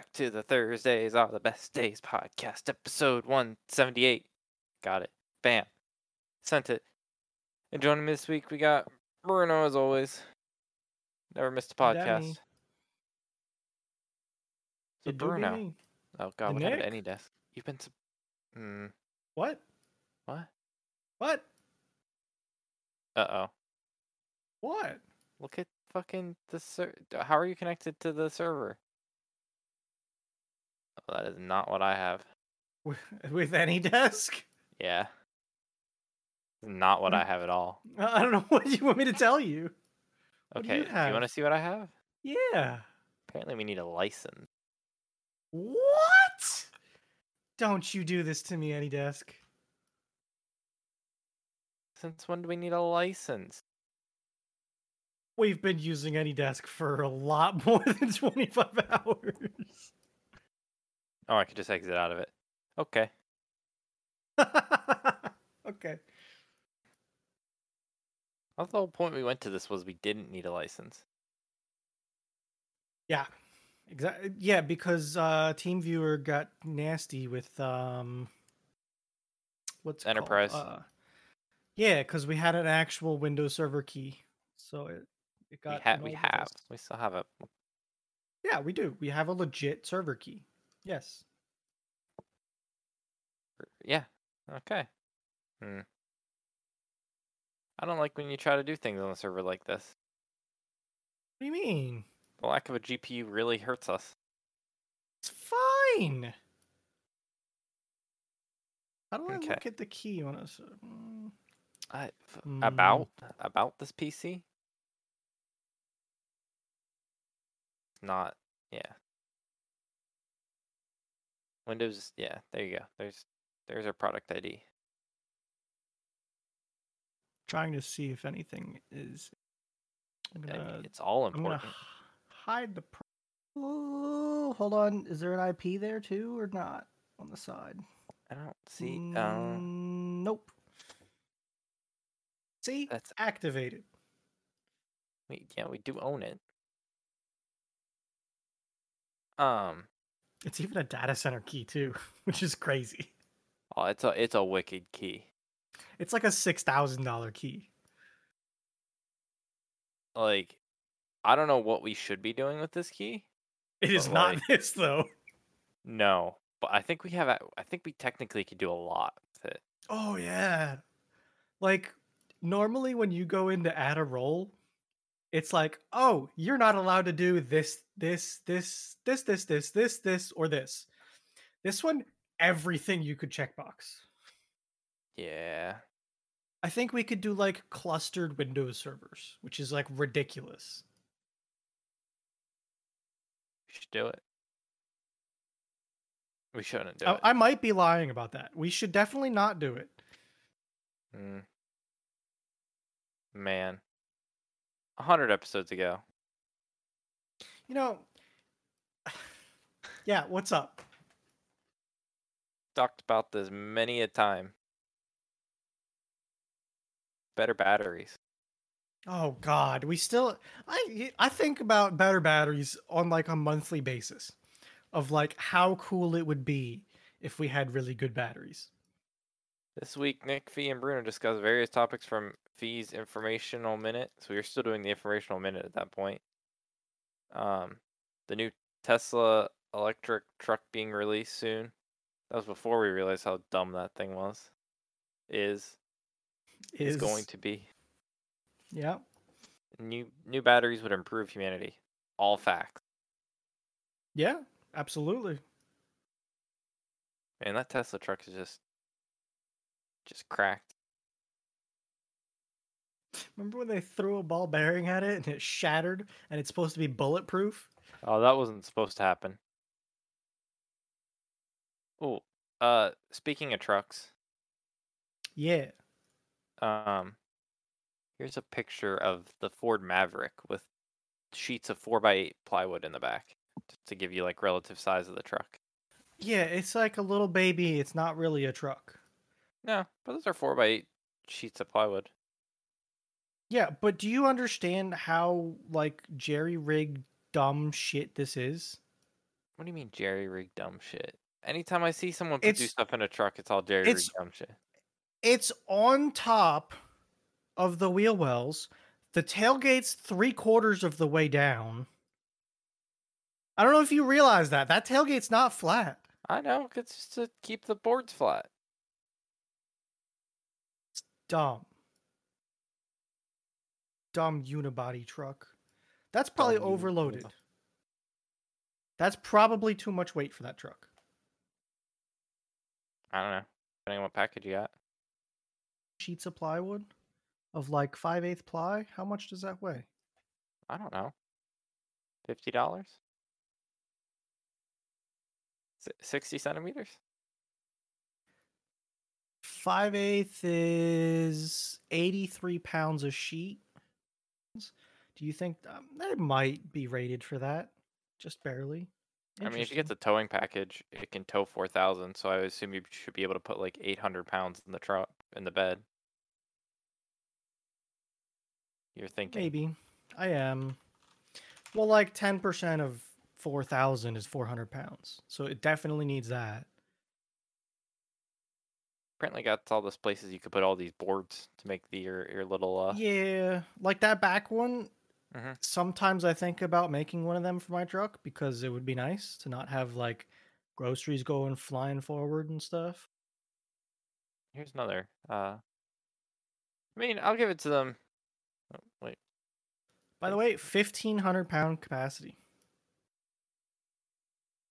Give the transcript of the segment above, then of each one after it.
back to the Thursdays are the best days podcast, episode 178. Got it. Bam. Sent it. And joining me this week, we got Bruno as always. Never missed a podcast. So Bruno. Oh god, what happened to AnyDesk? You've been. Sub- Hmm. What? What? What? Uh oh. What? Look at fucking the ser- How are you connected to the server? Oh, that is not what I have. With, with AnyDesk? Yeah. Not what I have at all. I don't know what you want me to tell you. What do Okay, you do you want to see what I have? Yeah. Apparently, we need a license. What? Don't you do this to me, AnyDesk. Since when do we need a license? We've been using AnyDesk for a lot more than 25 hours. Oh, I could just exit out of it. Okay. okay. I thought the whole point we went to this was we didn't need a license. Yeah. Exactly. Yeah, because uh TeamViewer got nasty with um what's it? Enterprise. Uh, yeah, because we had an actual Windows Server key, so it it We, got ha- we have. We still have a. Yeah, we do. We have a legit server key. Yes. Yeah. Okay. Hmm. I don't like when you try to do things on a server like this. What do you mean? The lack of a GPU really hurts us. It's fine. How do I Okay. look at the key on us? Mm, I, f- Hmm. About about this PC. Not yeah. Windows yeah. There you go. There's there's our product ID. Trying to see if anything is. I'm I mean, gonna it's all important. I'm gonna hide the. Pro- oh, hold on. Is there an IP there too, or not on the side? I don't see. Uh, Mm, nope. See, that's activated. we yeah we do own it. Um. It's even a data center key too, which is crazy. Oh, it's a it's a wicked key. It's like a six thousand dollar key. Like, I don't know what we should be doing with this key. It is not like- this though. No, but I think we have. I think we technically could do a lot with it. Oh yeah. Like normally when you go in to add a role, it's like, oh, you're not allowed to do this, this, this, this, this, this, this, this, or this. This one, everything you could checkbox. Yeah. I think we could do like clustered Windows servers, which is like ridiculous. We should do it. We shouldn't do I, it. I might be lying about that. We should definitely not do it. Mm. Man. A hundred episodes ago. You know, yeah, what's up? Talked about this many a time. Better batteries. Oh God, we still I I think about better batteries on like a monthly basis of like how cool it would be if we had really good batteries. This week, Nick, Fee, and Bruno discuss various topics from Fee's informational minute. So we are still doing the informational minute at that point. Um, the new Tesla electric truck being released soon. That was before we realized how dumb that thing was. Is is going to be Yeah. new new batteries would improve humanity. All facts. Yeah, absolutely. Man, that Tesla truck is just just cracked. Remember when they threw a ball bearing at it and it shattered and it's supposed to be bulletproof? Oh, that wasn't supposed to happen. Oh, uh, speaking of trucks, Yeah. um, here's a picture of the Ford Maverick with sheets of four by eight plywood in the back, to give you like relative size of the truck. Yeah, it's like a little baby. It's not really a truck. No, but those are four by eight sheets of plywood. Yeah, but do you understand how like jerry rigged dumb shit this is? What do you mean jerry rig dumb shit? Anytime I see someone put It's stuff in a truck, it's all jerry rig it's dumb shit. it's on top of the wheel wells. The tailgate's three quarters of the way down. I don't know if you realize that. That tailgate's not flat. I know. it's just to keep the boards flat. It's dumb. Dumb unibody truck. That's probably Dumb overloaded. unibo- That's probably too much weight for that truck. I don't know. Depending on what package you got. Sheets of plywood of like 5 8 ply. How much does that weigh? I don't know. Fifty dollars? Sixty centimeters? 5 8 is 83 pounds a sheet. Do you think um, that might be rated for that? Just barely. I mean, if you get the towing package, it can tow four thousand. So I assume you should be able to put like eight hundred pounds in the truck in the bed. You're thinking Maybe. I am. Well, like 10% of 4,000 is 400 pounds. So it definitely needs that. apparently got all those places you could put all these boards to make the your your little uh Yeah. Like that back one. Mhm. Sometimes I think about making one of them for my truck because it would be nice to not have like groceries going flying forward and stuff. here's another uh I mean I'll give it to them. Oh, wait, By the way, 1,500 pound capacity.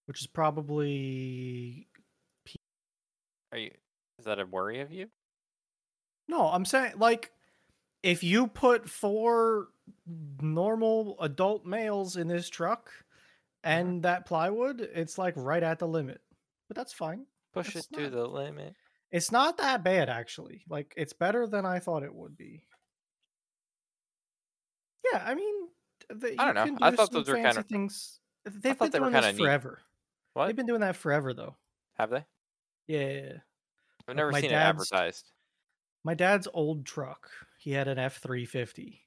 Which is probably. are you is that a worry of you? No, I'm saying, like, if you put four normal adult males in this truck and that plywood, it's like right at the limit. But that's fine. Push it to the limit. It's not that bad, actually. Like, it's better than I thought it would be. Yeah, I mean, the, I don't know. can I thought those were kinda- things. They've been they were doing this neat. forever. What? They've been doing that forever, though. Have they? Yeah. I've never my seen it advertised. My dad's old truck. He had an F three fifty,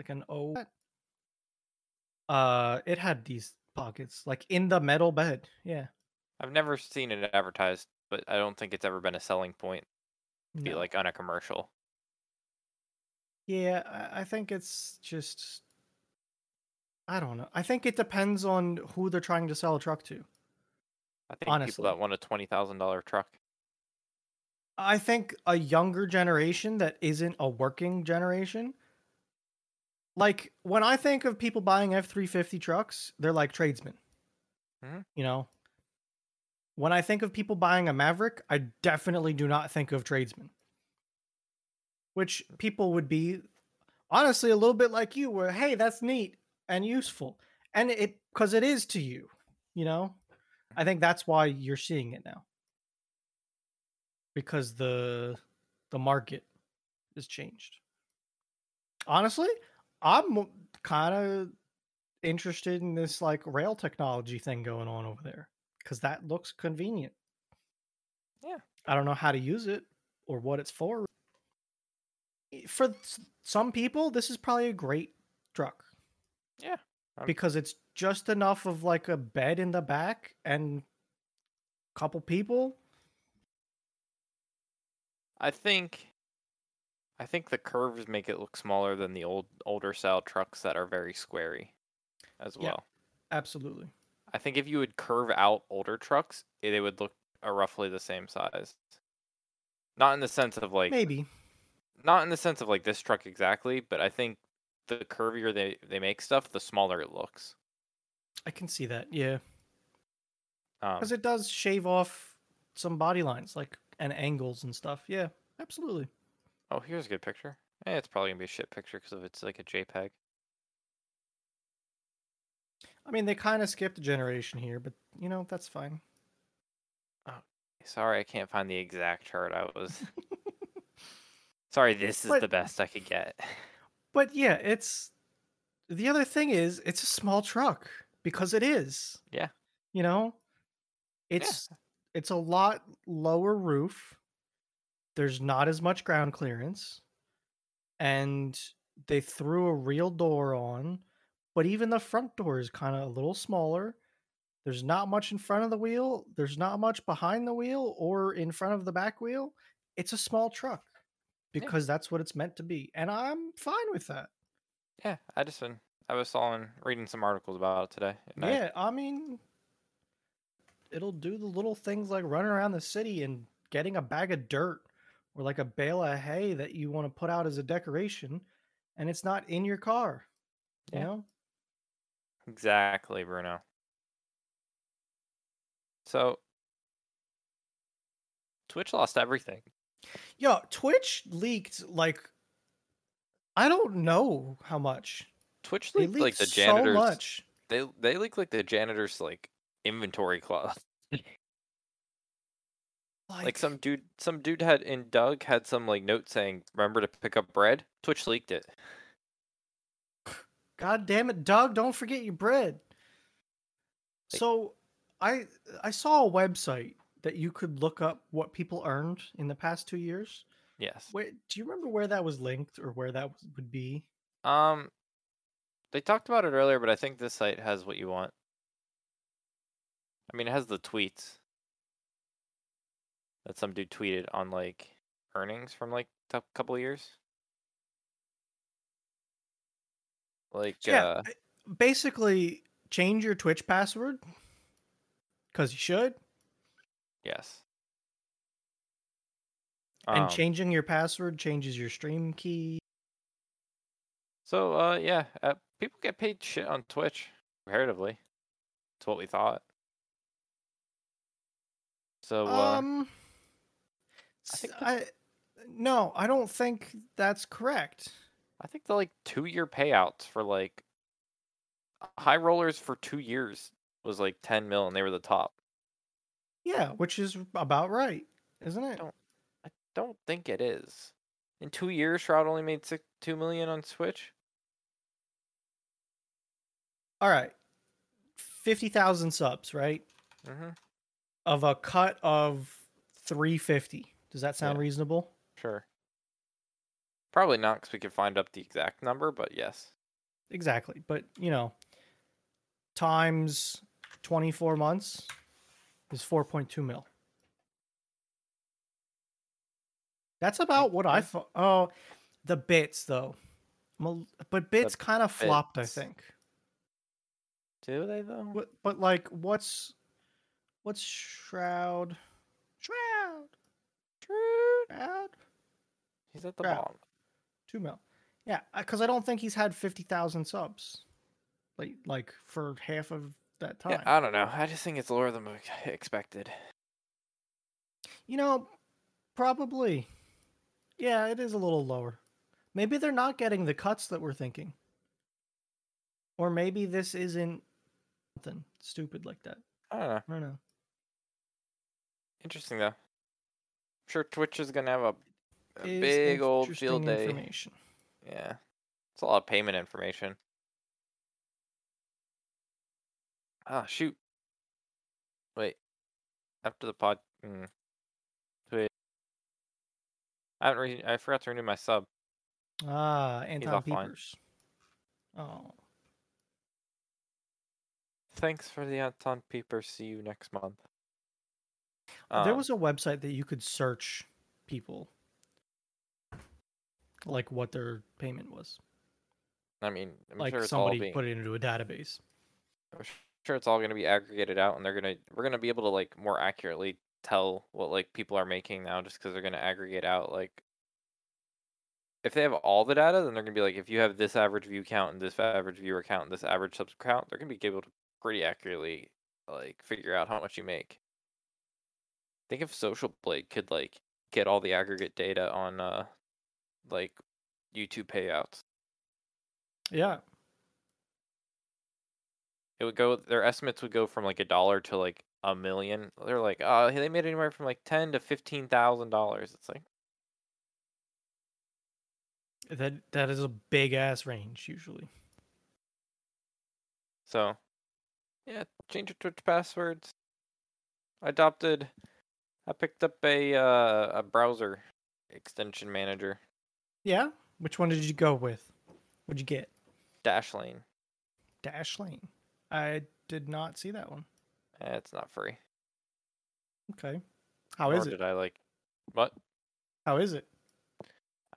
like an O. Uh, it had these pockets, like in the metal bed. Yeah, I've never seen it advertised, but I don't think it's ever been a selling point to be like on a commercial. Yeah, I, I think it's just. I don't know. I think it depends on who they're trying to sell a truck to. I think Honestly. people that want a twenty thousand dollar truck. I think a younger generation that isn't a working generation. Like when I think of people buying F three fifty trucks, they're like tradesmen. Mhm. You know. When I think of people buying a Maverick, I definitely do not think of tradesmen. Which people would be honestly a little bit like you, where hey, that's neat and useful. And it because it is to you, you know? I think that's why you're seeing it now because the the market has changed. Honestly, I'm kind of interested in this like rail technology thing going on over there because that looks convenient. Yeah. I don't know how to use it or what it's for. For some people, this is probably a great truck Yeah. I'm- because it's just enough of like a bed in the back and a couple people. I think I think the curves make it look smaller than the old older style trucks that are very squarey as Yeah. well. Absolutely. I think if you would curve out older trucks, they would look uh, roughly the same size. Not in the sense of like Maybe. not in the sense of like this truck exactly, but I think the curvier they they make stuff, the smaller it looks. I can see that. Yeah. Um, Because it does shave off some body lines, like and angles and stuff. Yeah, absolutely. Oh, here's a good picture. Eh, it's probably gonna be a shit picture because if it's like a JPEG. I mean, they kind of skipped a generation here, but you know that's fine. Oh, Sorry, I can't find the exact chart. I was sorry. This is But- the best I could get. But yeah, it's the other thing is it's a small truck because it is. Yeah. You know, it's it's a lot lower roof. There's not as much ground clearance, and they threw a real door on, but even the front door is kind of a little smaller. There's not much in front of the wheel. There's not much behind the wheel or in front of the back wheel. It's a small truck Yeah. because that's what it's meant to be. And I'm fine with that. Yeah, I just been I was following reading some articles about it today. I- Yeah, I mean, it'll do the little things like running around the city and getting a bag of dirt or like a bale of hay that you want to put out as a decoration, and it's not in your car. You Yeah. know? exactly, Bruno. So Twitch lost everything. Yo, Twitch leaked like I don't know how much. Twitch They leaked like leaked the so much. They they leaked like the janitors like inventory cloth. Like, Like some dude, some dude had in Doug had some like note saying, "Remember to pick up bread." Twitch leaked it. God damn it, Doug, don't forget your bread. Like- So I I saw a website that you could look up what people earned in the past two years. Yes. Wait, do you remember where that was linked or where that would be? Um, they talked about it earlier, but I think this site has what you want. I mean, it has the tweets that some dude tweeted on like earnings from like a couple of years. Like, Yeah, uh, basically change your Twitch password because you should, yes. and Um, changing your password changes your stream key. So, uh, yeah, uh, people get paid shit on Twitch comparatively. It's what we thought. So, uh, um, I think I no, I don't think that's correct. I think the like two year payouts for like high rollers for two years was like 10 mil and they were the top. Yeah, which is about right, isn't it? Don't- I don't think it is. In two years, Shroud only made six, 2 million on Twitch. All right, fifty thousand subs, right? Mm-hmm. Of a cut of three fifty. Does that sound Yeah. reasonable? Sure. Probably not because we could find up the exact number, but yes. Exactly, but you know, times twenty four months is four point two mil. That's about what I thought. Oh, the bits though, but bits kind of flopped. I think. Do they though? But but like, what's what's shroud? Shroud. Shroud. He's at the bottom. Two mil. Yeah, because I don't think he's had fifty thousand subs, like like for half of that time. Yeah, I don't know. I just think it's lower than expected. You know, probably. Yeah, it is a little lower. Maybe they're not getting the cuts that we're thinking. Or maybe this isn't something stupid like that. I don't know. I don't know. Interesting though. Sure Twitch is gonna have a, a big old field day. information. Yeah, it's a lot of payment information. Ah, shoot. Wait. After the pod. Mm. Wait. I haven't. Re- I forgot to renew my sub. Ah, Anton. Peepers. Oh, Thanks for the Anton Peeper. See you next month. There Um, was a website that you could search people, like what their payment was. I mean, I'm like sure it's all somebody put it into a database. I'm sure it's all going to be aggregated out, and they're gonna we're gonna be able to like more accurately tell what like people are making now, just because they're gonna aggregate out like. If they have all the data, then they're gonna be like, if you have this average view count and this average viewer count and this average sub count, they're gonna be able to pretty accurately like figure out how much you make. Think if Social Blade could like get all the aggregate data on uh like YouTube payouts. Yeah, it would go their estimates would go from like a dollar to like a million. They're like, oh, they made anywhere from like ten to fifteen thousand dollars. It's like, that that is a big ass range usually. so yeah, change your Twitch passwords. I adopted. I picked up a uh, a browser extension manager, Yeah, which one did you go with? What'd you get? Dashlane. Dashlane. I did not see that one. Eh, it's not free. Okay. How Nor is it? Did I like? What? How is it?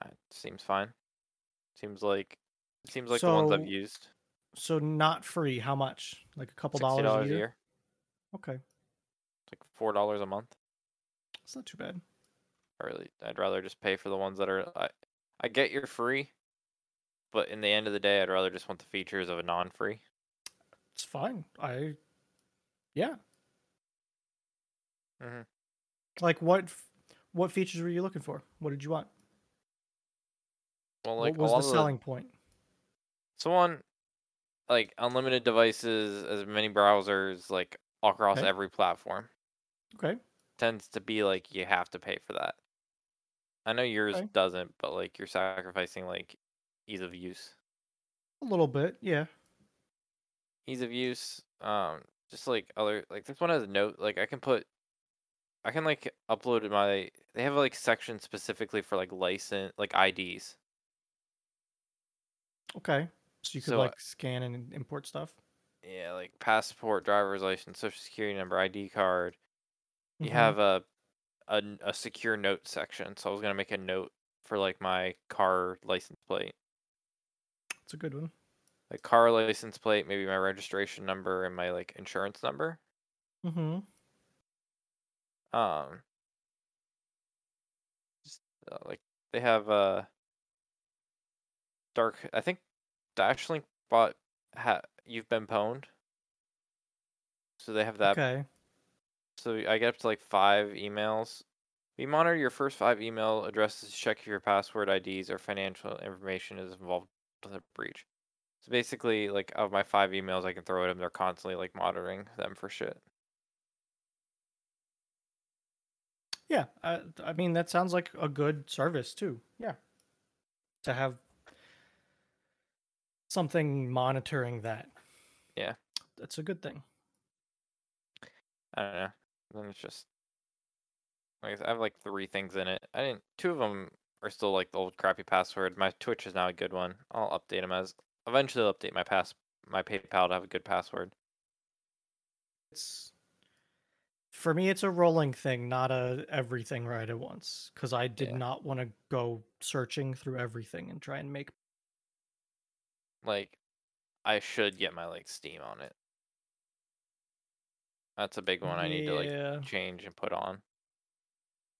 Uh, seems fine. Seems like it seems like the ones I've used. So not free. How much? Like a couple Sixty dollars a year? a Okay. It's like four dollars a month. It's not too bad. I really, I'd rather just pay for the ones that are. I, I get your free, but in the end of the day, I'd rather just want the features of a non-free. It's fine. I yeah. Mm-hmm. Like what what features were you looking for? What did you want? Well, like what was the selling point? someone like unlimited devices, as many browsers, like across Okay. every platform, Okay. Tends to be like you have to pay for that. I know yours Okay. doesn't, but like you're sacrificing like ease of use. A little bit, yeah. ease of use um just like other like this one has a note like i can put i can like upload my they have like section specifically for like license like ids Okay. So you could So, uh, like scan and import stuff. yeah like passport driver's license social security number id card you Mhm. have a, a n- a secure note section so i was going to make a note for like my car license plate It's a good one. like car license plate maybe my registration number and my like insurance number Mm-hmm. um just, uh, like they have uh dark i think Dashlane bought ha you've been pwned so they have that Okay. So i get up to like five emails we monitor your first five email addresses to check if your password ids or financial information is involved with a breach so basically like of my five emails i can throw at them they're constantly like monitoring them for shit Yeah. Uh, I, I mean, that sounds like a good service too. Yeah. To have something monitoring that. Yeah. That's a good thing. I don't know. Then it's just like I have like three things in it. I didn't. Two of them are still like the old crappy password. My Twitch is now a good one. I'll update them as eventually. I'll update my pass my PayPal to have a good password. It's for me it's a rolling thing, not a everything right at once cuz I did Yeah. not want to go searching through everything and try and make Like I should get my like Steam on it. That's a big one I need to Yeah. like change and put on.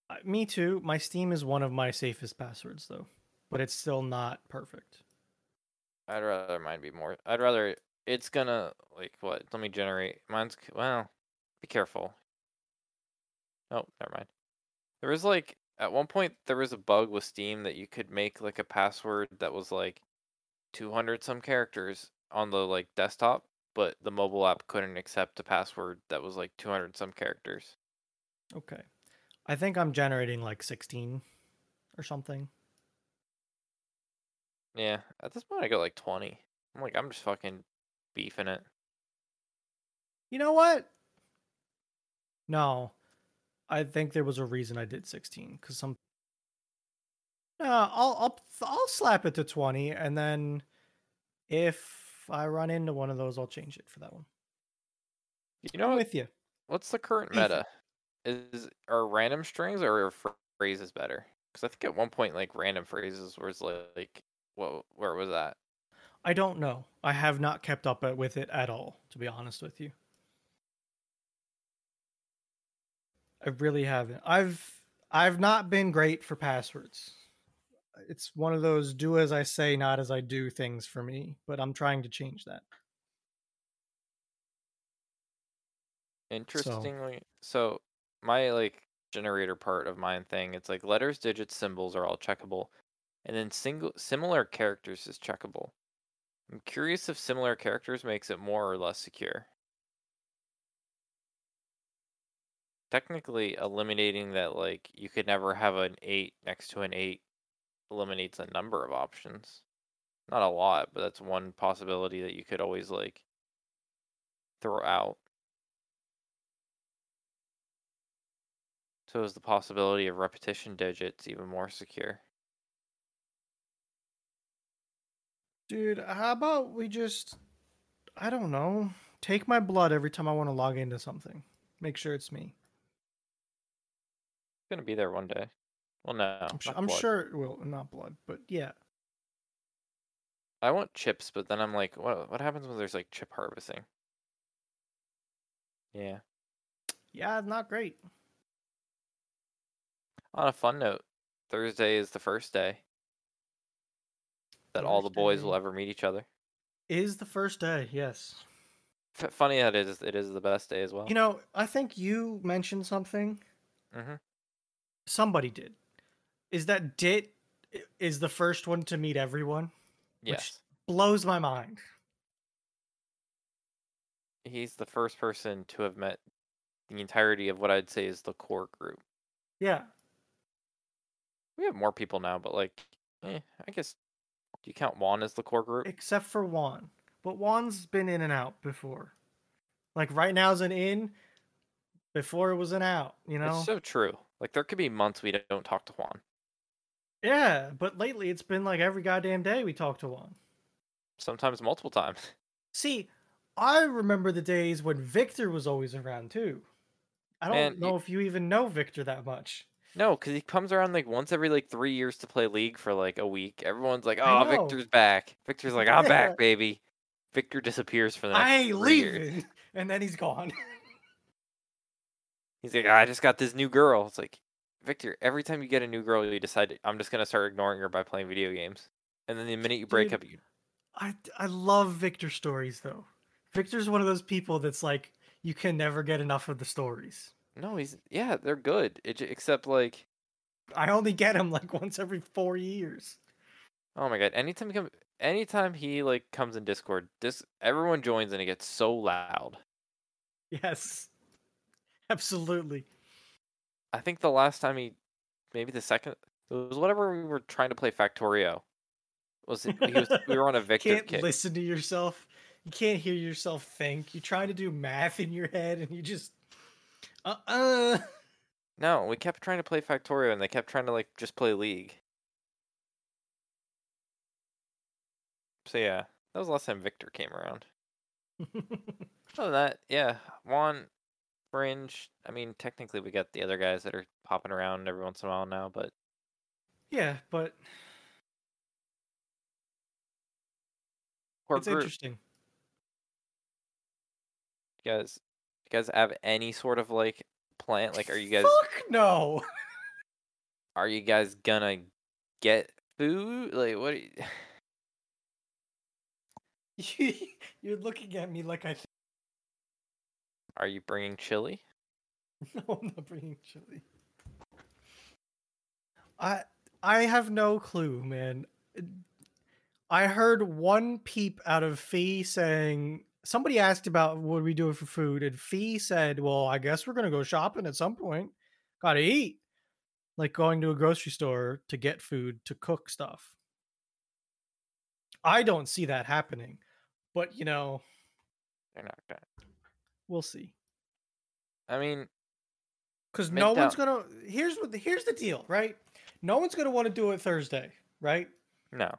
Uh, Me too. My Steam is one of my safest passwords though, but it's still not perfect. I'd rather mine be more. I'd rather it's gonna like what? Let me generate. Mine's c- well. Be careful. Oh, never mind. There was like at one point there was a bug with Steam that you could make like a password that was like 200 some characters on the like desktop, but the mobile app couldn't accept a password that was like 200 some characters. Okay. I think I'm generating like 16 or something. Yeah, at this point I got like 20. I'm like I'm just fucking beefing it. You know what? No. I think there was a reason I did 16 cuz some No, I'll I'll I'll slap it to 20 and then if I run into one of those I'll change it for that one. You know I'm what? with you. What's the current meta? Is are random strings or are phrases better? Because I think at one point like random phrases was like, what where was that? I don't know. I have not kept up uh, with it at all, to be honest with you. I really haven't. I've I've not been great for passwords. It's one of those do as I say, not as I do things for me, but I'm trying to change that. Interestingly, so my like generator part of mine thing, it's like letters, digits, symbols are all checkable, and then single similar characters is checkable. I'm curious if similar characters makes it more or less secure. Technically, eliminating that like you could never have an eight next to an eight eliminates a number of options. Not a lot, but that's one possibility that you could always like throw out. So is the possibility of repetition digits even more secure? Dude, how about we just I don't know, take my blood every time I want to log into something. Make sure it's me. It's gonna be there one day. Well, no, I'm, sure, I'm sure. Well, not blood, but yeah. I want chips, but then I'm like, what? What happens when there's like chip harvesting? Yeah. Yeah, it's not great. On a fun note, Thursday is the first day that all the boys will ever meet each other. Is the first day? Yes. F- funny that it is. It is the best day as well. You know, I think you mentioned something. Mhm. Somebody did. Is that Dit is the first one to meet everyone? yes, Blows my mind. he's the first person to have met the entirety of what I'd say is the core group. Yeah. We have more people now, but like, eh, I guess. Do you count Juan as the core group? Except for Juan. But Juan's been in and out before. Like right now now's an in. Before it was an out, you know? It's so true. Like there could be months we don't talk to Juan. Yeah, but lately it's been like every goddamn day we talk to Juan. Sometimes multiple times. See, I remember the days when Victor was always around too. I don't Man, know if you even know Victor that much. No, because he comes around like once every like three years to play League for like a week. Everyone's like, "Oh. Victor's back." Victor's like, "I'm Yeah. back, baby." Victor disappears for the next I ain't three years. And then he's gone. He's like, "I just got this new girl." It's like, Victor. Every time you get a new girl, you decide I'm just gonna start ignoring her by playing video games, and then the minute you break Dude. up, you I I love Victor stories though. Victor's one of those people that's like you can never get enough of the stories. no, he's yeah, they're good. It, except like, I only get him like once every four years. oh my god, anytime he come, anytime he like comes in Discord, this everyone joins and it gets so loud. Yes. Absolutely. I think the last time he, maybe the second, it was whatever we were trying to play Factorio. Was it, he was we were on a Victor can't kick. listen to yourself. You can't hear yourself think. You're trying to do math in your head and you just uh uh No, we kept trying to play Factorio and they kept trying to like just play League. So yeah, that was the last time Victor came around. Other than that, yeah, Juan, Fringe. I mean, technically we got the other guys that are popping around every once in a while now, but Yeah, but it's group, interesting. you guys, you guys have any sort of like plan? Like, are you guys Fuck no. are you guys gonna get food? Like, what? Are you, You're looking at me like I. are you bringing chili? No, I'm not bringing chili. I I have no clue, man. I heard one peep out of Fee saying somebody asked about what we do for food, and Fee said, "Well, I guess we're gonna go shopping at some point. Gotta eat." Like going to a grocery store to get food to cook stuff. I don't see that happening, but you know, They're not gonna. We'll see. I mean, Because no one's gonna. Here's what. Here's the deal, right? No one's gonna want to do it Thursday, right? no.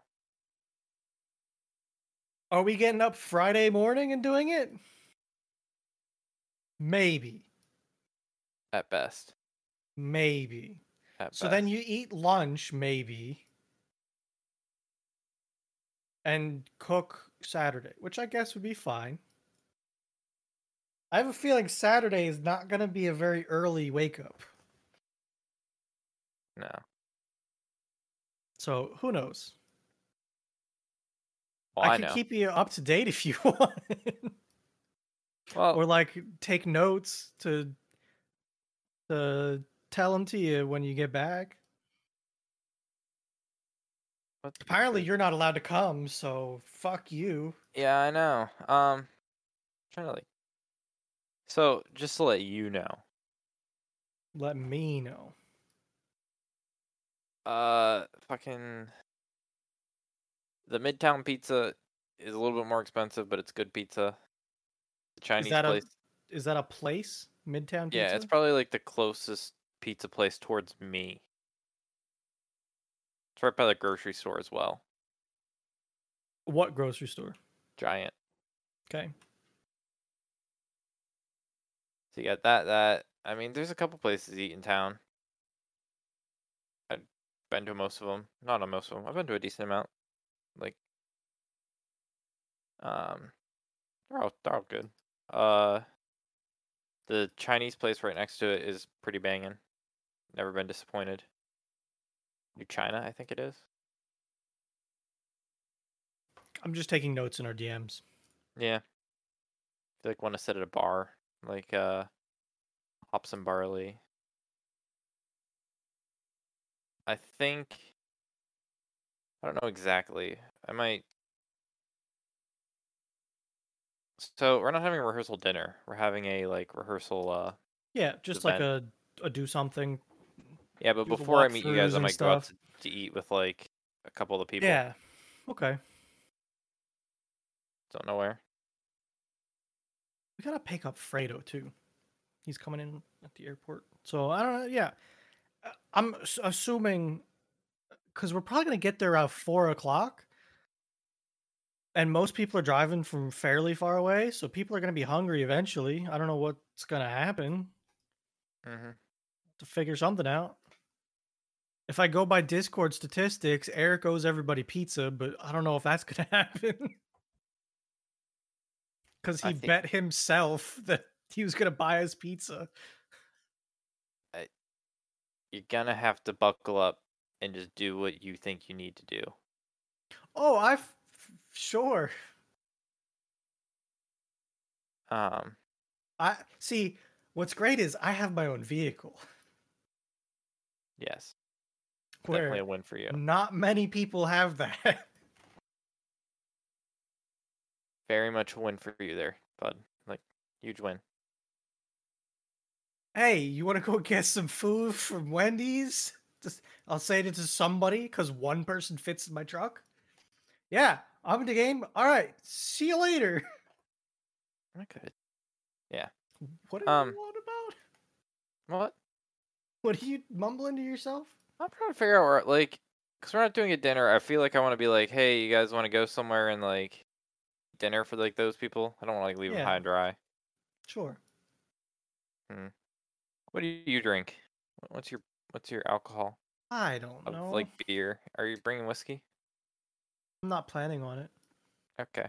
Are we getting up Friday morning and doing it? Maybe, At best. maybe. At So best. then you eat lunch, maybe, and cook Saturday, which I guess would be fine. I have a feeling Saturday is not going to be a very early wake up. no. So who knows? Well, I I, can know. keep you up to date if you want. well, or like take notes to to tell them to you when you get back. Apparently, you're not allowed to come, so fuck you. Yeah, I know. Um, trying to like. So just to let you know, Let me know. uh, fucking. The Midtown pizza is a little bit more expensive, but it's good pizza. The Chinese that a place. Is that a place? Midtown Pizza. Yeah, it's probably like the closest pizza place towards me. It's right by the grocery store as well. what grocery store? Giant. Okay. So you got that. That I mean, there's a couple places to eat in town. I've been to most of them. Not on most of them. I've been to a decent amount. Like, um, they're all they're all good. Uh, the Chinese place right next to it is pretty banging. Never been disappointed. New China, I think it is. I'm just taking notes in our DMs. Yeah. They like want to sit at a bar, like uh hops and barley. I think I don't know exactly. I might So we're not having a rehearsal dinner. We're having a like rehearsal uh Yeah, just like a, a do something. Yeah, but before I meet you guys, I might go out to, to eat with like a couple of the people. Yeah. Okay. Don't know where. We gotta pick up Fredo too. He's coming in at the airport. So I don't know. Yeah, Uh, I'm assuming because we're probably gonna get there at four o'clock, and most people are driving from fairly far away, so people are gonna be hungry eventually. I don't know what's gonna happen Mm-hmm. to figure something out. If I go by Discord statistics, Eric owes everybody pizza, but I don't know if that's gonna happen. Because he think- bet himself that he was gonna buy us pizza. You're gonna have to buckle up and just do what you think you need to do. Oh, I f- sure. Um, I see. What's great is I have my own vehicle, yes, definitely a win for you. not many people have that. Very much a win for you there, bud. Like huge win. hey, you want to go get some food from Wendy's? Just, I'll say it to somebody because one person fits in my truck. Yeah, I'm in the game. All right, see you later. I could. What are Um, you on about? What? What are you mumbling to yourself? I'm trying to figure out where, like, because we're not doing a dinner. I feel like I want to be like, hey, you guys want to go somewhere and like dinner for like those people? I don't want to like leave them Yeah. high and dry. Sure. What do you drink? Wh- What's your what's your alcohol I don't of know. like beer? Are you bringing whiskey? I'm not planning on it. Okay.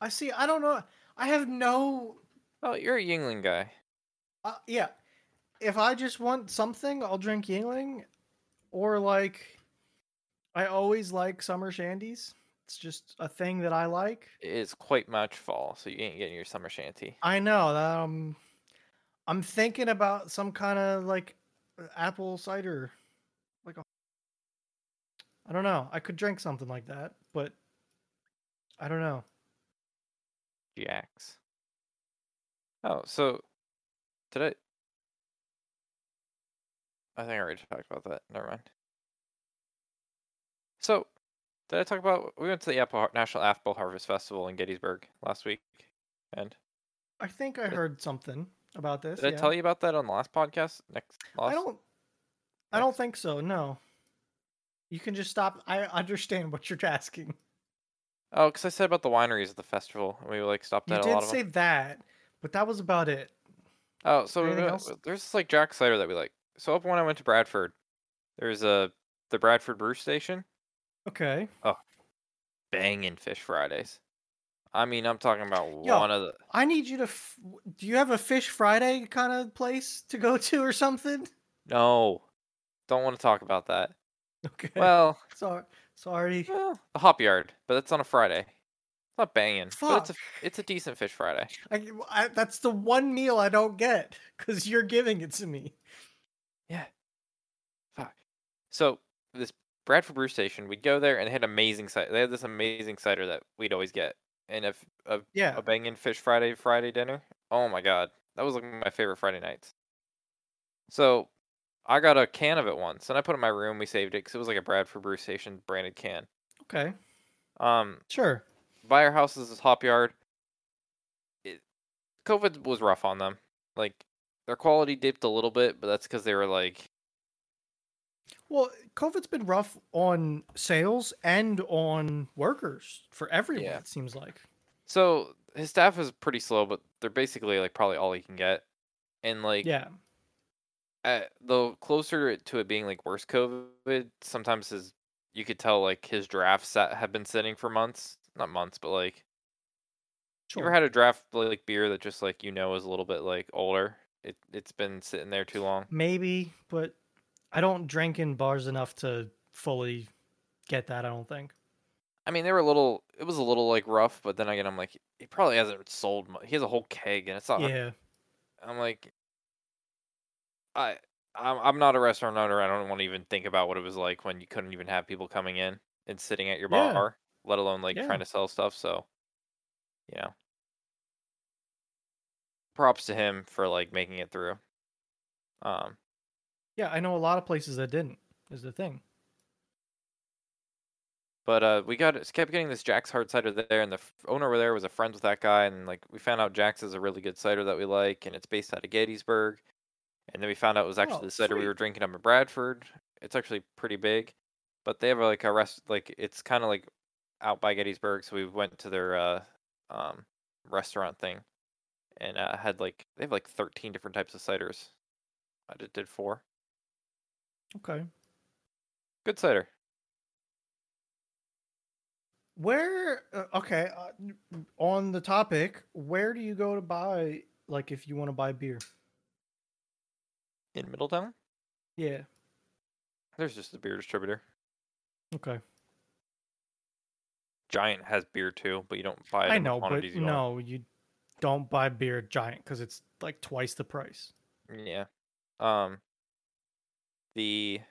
I see. I don't know. I have no Oh, you're a Yuengling guy. Uh, yeah. If I just want something, I'll drink Yuengling. Or like, I always like summer shandies. It's just a thing that I like. It's quite much fall, so you ain't getting your summer shandy. I know um, I'm thinking about some kind of like uh, apple cider, like a. I don't know. I could drink something like that, but I don't know. Jacks. Oh, so did I? I think I already talked about that. Never mind. So, did I talk about? We went to the Apple National Apple Harvest Festival in Gettysburg last week, and I think I heard something about this. did I yeah. tell you about that on the last podcast? Next, last, I don't. I don't think so. No. You can just stop. I understand what you're asking. Oh, because I said about the wineries at the festival, and we like stopped You at a did lot of say them. that, but that was about it. Oh, so we went- there's this like Jack cider that we like. So up when I went to Bradford, there's a the Bradford Brew Station. Okay. Oh, banging Fish Fridays. I mean, I'm talking about Yo. one of the. I need you to. F- do you have a Fish Friday kind of place to go to or something? No, don't want to talk about that. Okay. Well, sorry. Sorry. well, the Hop Yard, but that's on a Friday. It's not banging, but it's a Fuck. it's a decent Fish Friday. I, I, that's the one meal I don't get because you're giving it to me. Yeah. Fuck. So this Bradford Brew Station, we'd go there and they had amazing cider. They had this amazing cider that we'd always get, and if a Yeah. a banging Fish Friday Friday dinner, oh my god, that was like my favorite Friday nights. So I got a can of it once, and I put it in my room. We saved it because it was like a Bradford Brew Station branded can. Okay. Um, Sure. by our house is this hop yard. It, COVID was rough on them. Like their quality dipped a little bit, but that's because they were like, Well, COVID's been rough on sales and on workers for everyone. Yeah. It seems like. so his staff is pretty slow, but they're basically like probably all he can get. and like Yeah. uh, the closer to it being like worse COVID, sometimes his you could tell like his drafts that have been sitting for months, not months, but like you ever had a draft like beer that just like you know is a little bit like older? It it's been sitting there too long. Maybe, but I don't drink in bars enough to fully get that. I don't think. I mean, they were a little. It was a little like rough, but then again, I'm like, he probably hasn't sold. Much. He has a whole keg, and it's not. Yeah. I'm like, I, I'm, I'm not a restaurant owner. I don't want to even think about what it was like when you couldn't even have people coming in and sitting at your Yeah. bar, let alone like Yeah. trying to sell stuff. So, you know, props to him for like making it through. Um, Yeah, I know a lot of places that didn't. Is the thing. But uh, we got kept getting this Jack's hard cider there, and the f- owner over there was a friend with that guy, and like we found out Jack's is a really good cider that we like, and it's based out of Gettysburg. And then we found out it was actually Oh, the cider we were drinking up in Bradford. It's actually pretty big, but they have like a rest, like it's kind of like out by Gettysburg, so we went to their uh, um, restaurant thing, and uh, had like they have like thirteen different types of ciders. I did, did four. Okay. Good cider. Where? Uh, okay. Uh, on the topic, where do you go to buy? Like, if you want to buy beer? In Middletown, Yeah. there's just a beer distributor. Okay. Giant has beer too, but you don't buy it I know, but you want. no, you don't buy beer at Giant because it's like twice the price. Yeah. Um. The.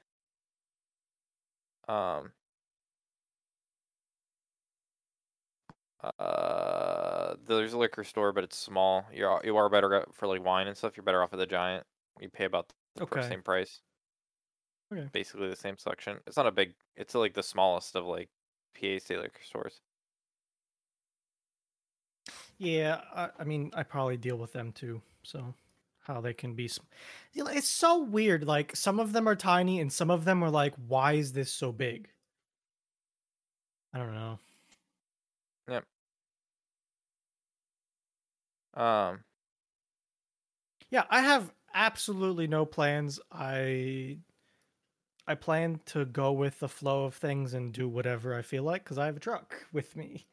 Um. Uh, there's a liquor store, but it's small. You're you are better for like wine and stuff. You're better off at the Giant. You pay about the Okay. same price. Okay. Basically the same selection It's not a big. It's like the smallest of like PA state liquor stores. Yeah, I, I mean, I probably deal with them too. So, how they can be. sm- It's so weird. Like, some of them are tiny and some of them are like, why is this so big? I don't know. Um. Yeah, I have absolutely no plans. I I plan to go with the flow of things and do whatever I feel like because I have a truck with me.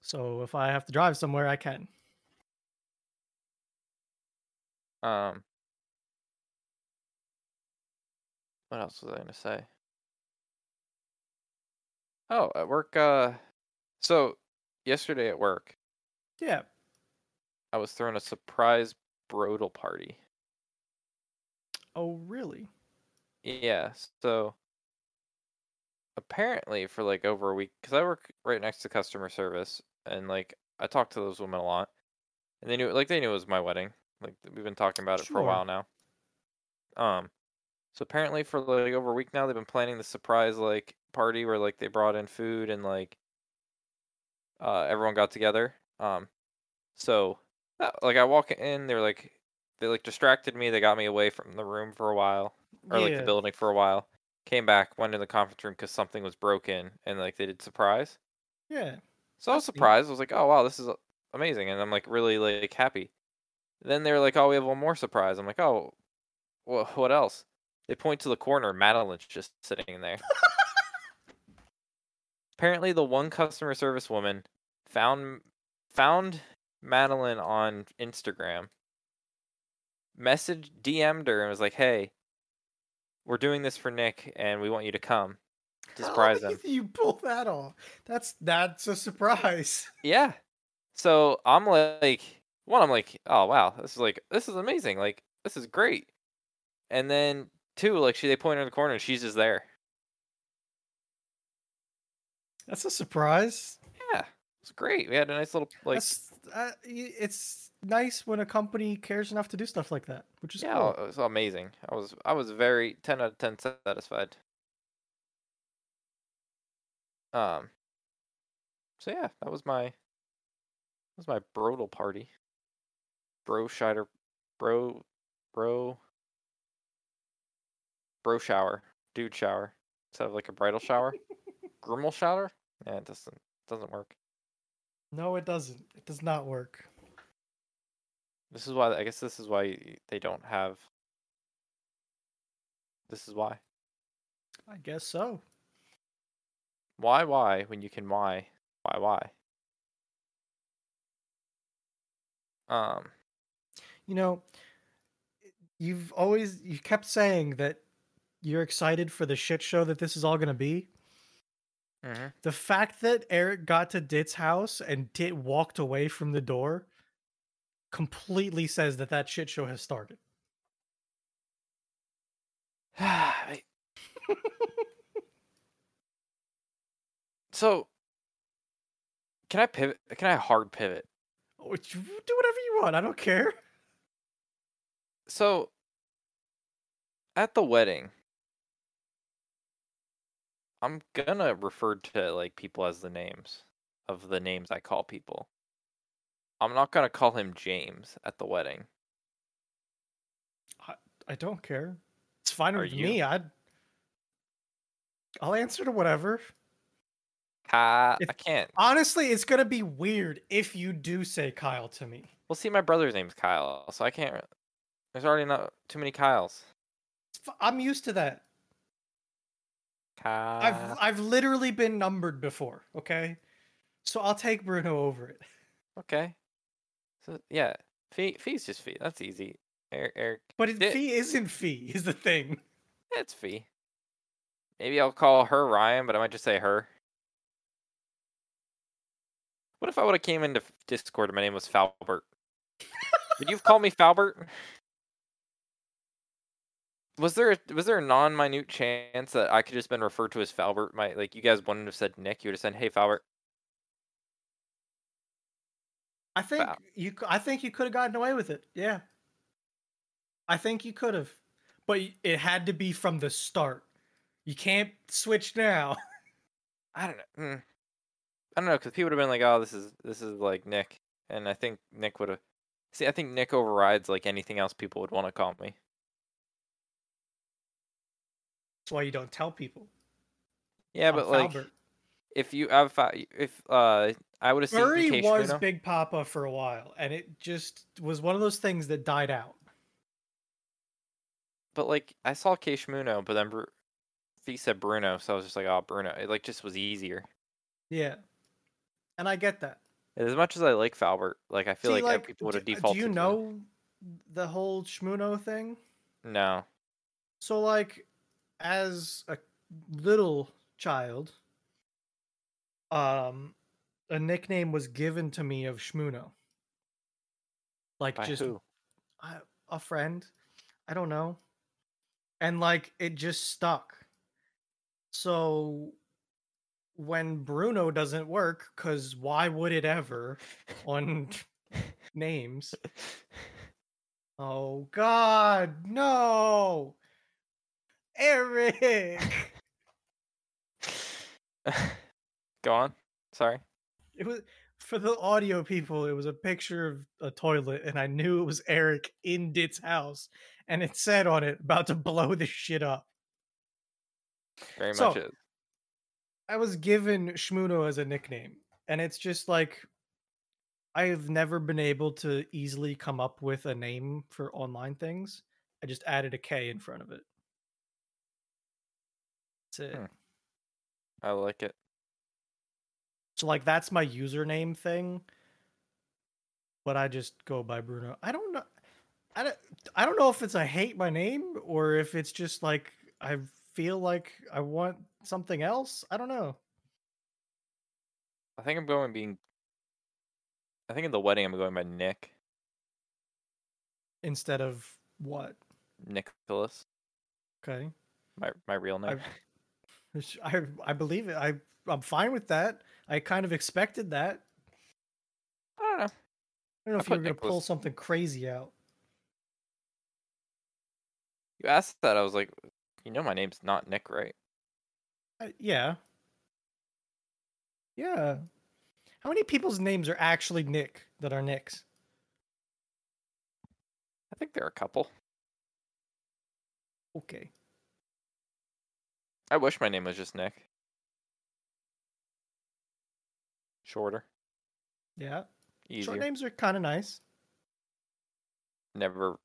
So if I have to drive somewhere, I can. Um. What else was I gonna say? Oh, at work. Uh, so yesterday at work, Yeah. I was throwing a surprise brodal party. Oh, really? Yeah, so apparently for like over a week, because I work right next to customer service, and like I talked to those women a lot, and they knew like they knew it was my wedding. Like we've been talking about it for a Sure. while now. Um, so apparently for like over a week now, they've been planning the surprise like party where like they brought in food and like uh everyone got together. Um, so uh, like I walk in, they're like they like distracted me. They got me away from the room for a while or like the Yeah. building for a while. Came back, went in the conference room because something was broken, and like they did surprise. Yeah. So I was That's neat. surprised. I was like, "Oh wow, this is amazing," and I'm like really like happy. Then they were like, "Oh, we have one more surprise." I'm like, "Oh, wha what else?" They point to the corner. Madeline's just sitting in there. Apparently, the one customer service woman found found Madeline on Instagram, messaged, DM'd her, and was like, "Hey, we're doing this for Nick, and we want you to come to surprise him." You pull that off. That's that's a surprise. Yeah. So I'm like, one, I'm like, oh wow, this is like, this is amazing. Like, this is great. And then two, like, she they point her in the corner and she's just there. That's a surprise. Yeah, it's great. We had a nice little like, uh, it's nice when a company cares enough to do stuff like that, which is yeah, cool. it was amazing. I was I was very ten out of ten satisfied. Um. So yeah, that was my that was my brodal party. Bro shider, bro, bro, bro shower, dude shower instead of like a bridal shower. Grimmel shower? Yeah, it doesn't doesn't work. No, it doesn't. It does not work. This is why I guess this is why they don't have. This is why. I guess so. Why why when you can why why why? Um. You know, you've always you kept saying that you're excited for the shit show that this is all going to be. mhm. The fact that Eric got to Dit's house and Dit walked away from the door completely says that that shit show has started. So, can I pivot? Can I hard pivot? Oh, Do whatever you want. I don't care. So, at the wedding, I'm gonna refer to like people as the names of the names I call people. I'm not gonna call him James at the wedding. I don't care. It's fine Are with you? me. I'd. I'll answer to whatever. Ka- If- I can't. Honestly, it's gonna be weird if you do say Kyle to me. Well, see, my brother's name's Kyle, so I can't. There's already not too many Kyles. I'm used to that. Kyle. I've I've literally been numbered before. Okay, so I'll take Bruno over it. Okay. So yeah, fee fee's just fee. That's easy. Eric, Eric But it, fee isn't fee is the thing. it's fee. Maybe I'll call her Ryan, but I might just say her. What if I would have came into Discord and my name was Falbert? Would you have called me Falbert? Was there a, was there a non-minute chance that I could just been referred to as Falbert? My like you guys wouldn't have said Nick. You would have said, "Hey, Falbert." I think Wow. you. I think you could have gotten away with it. Yeah. I think you could have, but it had to be from the start. You can't switch now. I don't know. Mm. I don't know because people would have been like, "Oh, this is this is like Nick," and I think Nick would have. See, I think Nick overrides like anything else people would want to call me. That's why you don't tell people. Yeah, I'm but like, if you have, if uh, I would have seen Furry was Big Papa for a while, and it just was one of those things that died out. but like I saw Kei Shmuno, but then Bru- Fee said Bruno, so I was just like, "Oh, Bruno." It like just was easier. Yeah, and I get that. As much as I like Falbert, like I feel See, like, uh, people would have Do defaulted. you to- know the whole Shmuno thing? No. So, like, as a little child, um, a nickname was given to me of Shmuno. Like, By just who? A friend. I don't know. And like it just stuck. So when Bruno doesn't work, because why would it ever on names? Oh God, no, Eric. Go on. Sorry. It was for the audio people. It was a picture of a toilet, and I knew it was Eric in Dit's house, and it said on it about to blow this shit up. Very So- much. Is. I was given Shmuno as a nickname, and it's just like I've never been able to easily come up with a name for online things. I just added a K in front of it. That's it. Hmm. I like it. So like that's my username thing. But I just go by Bruno. I don't know. I don't, I don't know if it's I hate my name or if it's just like I feel like I want something else. I don't know. I think I'm going being. I think in the wedding I'm going by Nick Instead of what? Nicholas. Okay. My my real name. I I believe it. I I'm fine with that. I kind of expected that. I don't know. I don't know I if you were gonna pull something crazy out. You asked that. I was like, you know, my name's not Nick, right? I, yeah. Yeah. How many people's names are actually Nick that are Nicks? I think there are a couple. Okay. I wish my name was just Nick. Shorter, Yeah. easier. Short names are kind of nice. never.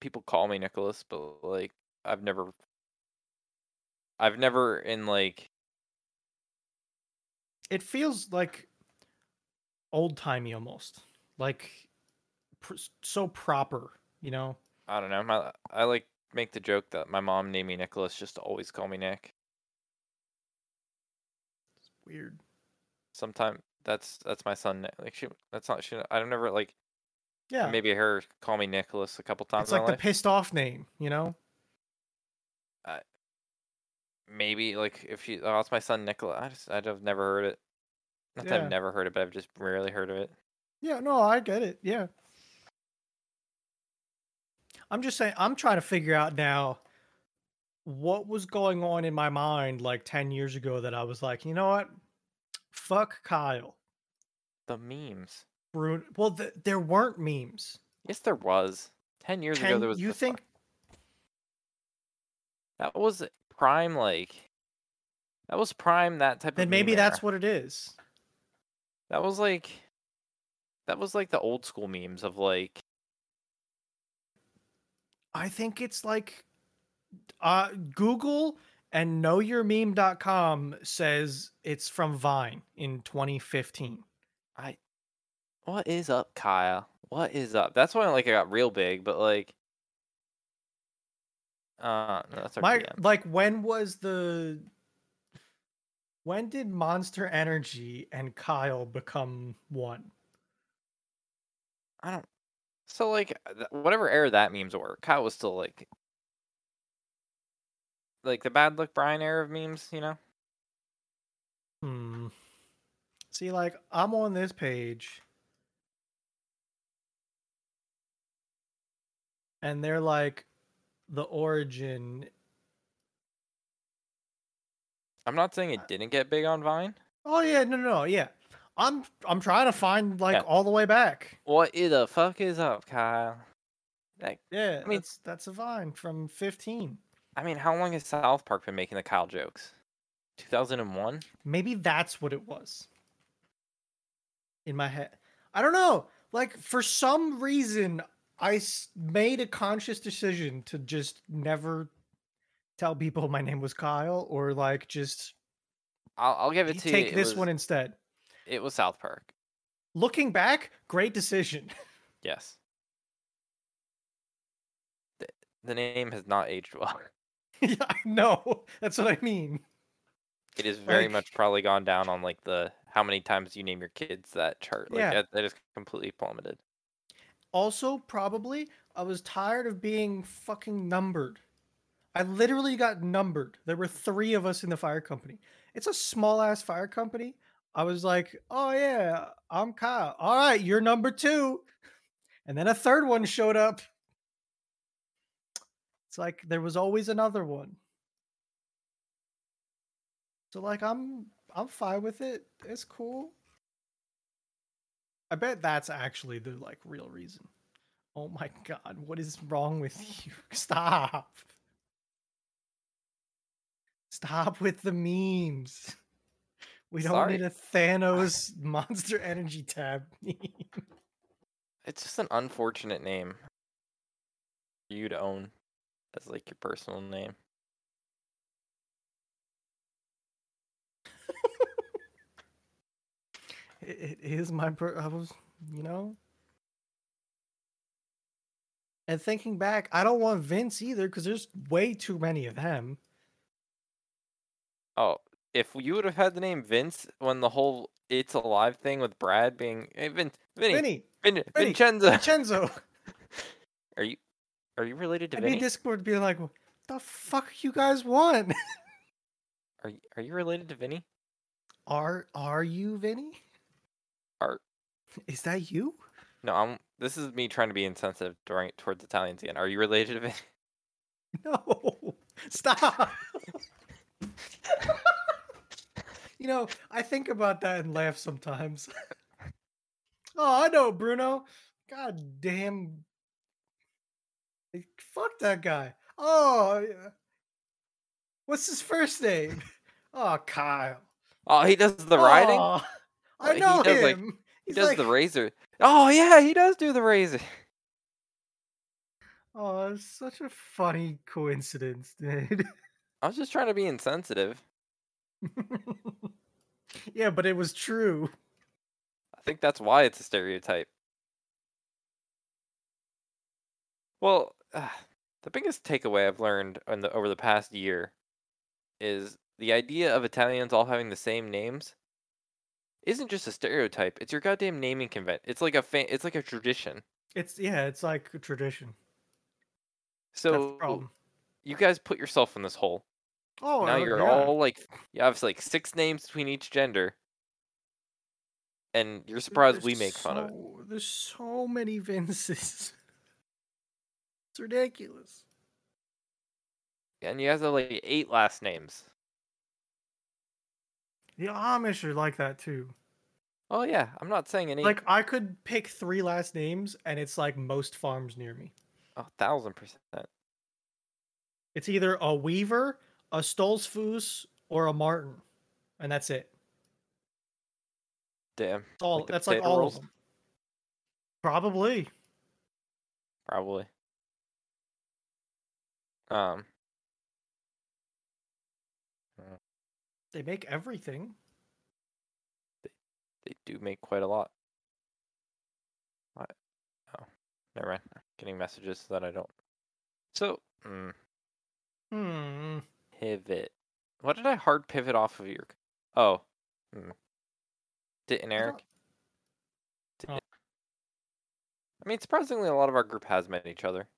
People call me Nicholas, but like I've never. I've never in like It feels like old timey almost, like pr- so proper. You know, I don't know. My I like make the joke that my mom named me Nicholas just to always call me Nick. it's weird. Sometime that's that's my son. Nick. Like she, that's not she. I don't never like Yeah, maybe her call me Nicholas a couple times it's like the life. pissed off name. You know, maybe like if she, oh, it's my son Nicholas. I just I've never heard it. Not that Yeah. I've never heard it, but I've just rarely heard of it. yeah. No, I get it. Yeah, I'm just saying. I'm trying to figure out now what was going on in my mind like 10 years ago that I was like, you know what? Fuck Kyle. The memes. Bruno. Well, th- there weren't memes. Yes, there was. Ten years ago, there was. you the think that was prime? Like that was prime. That type of then of. maybe meme that's era. what it is. That was like. That was like the old school memes of like. I think it's like uh Google and knowyourmeme.com says it's from Vine in 2015. I. What is up, Kyle? What is up? That's when like I got real big, but like. Uh, no, that's My like when was the when did Monster Energy and Kyle become one? I don't. So like whatever era that memes were, Kyle was still like. Like the bad luck Brian era of memes, you know. Hmm. See, like I'm on this page, and they're like the origin. I'm not saying it didn't get big on Vine. Oh yeah, no, no, no, yeah. I'm I'm trying to find like Yeah. all the way back. What the fuck is up, Kyle? Like, Yeah, I mean- that's that's a vine from 15. I mean, how long has South Park been making the Kyle jokes? 2001. Maybe that's what it was. In my head, I don't know. Like for some reason, I s- made a conscious decision to just never tell people my name was Kyle, or like just I'll, I'll give it to take you. it this was- one instead. It was South Park. Looking back, great decision. Yes. The, the name has not aged well. yeah, I know. That's what I mean. It is very Like- much probably gone down on like the how many times you name your kids that chart. Like Yeah. that, that is completely plummeted. Also, probably, I was tired of being fucking numbered. I literally got numbered. There were three of us in the fire company. It's a small ass fire company. I was like, oh yeah, I'm Kyle. All right, you're number two. And then a third one showed up. It's like there was always another one. So like I'm I'm fine with it. It's cool. I bet that's actually the like real reason. Oh my god, what is wrong with you? Stop. Stop with the memes. We don't Sorry. need a Thanos Monster Energy tab. It's just an unfortunate name for you to own as like your personal name. It, it is my per- I was, you know. And thinking back, I don't want Vince either because there's way too many of them. Oh, if you would have had the name Vince when the whole "It's Alive" thing with Brad being hey, Vin, Vinny, Vinny, Vin, Vinny, Vincenzo, Vincenzo. are you are you related to be Vinny? in Discord being like, "What the fuck you guys want? Are you, are you related to Vinny? are are you Vinny? Are Is that you? no, I'm. This is me trying to be insensitive during towards Italians again. Are you related to Vinny? No, stop. you know, I think about that and laugh sometimes. oh, I know, Bruno. God damn. Like, Fuck that guy. Oh, yeah. what's his first name? Oh, Kyle. Oh, he does the oh, riding. Aw, I Like, he know does, like- him. he does like, the razor. Oh yeah, he does do the razor. Oh, it's such a funny coincidence, dude. I was just trying to be insensitive. yeah, but it was true. I think that's why it's a stereotype. Well, uh, the biggest takeaway I've learned in the, over the past year is the idea of Italians all having the same names isn't just a stereotype. It's your goddamn naming convention. It's like a fa- it's like a tradition. It's yeah, it's like a tradition. So problem. you guys put yourself in this hole. Oh, now uh, you're yeah. all like you have like six names between each gender, and you're surprised we There's make fun of it. There's so many Vinces. it's ridiculous. And you guys have like eight last names. The Amish are like that too. Oh yeah, I'm not saying any. Like I could pick three last names, and it's like most farms near me. a thousand percent. It's either a Weaver, a Stoltzfus, or a Martin, and that's it. Damn. That's all. Like that's like all rolls? of them. Probably. Probably. Um. They make everything. They they do make quite a lot. What? Oh, never mind. Getting messages that I don't. So, mm, Hmm. Pivot. What did I hard pivot off of your? Oh, hmm. Didn't I Eric? thought- Did- Oh. I mean, surprisingly, a lot of our group has met each other.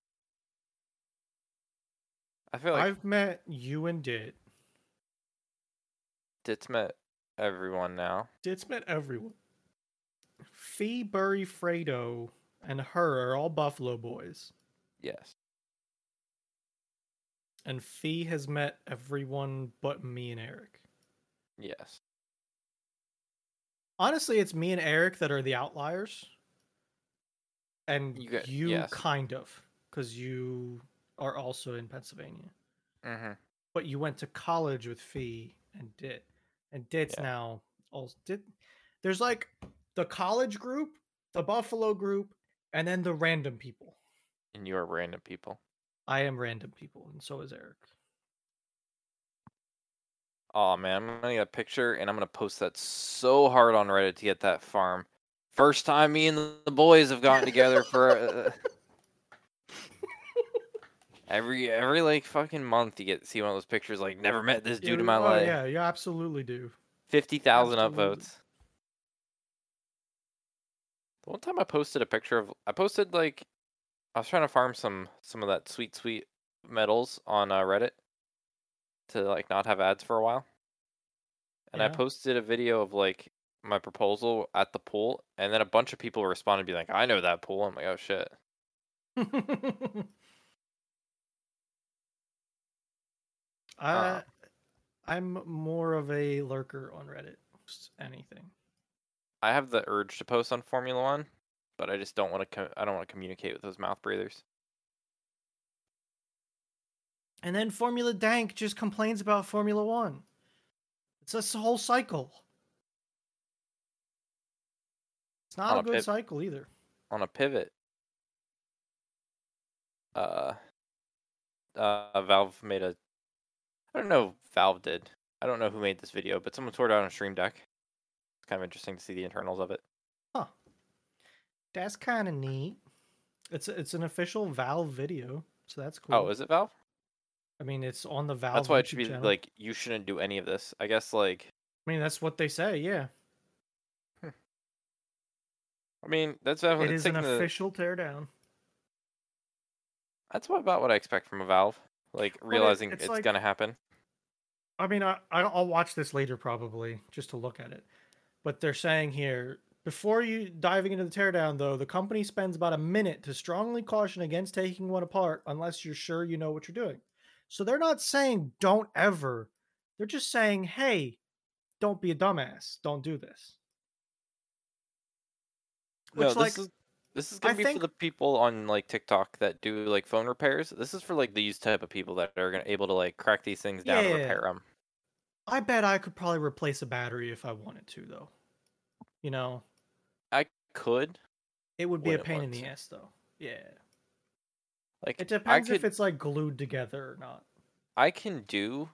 I feel like I've met you and Dit. Dit's met everyone now. Dit's met everyone. Fee, Burry, Fredo, and her are all Buffalo boys. Yes. And Fee has met everyone but me and Eric. Yes. Honestly, it's me and Eric that are the outliers. And You get- you yes. kind of, because you are also in Pennsylvania. Mm-hmm. But you went to college with Fee and Dit. And Dit's Yeah. now also Dit. There's like the college group, the Buffalo group, and then the random people. And you are random people. I am random people, and so is Eric. Oh man, I'm gonna get a picture and I'm gonna post that so hard on Reddit to get that farm. First time me and the boys have gotten together for uh, every every like fucking month you get to see one of those pictures like never met this dude in my oh, life. Yeah, you absolutely do. Fifty thousand upvotes. The one time I posted a picture of I posted like I was trying to farm some some of that sweet sweet medals on uh, Reddit to like not have ads for a while. And I posted a video of like my proposal at the pool and then a bunch of people responded be like, I know that pool. I'm like, oh shit. I, Uh. I'm more of a lurker on Reddit. Just anything. I have the urge to post on Formula One, but I just don't want to. Co- I don't want to communicate with those mouth breathers. And then Formula Dank just complains about Formula One. It's this whole cycle. It's not a a good pit- cycle either. on a pivot. Uh, uh, Valve made a. I don't know. if Valve did. I don't know who made this video, but someone tore it out on Steam Deck. It's kind of interesting to see the internals of it. Huh. That's kind of neat. It's it's an official Valve video, so that's cool. Oh, is it Valve? I mean, it's on the Valve. That's why it should be channel. like you shouldn't do any of this. I guess like I mean, that's what they say. Yeah, I mean that's definitely it's an taking the- official teardown. That's what about what I expect from a Valve. Like realizing it's it's like- gonna happen. I mean, I I- I'll watch this later probably just to look at it. But they're saying here before you diving into the teardown, though, the company spends about a minute to strongly caution against taking one apart unless you're sure you know what you're doing. So they're not saying don't ever. They're just saying, hey, don't be a dumbass. Don't do this. No, this like, is this is gonna be think- for the people on like TikTok that do like phone repairs. This is for like these type of people that are gonna able to like crack these things down Yeah. and repair them. I bet I could probably replace a battery if I wanted to, though. You know, could. it would be a pain in the ass, though. Yeah. Like It depends could if it's like glued together or not. I can do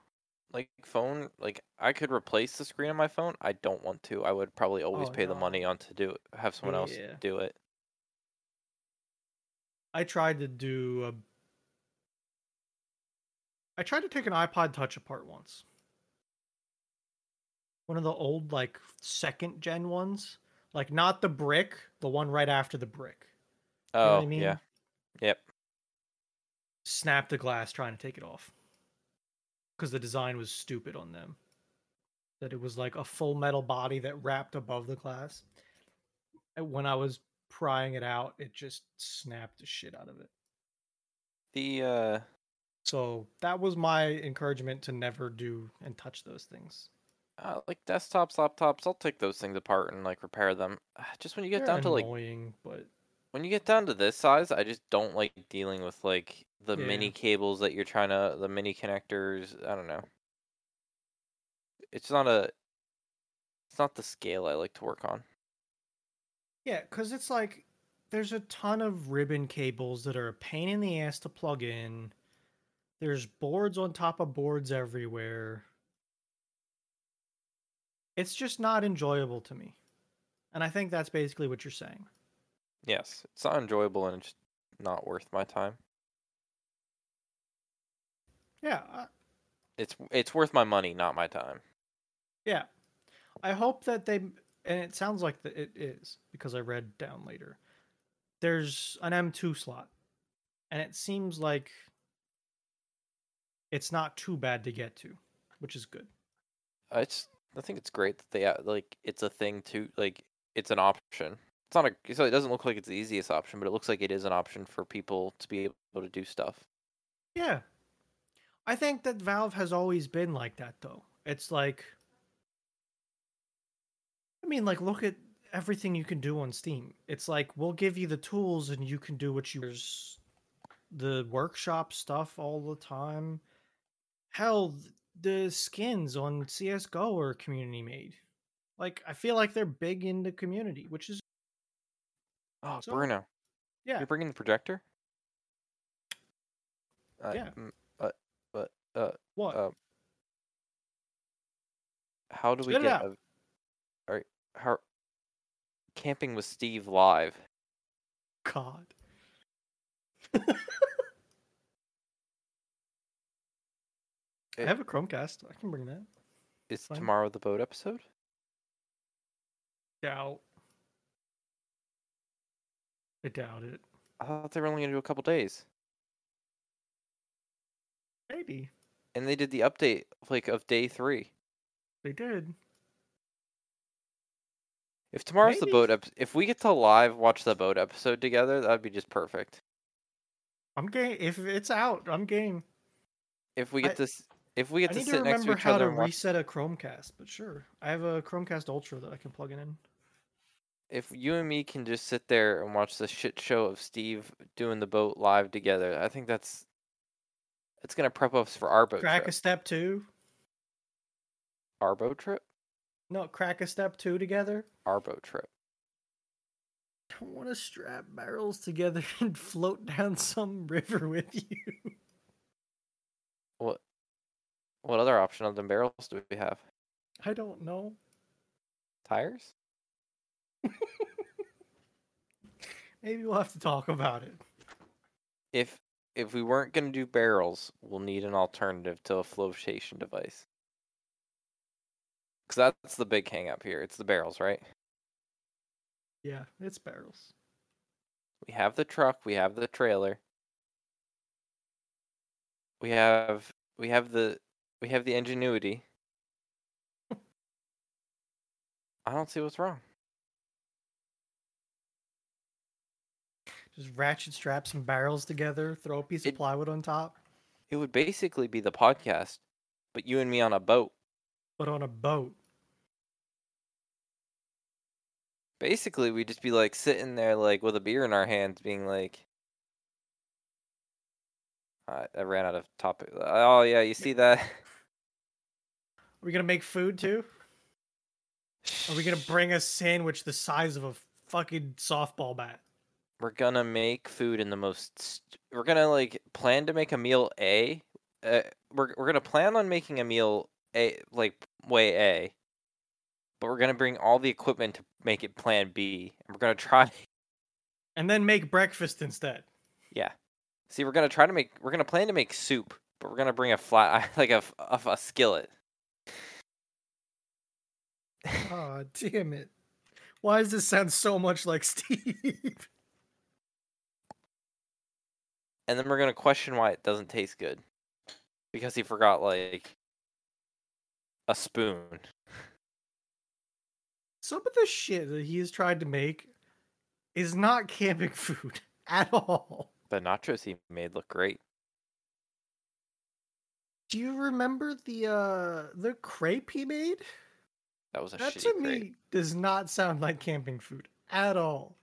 like phone like I could replace the screen on my phone. I don't want to. I would probably always Oh, pay the money on to do it, have someone else Yeah. do it. I tried to do a. I tried to take an iPod Touch apart once. One of the old, like, second gen ones. Like, not the brick, the one right after the brick. You know Oh what I mean? yeah. Yep. Snap the glass trying to take it off. Because the design was stupid on them. That it was like a full metal body that wrapped above the glass. And when I was prying it out, it just snapped the shit out of it. The uh So that was my encouragement to never do and touch those things. Uh, like desktops, laptops, I'll take those things apart and like repair them. Just when you get They're down to like annoying, but when you get down to this size, I just don't like dealing with like the mini cables that you're trying to the mini connectors. I don't know. It's not a it's not the scale I like to work on. yeah, because it's like there's a ton of ribbon cables that are a pain in the ass to plug in. There's boards on top of boards everywhere. It's just not enjoyable to me. And I think that's basically what you're saying. Yes, it's not enjoyable and it's not worth my time. Yeah, I, It's it's worth my money, not my time. yeah. I hope that they and it sounds like that it is because I read down later. There's an M2 slot. And it seems like it's not too bad to get to, which is good. Uh, I just I think it's great that they uh, like it's a thing to like it's an option. It's not a so it doesn't look like it's the easiest option, but it looks like it is an option for people to be able to do stuff. Yeah. I think that Valve has always been like that though. It's like I mean like look at everything you can do on Steam. It's like we'll give you the tools and you can do what you There's the workshop stuff all the time. Hell, the skins on CS:GO are community made. Like I feel like they're big into community, which is Oh, So, Bruno, yeah. you're bringing the projector? Uh, Yeah. But but uh What? uh, how do we Spit it get out. a, all right, how camping with Steve live? God. I have a Chromecast. I can bring that. Is Fine. tomorrow the boat episode? Doubt. I doubt it. I thought they were only gonna do a couple days. Maybe And they did the update like of day three. they did. If tomorrow's the boat ep- if we get to live watch the boat episode together, that'd be just perfect. I'm game. If it's out, I'm game. If we I- get this, if we get I to need to next to remember each how other to and watch, reset a Chromecast, but sure. I have a Chromecast Ultra that I can plug it in. if you and me can just sit there and watch the shit show of Steve doing the boat live together, I think that's it's gonna prep us for our boat Crack a step two. Our boat trip. No, crack a step two together. Our boat trip. I want to strap barrels together and float down some river with you. What? Other option other than barrels do we have? I don't know. Tires? Maybe we'll have to talk about it. If if we weren't gonna do barrels, we'll need an alternative to a flotation device. Cause that's the big hang up here. It's the barrels, right? Yeah, it's barrels. We have the truck, we have the trailer. We have we have the we have the ingenuity. I don't see what's wrong. Just ratchet strap some barrels together, throw a piece of plywood on top, It would basically be the podcast, but you and me on a boat. but on a boat. Basically, we'd just be like sitting there like with a beer in our hands, being like I I ran out of topic. Oh yeah, you see that? Are we gonna make food too? Are we gonna bring a sandwich the size of a fucking softball bat? we're gonna make food in the most. St- we're gonna like plan to make a meal A. Uh, we're we're gonna plan on making a meal A like way A. But we're gonna bring all the equipment to make it Plan B, and we're gonna try. And then make breakfast instead. Yeah. See, we're gonna try to make. We're gonna plan to make soup, but we're gonna bring a flat like a a, a skillet. Oh, damn it. Why does this sound so much like Steve? and then we're gonna question why it doesn't taste good because he forgot like a spoon. Some of the shit that he has tried to make is not camping food at all. The nachos he made look great. Do you remember the uh the crepe he made? That was a That to crate. me does not sound like camping food at all.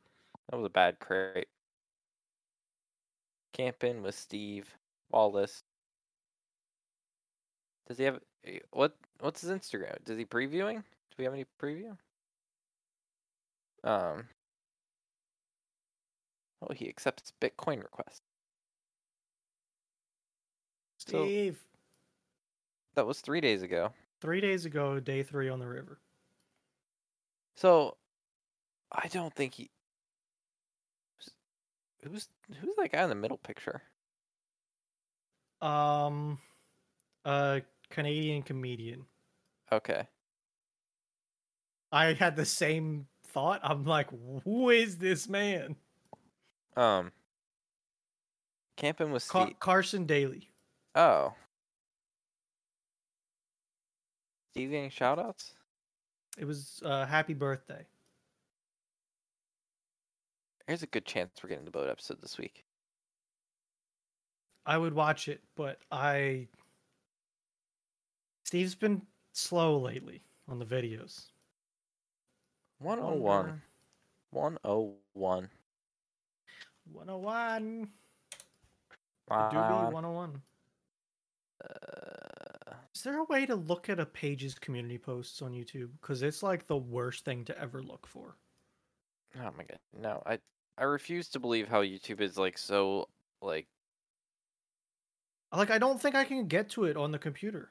That was a bad crate. Camping with Steve Wallis. Does he have eh, what? What's his Instagram? Does he previewing? Do we have any preview? Um. Oh, he accepts Bitcoin requests. Steve, That was three days ago. three days ago, day three on the river. So, I don't think he. Who's who's that guy in the middle picture? Um, a Canadian comedian. Okay. I had the same thought. I'm like, who is this man? Um. Camping with Ca-. Carson Daly. Oh. Steve getting shout outs? It was uh, happy birthday. There's a good chance we're getting the boat episode this week. I would watch it, but I. Steve's been slow lately on the videos. 101. Wonder- 101. 101. Wow. Doobie 101. Uh, Is there a way to look at a page's community posts on YouTube? Because it's like the worst thing to ever look for. oh my god. No, I I refuse to believe how YouTube is like so like Like, I don't think I can get to it on the computer.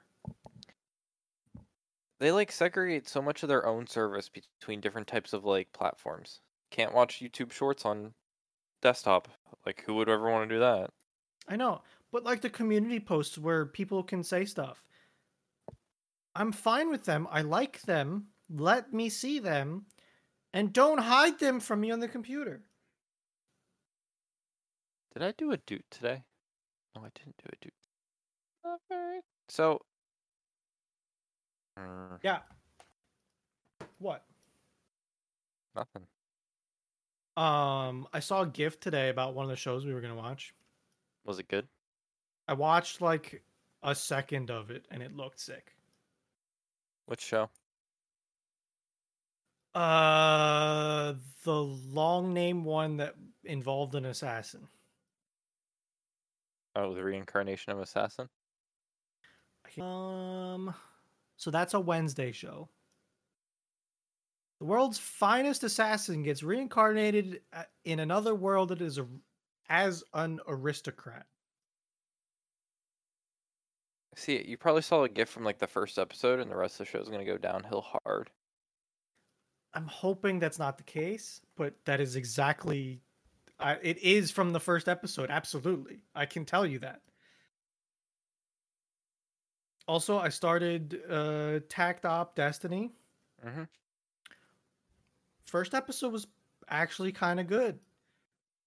they like segregate so much of their own service between different types of like platforms. Can't watch YouTube Shorts on desktop. Like who would ever want to do that? I know, but like the community posts where people can say stuff. I'm fine with them. I like them. Let me see them. And don't hide them from me on the computer. Did I do a doot today? No, I didn't do a. Not. So. Yeah. What? nothing. Um, I saw a gift today about one of the shows we were gonna watch. Was it good? I watched like a second of it and it looked sick. Which show? Uh, the long name one that involved an assassin. Oh, the reincarnation of Assassin. Um, so that's a Wednesday show. The world's finest assassin gets reincarnated uh, in another world that is a, as an aristocrat. See, you probably saw a gif from like the first episode, and the rest of the show is gonna go downhill hard. I'm hoping that's not the case, but that is exactly. I, it is from the first episode. Absolutely, I can tell you that. Also, I started uh, Takt Op. Destiny. Mm-hmm. First episode was actually kind of good.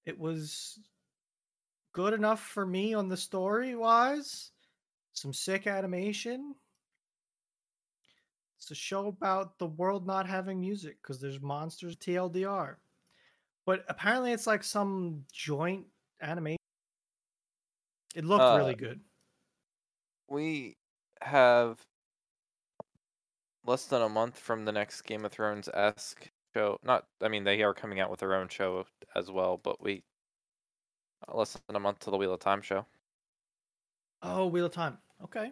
It was good enough for me on the story wise. Some sick animation. It's a show about the world not having music because there's monsters TLDR. But apparently it's like some joint animation. It looked Uh, really good. We have less than a month from the next Game of Thrones esque show. Not, I mean, they are coming out with their own show as well, but we uh, less than a month to the Wheel of Time show. Oh, Wheel of Time. Okay.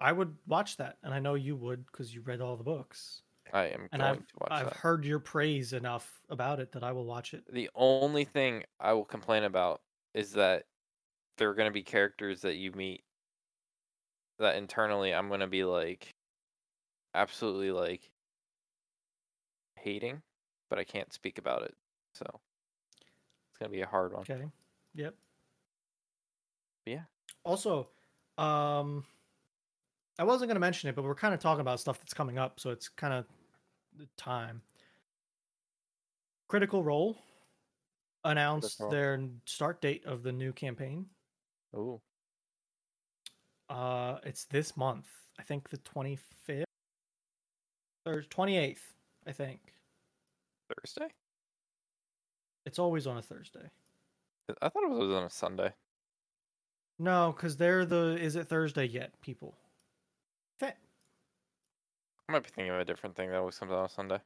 I would watch that, and I know you would because you read all the books. I am and going I've to watch I've that. heard your praise enough about it that I will watch it. The only thing I will complain about is that there are going to be characters that you meet that internally I'm going to be like absolutely like hating, but I can't speak about it. So it's going to be a hard one. Okay. Yep. Yeah. Also, um, I wasn't going to mention it, but we're kind of talking about stuff that's coming up, so it's kind of the time. Critical Role announced Role. their start date of the new campaign. Oh. Uh, it's this month. I think the 25th or 28th, I think. Thursday? It's always on a Thursday. I thought it was on a Sunday. No, because they're the is it Thursday yet, people. Fa- I might be thinking of a different thing that always comes out on Sunday.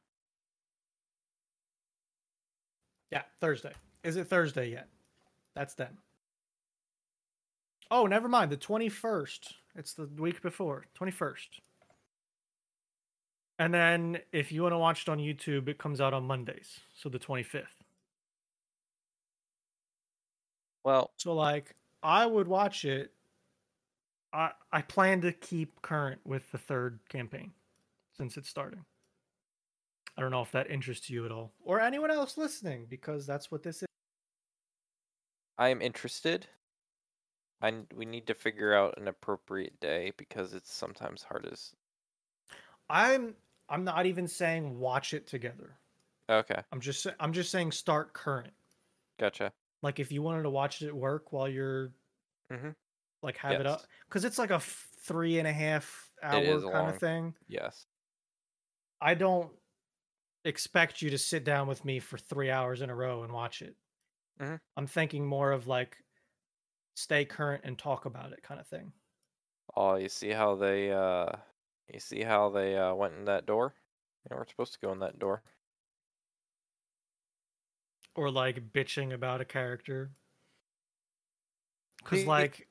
Yeah, Thursday. Is it Thursday yet? That's then. Oh, never mind. The 21st. It's the week before. 21st. And then if you want to watch it on YouTube, it comes out on Mondays. So the 25th. Well, So like I would watch it. I I plan to keep current with the third campaign since it's starting. I don't know if that interests you at all or anyone else listening because that's what this is. I am interested. I we need to figure out an appropriate day because it's sometimes hard as I'm I'm not even saying watch it together. Okay, I'm just I'm just saying start current. gotcha. Like if you wanted to watch it at work while you're Mhm. like have it up because it's like a f- three and a half hour kind long. of thing. Yes. I don't expect you to sit down with me for three hours in a row and watch it. Mhm. I'm thinking more of like stay current and talk about it kind of thing. Oh, you see how they uh you see how they uh went in that door? You know, we're supposed to go in that door. Or like bitching about a character. Cause See- like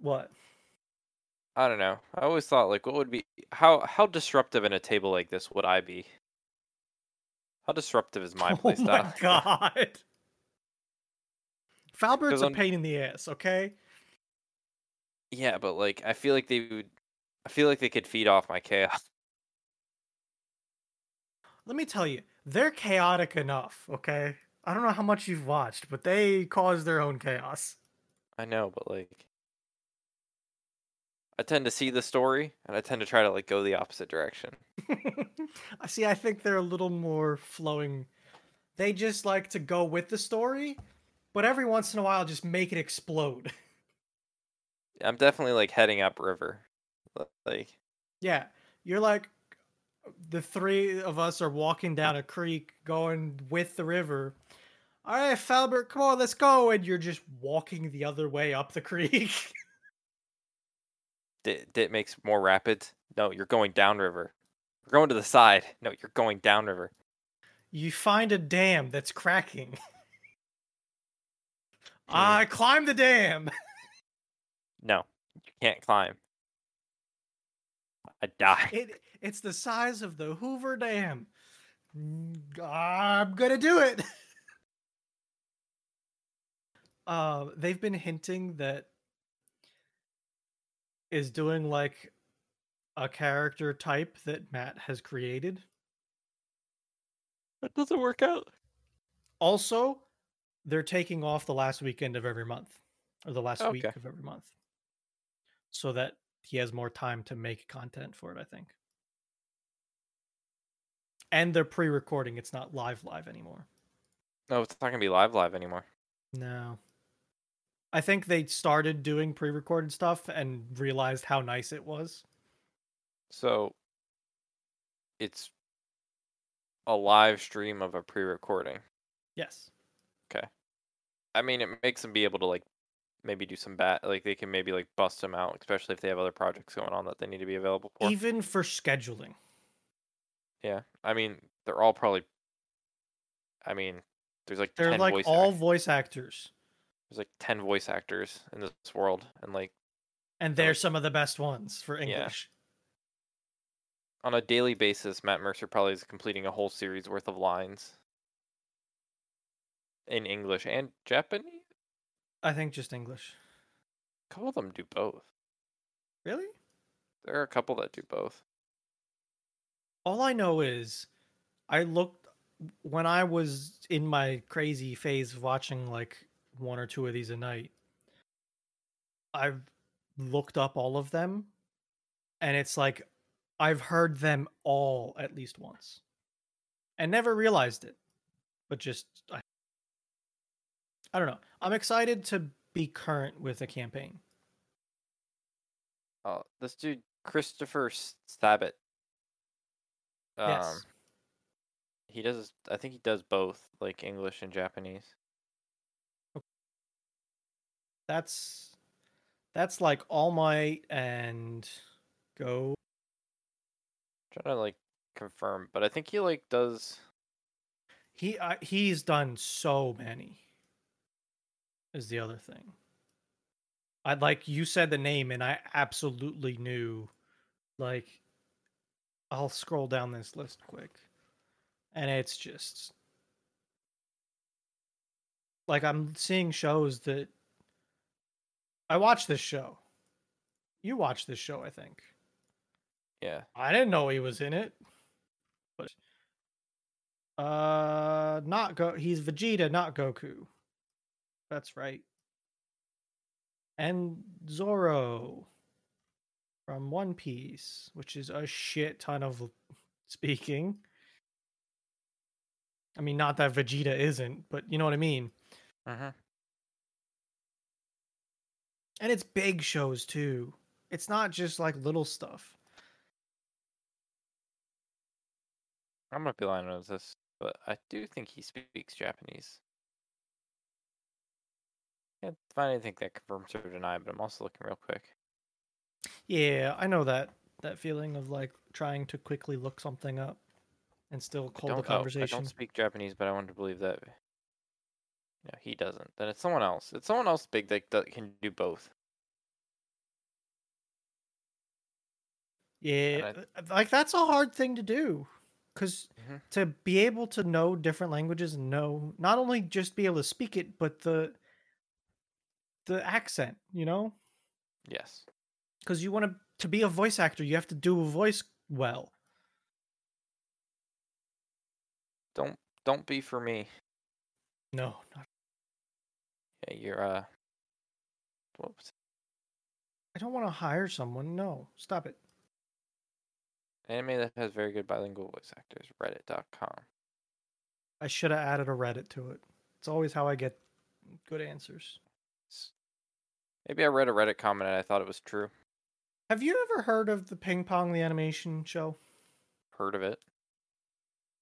what? I don't know. I always thought like what would be how how disruptive in a table like this would I be? How disruptive is my oh playstyle? my god. Falbert's 'Cause a I'm- pain in the ass, okay? yeah, but like I feel like they would I feel like they could feed off my chaos. Let me tell you, they're chaotic enough, okay? I don't know how much you've watched, but they cause their own chaos. I know, but like I tend to see the story and I tend to try to like go the opposite direction. I see. I think they're a little more flowing. They just like to go with the story, but every once in a while, just make it explode. I'm definitely like heading up river. Like yeah, you're like the three of us are walking down a creek, going with the river. All right, Falbert, come on, let's go. And you're just walking the other way up the creek. Dit, Dit makes more rapids. No, you're going downriver. We're going to the side. No, you're going downriver. you find a dam that's cracking. Hmm. I climb the dam. No, you can't climb. I die. It it's the size of the Hoover Dam. I'm gonna do it. Uh, they've been hinting that is doing like a character type that Matt has created. That doesn't work out. Also, they're taking off the last weekend of every month or the last week of every month so that he has more time to make content for it, I think. And they're pre-recording, it's not live live anymore. No, it's not gonna be live live anymore. No. I think they started doing pre-recorded stuff and realized how nice it was. So it's a live stream of a pre-recording. Yes. Okay. I mean, it makes them be able to like maybe do some bat like they can maybe like bust them out, especially if they have other projects going on that they need to be available for. Even for scheduling. Yeah, I mean, they're all probably. I mean, there's like They're 10 like voice all act- voice actors. there's like ten voice actors in this world, and like And they're some of the best ones for English. Yeah. English. on a daily basis, Matt Mercer probably is completing a whole series worth of lines in English and Japanese. I think just English. A couple of them do both. Really? There are a couple that do both. All I know is I looked when I was in my crazy phase of watching like one or two of these a night. I've looked up all of them and it's like I've heard them all at least once and never realized it. But just I, I don't know. I'm excited to be current with the campaign. Oh, this dude Christopher Sabat. Um, Yes. he does. I think he does both, like English and Japanese. That's that's like All Might and Go. trying to like confirm, but I think he like does. He uh, he's done so many. Is the other thing. I like you said the name and I absolutely knew like I'll scroll down this list quick. And it's just like I'm seeing shows that I watched this show. You watched this show, I think. Yeah, I didn't know he was in it. But uh not go he's Vegeta, not Goku. That's right. And Zoro from One Piece, which is a shit ton of speaking. I mean, not that Vegeta isn't, but you know what I mean. mm-hmm. And it's big shows too. It's not just like little stuff. I'm gonna be lying on this, but I do think he speaks Japanese. I can't find anything that confirms or deny, but I'm also looking real quick. Yeah, I know that that feeling of like trying to quickly look something up and still I hold the don't, oh, I don't speak Japanese, but I want to believe that. No, he doesn't. Then it's someone else. It's someone else big that, that can do both. Yeah, uh, like that's a hard thing to do because Mhm. to be able to know different languages and know not only just be able to speak it, but the the accent, you know, Yes. Because you want to to be a voice actor, you have to do a voice well. Don't don't be for me. No, not, Yeah, you're uh. Whoops. I don't want to hire someone. No, stop it. Anime that has very good bilingual voice actors. Reddit.com. I should have added a Reddit to it. It's always how I get good answers. Maybe I read a Reddit comment and I thought it was true. Have you ever heard of the Ping Pong the animation show? Heard of it.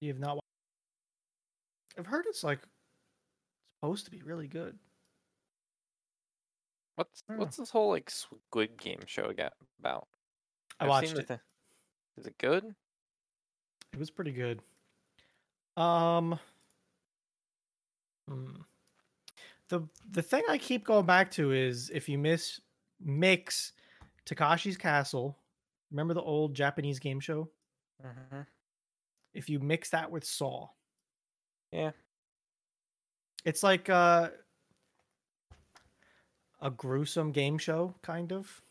You have not. wa- I've heard it's like supposed to be really good. What's what's this whole like Squid Game show about? I I've watched it. Is it good? It was pretty good. Um hmm. the the thing I keep going back to is if you miss mix Takeshi's Castle, remember the old Japanese game show? Mm-hmm. If you mix that with Saw, Yeah. it's like uh a gruesome game show kind of.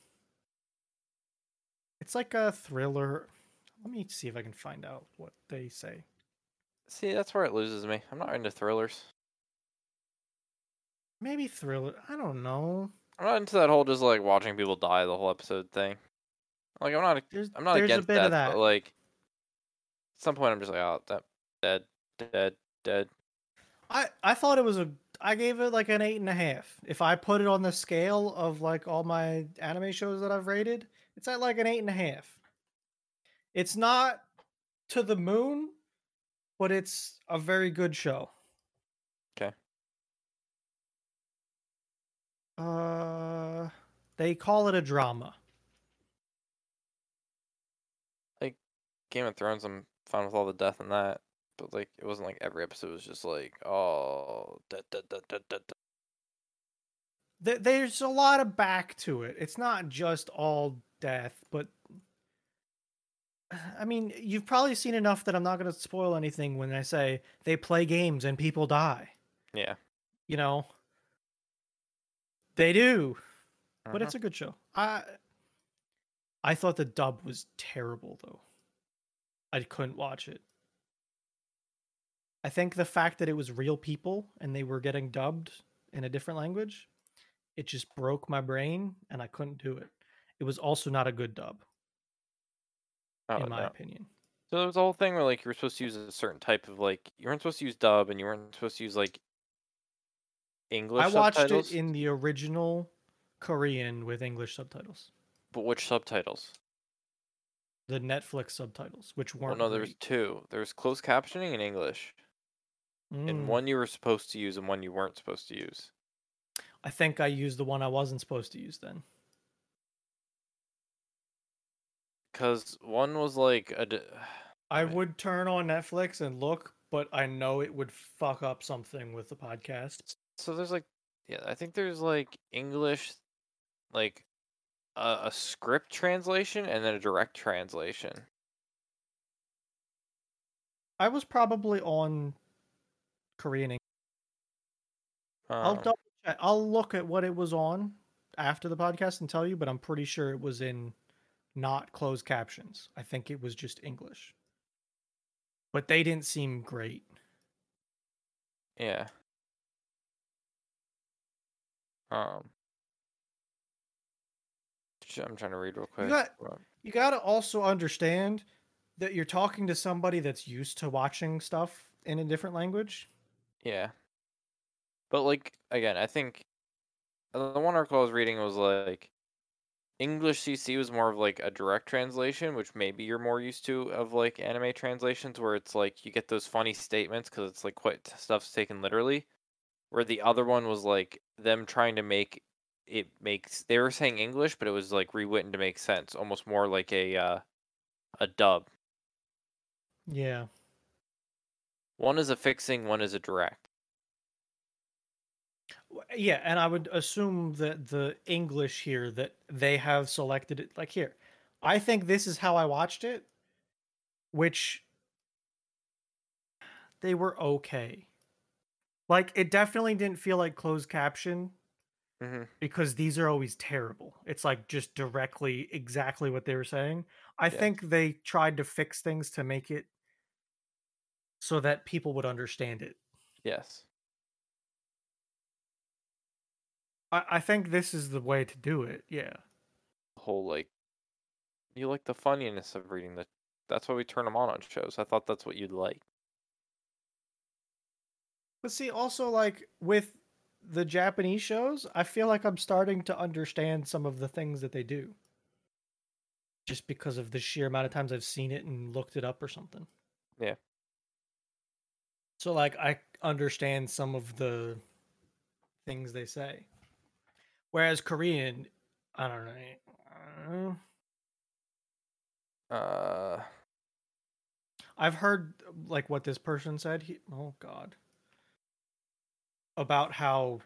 It's like a thriller. Let me see if I can find out what they say. See, that's where it loses me. I'm not into thrillers. Maybe thriller. I don't know. I'm not into that whole just like watching people die the whole episode thing. Like I'm not There's I'm not against a bit that, of that. but like at some point I'm just like, oh, that dead, dead, dead. I I thought it was a. I gave it like an eight and a half. If I put it on the scale of like all my anime shows that I've rated, it's at like an eight and a half. It's not to the moon, but it's a very good show. Uh, they call it a drama. Like Game of Thrones, I'm fine with all the death in that, but like it wasn't like every episode was just like, oh, dead, dead, dead, dead. dead. Th- There's a lot of back to it. It's not just all death, but I mean, you've probably seen enough that I'm not going to spoil anything when I say they play games and people die. Yeah. You know, they do, but Uh-huh. it's a good show. I I thought the dub was terrible though. I couldn't watch it. I think the fact that it was real people and they were getting dubbed in a different language, it just broke my brain and I couldn't do it. It was also not a good dub, Oh, in my no. opinion. So there was a whole thing where like you were supposed to use a certain type of like you weren't supposed to use dub and you weren't supposed to use like English I watched subtitles. it in the original Korean with English subtitles. But which subtitles? The Netflix subtitles, which Well, weren't no, there's two. There's closed captioning in English, Mm, and one you were supposed to use and one you weren't supposed to use. I think I used the one I wasn't supposed to use then. Cause one was like a. d- I would turn on Netflix and look, but I know it would fuck up something with the podcast. So there's like, yeah, I think there's like English, like a, a script translation and then a direct translation. I was probably on Korean. Eng- I'll Um, double check. I'll look at what it was on after the podcast and tell you, but I'm pretty sure it was in not closed captions. I think it was just English. But they didn't seem great. yeah. Um. I'm trying to read real quick. got- You got to also understand that you're talking to somebody that's used to watching stuff in a different language. Yeah. But like again, I think the one article I was reading was like English CC was more of like a direct translation, which maybe you're more used to of like anime translations where it's like you get those funny statements because it's like quite stuff's taken literally. Where the other one was like them trying to make it makes they were saying English, but it was like rewritten to make sense, almost more like a uh, a dub. Yeah. One is a fixing, one is a direct. Yeah, and I would assume that the English here that they have selected it like here. I think this is how I watched it, which they were okay. Like it definitely didn't feel like closed caption hmm because these are always terrible. It's like just directly exactly what they were saying. I Yes. think they tried to fix things to make it so that people would understand it. Yes. I, I think this is the way to do it. Yeah. whole like you like the funniness of reading the that's why we turn them on on shows i thought that's what you'd like But see, also like with the Japanese shows, I feel like I'm starting to understand some of the things that they do. Just because of the sheer amount of times I've seen it and looked it up or something. Yeah. So like I understand some of the things they say. Whereas Korean, I don't know. I don't know. uh I've heard like what this person said. He, oh God, about how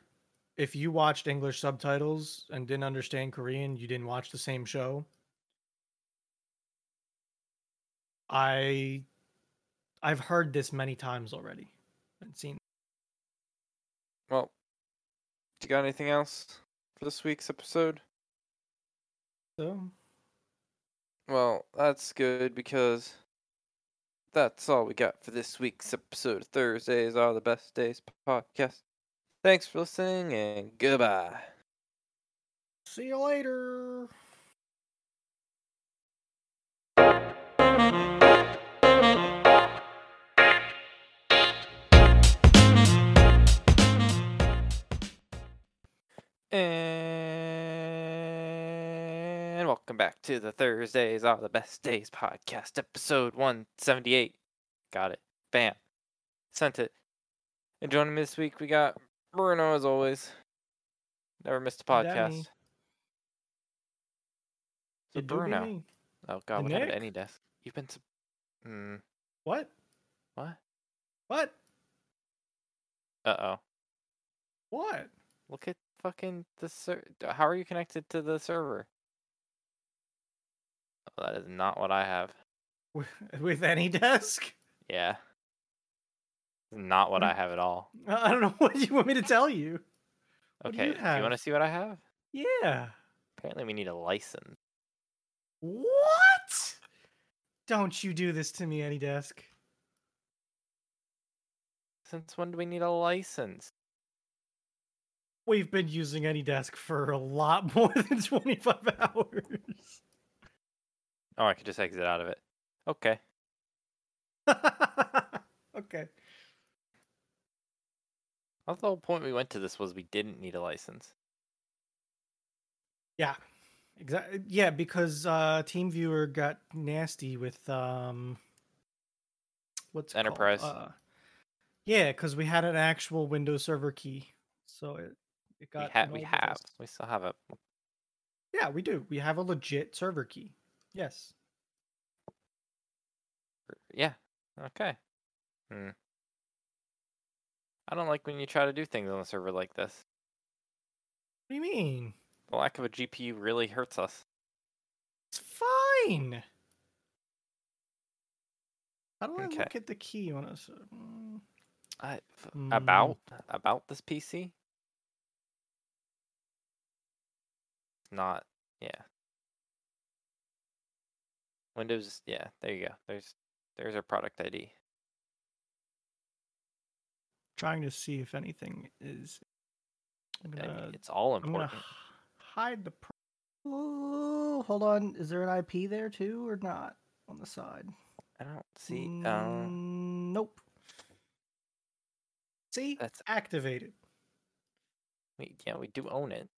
if you watched English subtitles and didn't understand Korean, you didn't watch the same show. I, I've heard this many times already and seen. well you got anything else for this week's episode So well that's good because that's all we got for this week's episode of thursdays are the best days podcast thanks for listening and goodbye see you later. And welcome back to the Thursdays Are the Best Days podcast, episode 178. Got it. Bam. Sent it. And joining me this week, we got Bruno, as always. Never missed a podcast. So, Bruno. Oh, God, what happened to AnyDesk? You've been. Sub- mm, What? what? What? Uh oh. What? Look at fucking the ser- How are you connected to the server? Oh, that is not what I have. with, with AnyDesk. Yeah. Not what. I have at all. I don't know what you want me to tell you. What do Okay. you Do you want to see what I have? Yeah. Apparently, we need a license. What? Don't you do this to me, AnyDesk. Since when do we need a license? We've been using AnyDesk for a lot more than 25 hours. Oh, I could just exit out of it. Okay. okay. I thought the whole point we went to this was we didn't need a license. Yeah. Exactly. Yeah, because uh TeamViewer got nasty with um what's it called? Enterprise. Uh, yeah, because we had an actual Windows Server key, so it it We, got ha- we have. us. We still have it. Yeah, we do. We have a legit server key. Yes. Yeah. Okay. Hmm. I don't like when you try to do things on a server like this. What do you mean? The lack of a GPU really hurts us. It's fine. How do I Okay. look at the key on a server? Mm, I, Hmm. About about this PC. It's not. Yeah. Windows. Yeah. There you go. There's there's our product ID. Trying to see if anything is. I'm I mean, gonna, it's all I'm gonna important. hide the. Pro- oh, hold on. Is there an IP there too, or not on the side? I don't see. Uh, Mm, nope. See, that's activated. we, yeah. We do own it.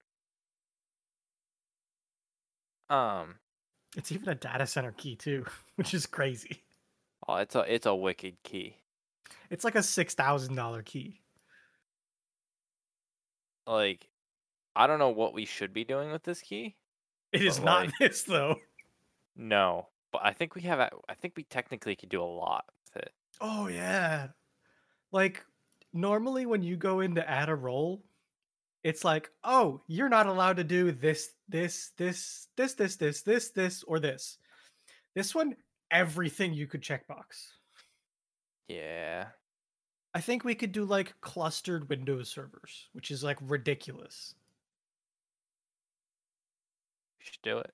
Um. It's even a data center key too, which is crazy. Oh, it's a it's a wicked key. It's like a six thousand dollar key. Like, I don't know what we should be doing with this key. It is not like- this though. No, but I think we have. I think we technically could do a lot with it. Oh yeah. Like normally when you go in to add a role, it's like, oh, you're not allowed to do this, this, this, this, this, this, this, this, or this. This one, everything you could checkbox. Yeah. I think we could do like clustered Windows servers, which is like ridiculous. We should do it.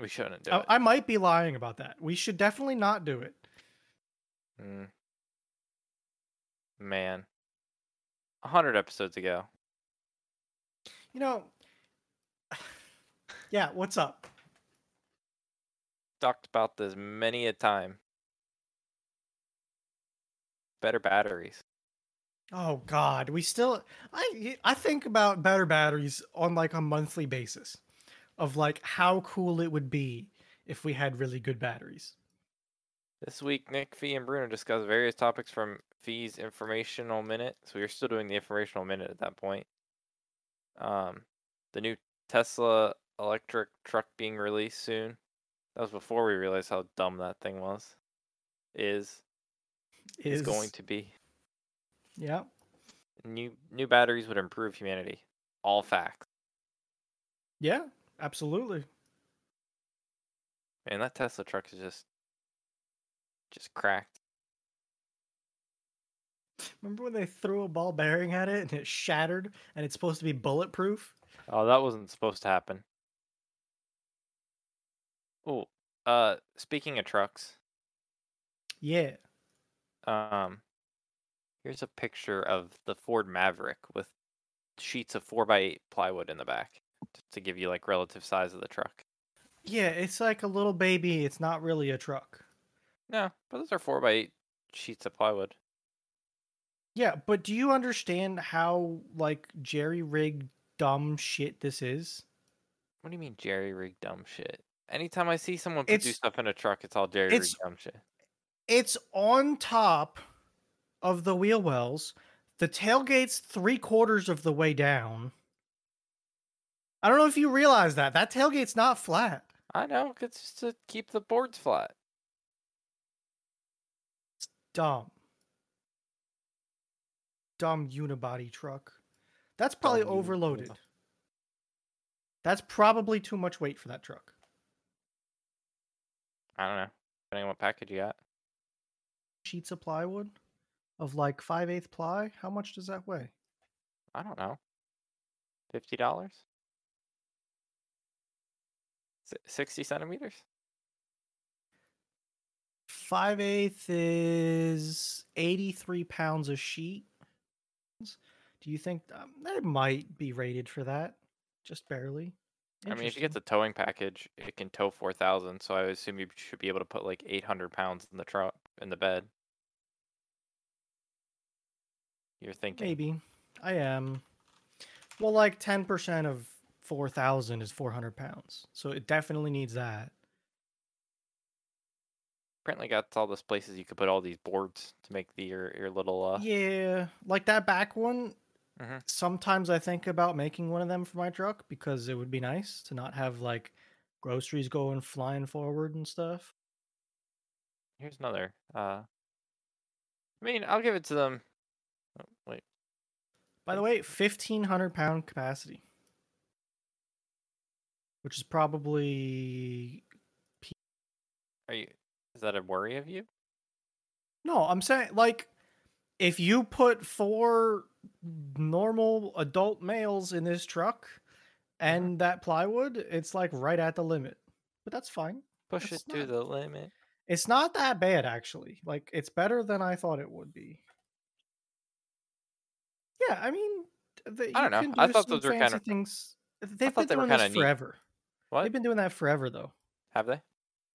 We shouldn't do I, it. I might be lying about that. We should definitely not do it. Mm. Man. A hundred episodes ago. You know, yeah, what's up? Talked about this many a time. Better batteries. Oh God, we still I I think about better batteries on like a monthly basis of like how cool it would be if we had really good batteries. This week, Nick, Fee, and Bruno discuss various topics from Fee's informational minute. So we are still doing the informational minute at that point. Um, the new Tesla electric truck being released soon. That was before we realized how dumb that thing was. Is is going to be. Yeah. New new batteries would improve humanity. All facts. Yeah, absolutely. Man, that Tesla truck is just just cracked. Remember when they threw a ball bearing at it and it shattered and it's supposed to be bulletproof? Oh, that wasn't supposed to happen. Oh, uh, speaking of trucks, Yeah. Um, here's a picture of the Ford Maverick with sheets of four by eight plywood in the back t- to give you like relative size of the truck. Yeah, it's like a little baby. It's not really a truck. No, but those are four by eight sheets of plywood. Yeah, but do you understand how like jerry rigged dumb shit this is? What do you mean jerry rig dumb shit? Anytime I see someone put do stuff in a truck, it's all jerry rig it's- dumb shit. It's on top of the wheel wells. The tailgate's three quarters of the way down. I don't know if you realize that. That tailgate's not flat. I know, it's just to keep the boards flat. Dumb. Dumb unibody truck. That's probably Dumb overloaded. yeah. That's probably too much weight for that truck. I don't know. Depending on what package you got. Sheets of plywood of like five eighth ply. How much does that weigh? I don't know. Fifty dollars. Sixty centimeters. Five eighth is eighty three pounds a sheet. Do you think um, it might be rated for that? Just barely. I mean, if you get the towing package, it can tow four thousand. So I assume you should be able to put like eight hundred pounds in the truck in the bed. You're thinking maybe I am. Well, like ten percent of four thousand is four hundred pounds, so it definitely needs that. Apparently, got all those places you could put all these boards to make the your your little. Uh... Yeah, like that back one. Mm-hmm. Sometimes I think about making one of them for my truck because it would be nice to not have like groceries going flying forward and stuff. Here's another. Uh, I mean, I'll give it to them. Oh, wait. By the way, fifteen hundred pound capacity, which is probably. Are you? Is that a worry of you? No, I'm saying like, if you put four normal adult males in this truck and mm-hmm. that plywood, it's like right at the limit. But that's fine. Push that's it not, to the limit. It's not that bad actually. Like it's better than I thought it would be. Yeah, I mean, the, I don't know. Do I thought those were kind of things. They've been doing this forever. Neat. They've been doing that forever, though. Have they?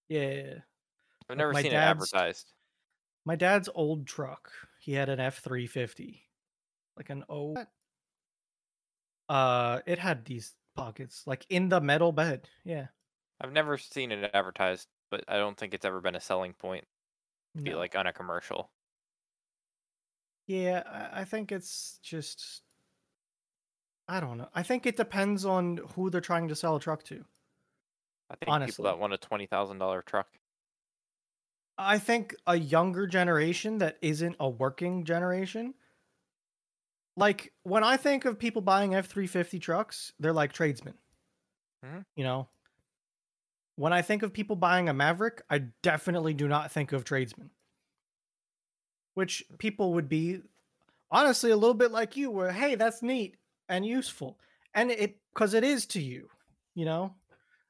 Yeah. I've never like seen it advertised. My dad's old truck. He had an F three fifty, like an O. Uh, it had these pockets, like in the metal bed. Yeah. I've never seen it advertised, but I don't think it's ever been a selling point. To no. Be like on a commercial. Yeah, I think it's just I don't know. I think it depends on who they're trying to sell a truck to. I think Honestly. people that want a twenty thousand dollar truck. I think a younger generation that isn't a working generation. Like when I think of people buying F three fifty trucks, they're like tradesmen. Mm-hmm. You know. When I think of people buying a Maverick, I definitely do not think of tradesmen which people would be honestly a little bit like you where hey that's neat and useful and it because it is to you you know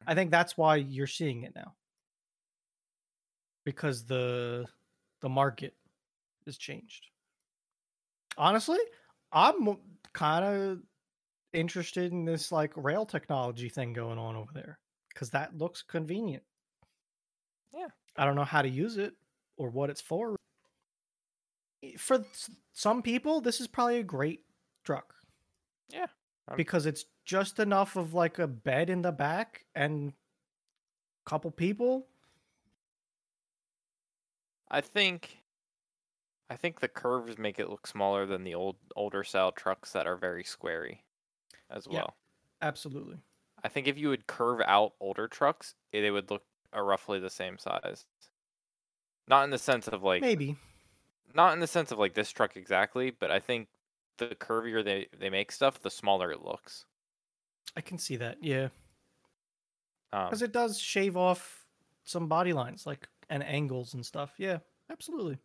i think that's why you're seeing it now because the the market has changed honestly i'm kind of interested in this like rail technology thing going on over there because that looks convenient yeah i don't know how to use it or what it's for for some people, this is probably a great truck. Yeah. I'm... Because it's just enough of like a bed in the back and a couple people. I think I think the curves make it look smaller than the old older style trucks that are very squarey as well. Yeah, absolutely. I think if you would curve out older trucks, they would look roughly the same size. Not in the sense of like maybe not in the sense of like this truck exactly, but I think the curvier they they make stuff, the smaller it looks. I can see that, yeah. Because um, it does shave off some body lines, like and angles and stuff. Yeah, absolutely.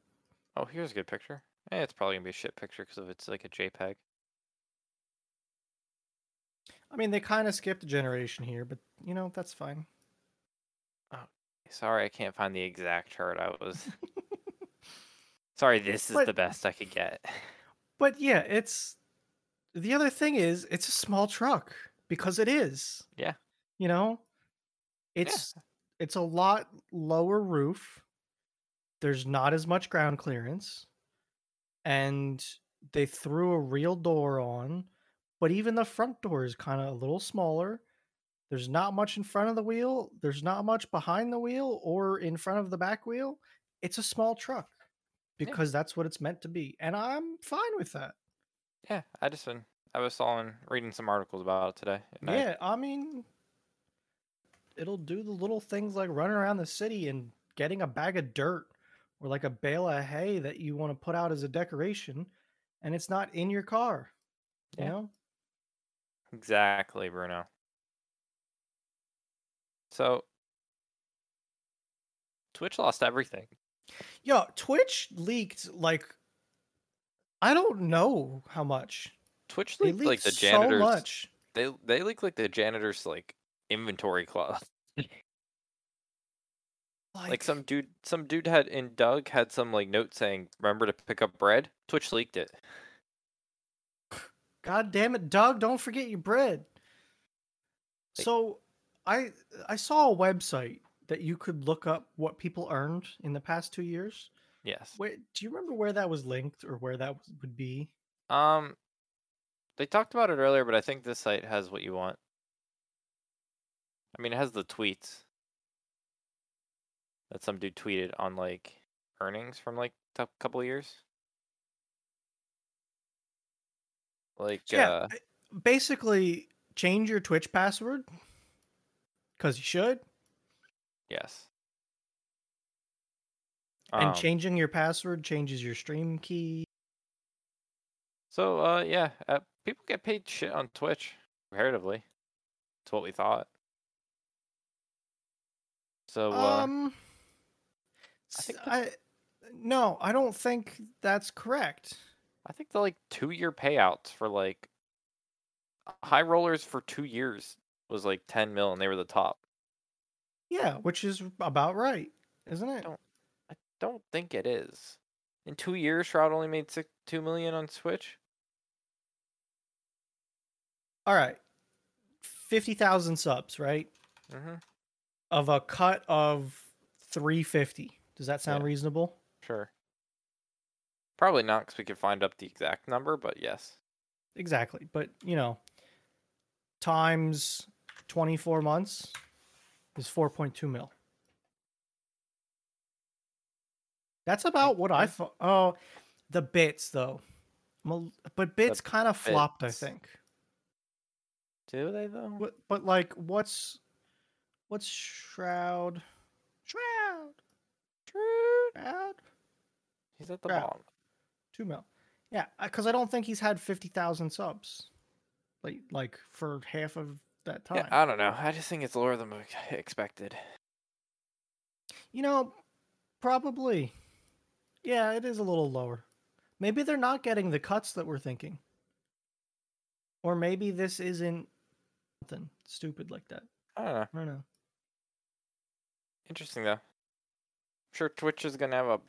Oh, here's a good picture. Eh, it's probably gonna be a shit picture because of it's like a JPEG. I mean, they kind of skipped a generation here, but you know that's fine. Oh, sorry, I can't find the exact chart. I was Sorry, this is but, the best I could get. But yeah, it's the other thing is it's a small truck because it is. Yeah. You know, it's yeah. it's a lot lower roof. There's not as much ground clearance, and they threw a real door on, but even the front door is kind of a little smaller. There's not much in front of the wheel. There's not much behind the wheel or in front of the back wheel. It's a small truck because yeah. that's what it's meant to be, and I'm fine with that. Yeah, I just been I was on reading some articles about it today. Yeah, I, I mean, it'll do the little things like running around the city and getting a bag of dirt or like a bale of hay that you want to put out as a decoration, and it's not in your car. You yeah. know. Exactly, Bruno. So Twitch lost everything. Yo, Twitch leaked like I don't know how much. Twitch They leaked like leaked the so janitors. much. They they leaked like the janitors like inventory cloth. Like, some dude, some dude had in Doug had some like note saying, "Remember to pick up bread." Twitch leaked it. God damn it, Doug, don't forget your bread. Like- So I I saw a website that you could look up what people earned in the past two years. Yes. Wait, do you remember where that was linked or where that would be? Um, they talked about it earlier, but I think this site has what you want. I mean, it has the tweets that some dude tweeted on like earnings from like a couple years. Like, yeah, uh, basically change your Twitch password because you should, yes. and Um, changing your password changes your stream key. So, uh, yeah, uh, people get paid shit on Twitch comparatively. It's what we thought. So, uh, um, I no, I don't think that's correct. I think the like two year payouts for like high rollers for two years was like 10 mil and they were the top. Yeah, which is about right, isn't it? Don't- I don't think it is. In two years, Shroud only made six, 2 million on Twitch. All right, fifty thousand subs, right? Mm-hmm. Of a cut of three fifty. Does that sound Yeah. reasonable? Sure. Probably not because we could find up the exact number, but yes. Exactly, but you know, times twenty four months is four point two mil. That's about what I thought. Oh, the bits though, but bits kind of flopped. I think. Do they though? What, but like, what's what's? Shroud. Shroud. He's at the bottom. Two mil. Yeah, uh, because I don't think he's had fifty thousand subs, like like for half of that time. Yeah, I don't know. I just think it's lower than expected. You know, probably. Yeah, it is a little lower. Maybe they're not getting the cuts that we're thinking. Or maybe this isn't something stupid like that. I don't know. I don't know. Interesting though. Sure Twitch is gonna have a,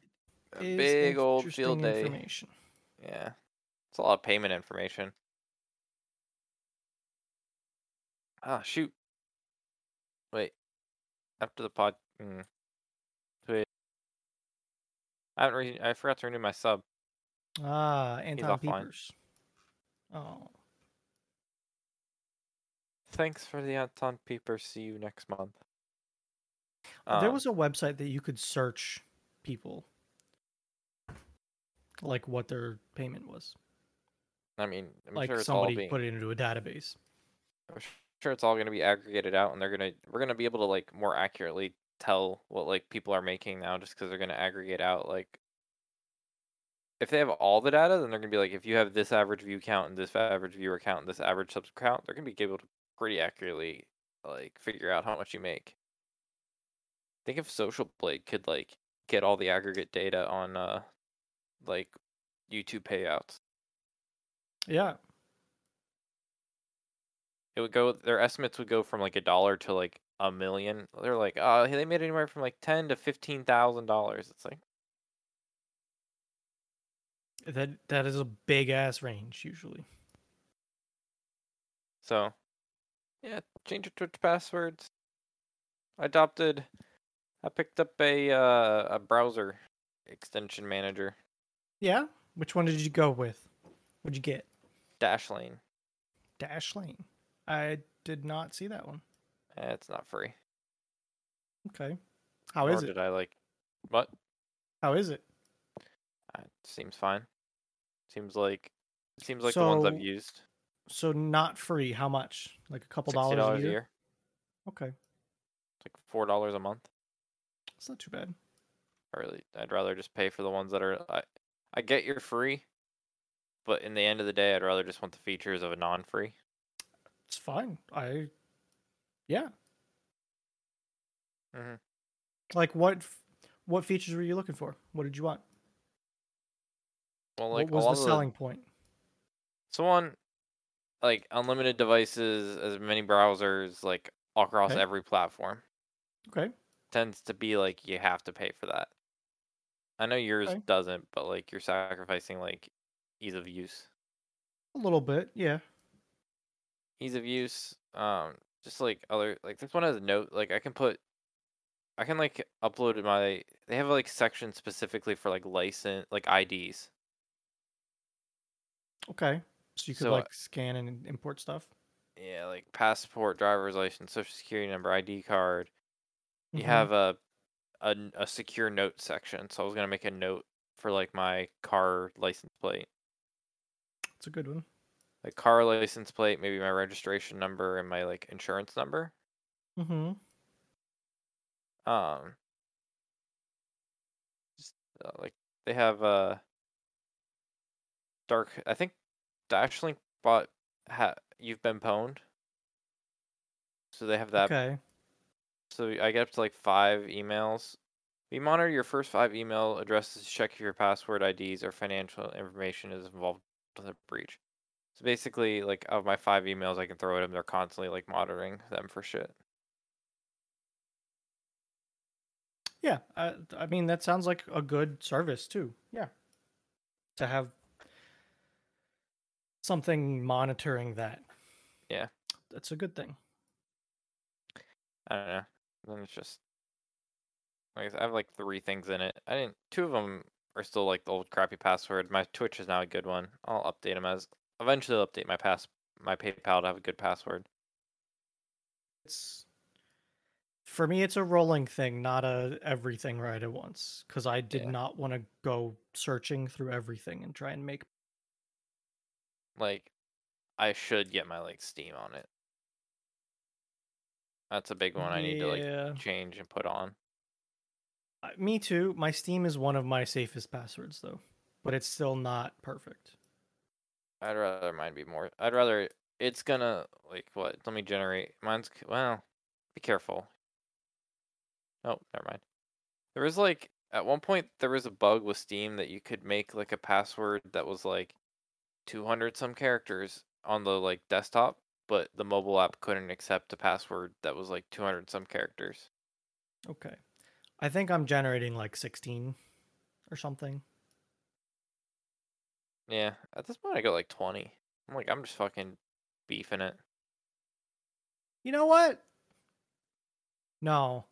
a Is big old field day. Information. Yeah, it's a lot of payment information. Ah, shoot. Wait. After the pod. Mm. Wait. I haven't. Re- I forgot to renew my sub. Ah, Anton. Peepers. Oh, Thanks for the Anton Peeper. See you next month. There Um, was a website that you could search people, like what their payment was. I mean, I'm like sure it's all somebody being. put it into a database. I'm sure it's all going to be aggregated out, and they're gonna we're gonna be able to like more accurately tell what like people are making now, just because they're gonna aggregate out like. If they have all the data, then they're gonna be like, if you have this average view count and this average viewer count and this average subs count, they're gonna be able to pretty accurately like figure out how much you make. Think if Social Blade could like get all the aggregate data on uh like YouTube payouts. Yeah, it would go their estimates would go from like a dollar to like a million they're like uh they made anywhere from like ten to fifteen thousand dollars it's like that that is a big ass range usually. so yeah change your twitch passwords i adopted i picked up a uh a browser extension manager Yeah, which one did you go with? What'd you get? dashlane Dashlane. I did not see that one. eh, it's not free Okay. How Nor is it? did i like what How is it? uh, seems fine seems like seems like the ones i've used So not free. How much? Like a couple dollars a a year? year Okay. it's like four dollars a month It's not too bad. I really I'd rather just pay for the ones that are I I get your free, but in the end of the day I'd rather just want the features of a non-free. It's fine. I yeah. Mm-hmm. Like what What features were you looking for? What did you want? Well, like what was the selling point? So on like unlimited devices, as many browsers, like across Okay. every platform, Okay. Tends to be like you have to pay for that. I know yours Okay. doesn't, but like you're sacrificing like ease of use. A little bit, yeah. Ease of use, um, just like other like this one has a note. Like I can put, I can like upload my. They have like section specifically for like license, like IDs. Okay. So you could So, uh, like scan and import stuff. Yeah, like passport, driver's license, social security number, ID card. You Mhm. have a secure note section. So I was gonna make a note for like my car license plate, It's a good one. like car license plate, maybe my registration number and my like insurance number. Mm-hmm. Um, just uh, like they have uh dark. I think Dashlane bought Have I Been Pwned. So they have that. Okay. So I get up to like five emails. We monitor your first five email addresses to check if your password IDs or financial information is involved with a breach. So basically, like of my five emails, I can throw at them. They're constantly like monitoring them for shit. Yeah. Uh, I, I mean, that sounds like a good service too. Yeah. To have something monitoring that. Yeah. That's a good thing. I don't know. Then it's just like I have like three things in it. I didn't. Two of them are still like the old crappy password. My Twitch is now a good one. I'll update them as eventually. I'll update my pass my PayPal to have a good password. It's for me it's a rolling thing, not a everything right at once cuz I did Yeah. not want to go searching through everything and try and make Like I should get my like Steam on it. That's a big one I need to Yeah. like change and put on. Uh, Me too. My Steam is one of my safest passwords though, but it's still not perfect. I'd rather mine be more. I'd rather it's gonna like what? Let me generate. Mine's c- well. Be careful. Oh, never mind. There was like at one point there was a bug with Steam that you could make like a password that was like 200 some characters on the like desktop, but the mobile app couldn't accept a password that was like 200 some characters. Okay. I think I'm generating like 16 or something. Yeah, at this point I got like 20. I'm like I'm just fucking beefing it. You know what? No.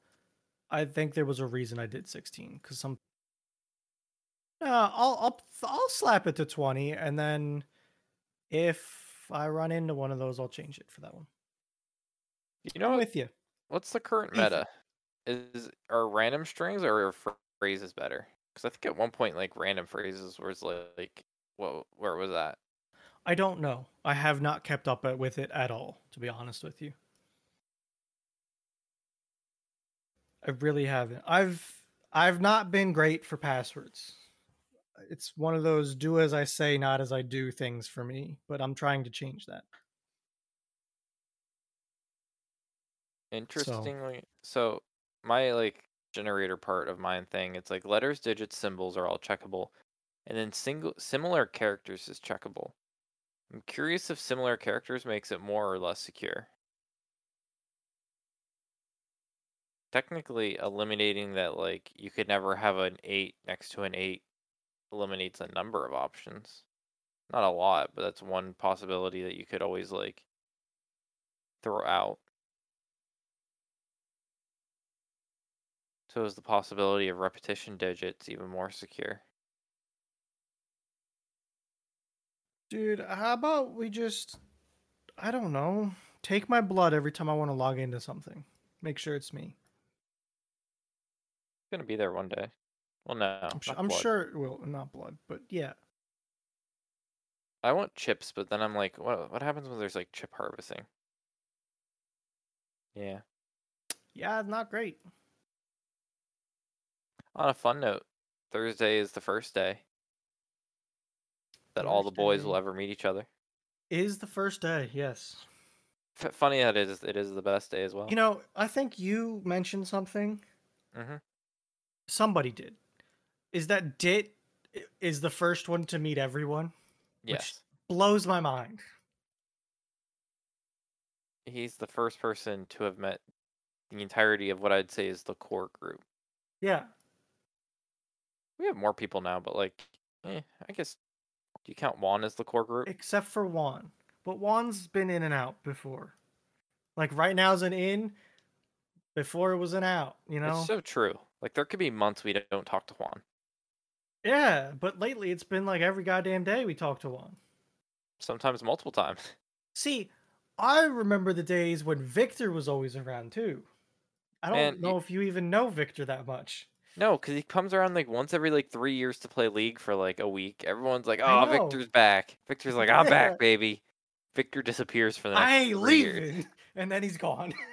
I think there was a reason I did 16 cuz some No, I'll I'll I'll slap it to 20 and then if I run into one of those I'll change it for that one. You know I'm with you. What's the current meta? Is are random strings or are phrases better? Because I think at one point like random phrases was like, what? Where was that? I don't know. I have not kept up uh, with it at all, to be honest with you. I really haven't. I've I've not been great for passwords. It's one of those do as I say, not as I do things for me, but I'm trying to change that. Interestingly, so my like generator part of mine thing, it's like letters, digits, symbols are all checkable, and then single similar characters is checkable. I'm curious if similar characters makes it more or less secure. Technically, eliminating that like you could never have an eight next to an eight eliminates a number of options. Not a lot, but that's one possibility that you could always like throw out. So is the possibility of repetition digits even more secure? Dude, how about we just I don't know, take my blood every time I want to log into something. Make sure it's me. It's gonna be there one day. Well, no, I'm, su- I'm sure it will not blood, but yeah. I want chips, but then I'm like, what? What happens when there's like chip harvesting? Yeah. Yeah, not great. On a fun note, Thursday is the first day that all the boys will ever meet each other. Is the first day, yes. F- funny that it is. It is the best day as well. You know, I think you mentioned something hmm somebody did, is that Dit is the first one to meet everyone. Yes. Blows my mind. He's the first person to have met the entirety of what I'd say is the core group. Yeah. We have more people now, but like, eh, I guess. Do you count Juan as the core group? except for Juan. But Juan's been in and out before. Like right now's an in. Before it was an out. You know. It's so true. Like, there could be months we don't talk to Juan. Yeah, but lately it's been like every goddamn day we talk to Juan. Sometimes multiple times. See, I remember the days when Victor was always around too. I don't Man, know if you even know Victor that much. No, because he comes around like once every like three years to play League for like a week. Everyone's like, "Oh. Victor's back." Victor's like, "I'm Yeah. back, baby." Victor disappears for the next I ain't years. leaving, and then he's gone.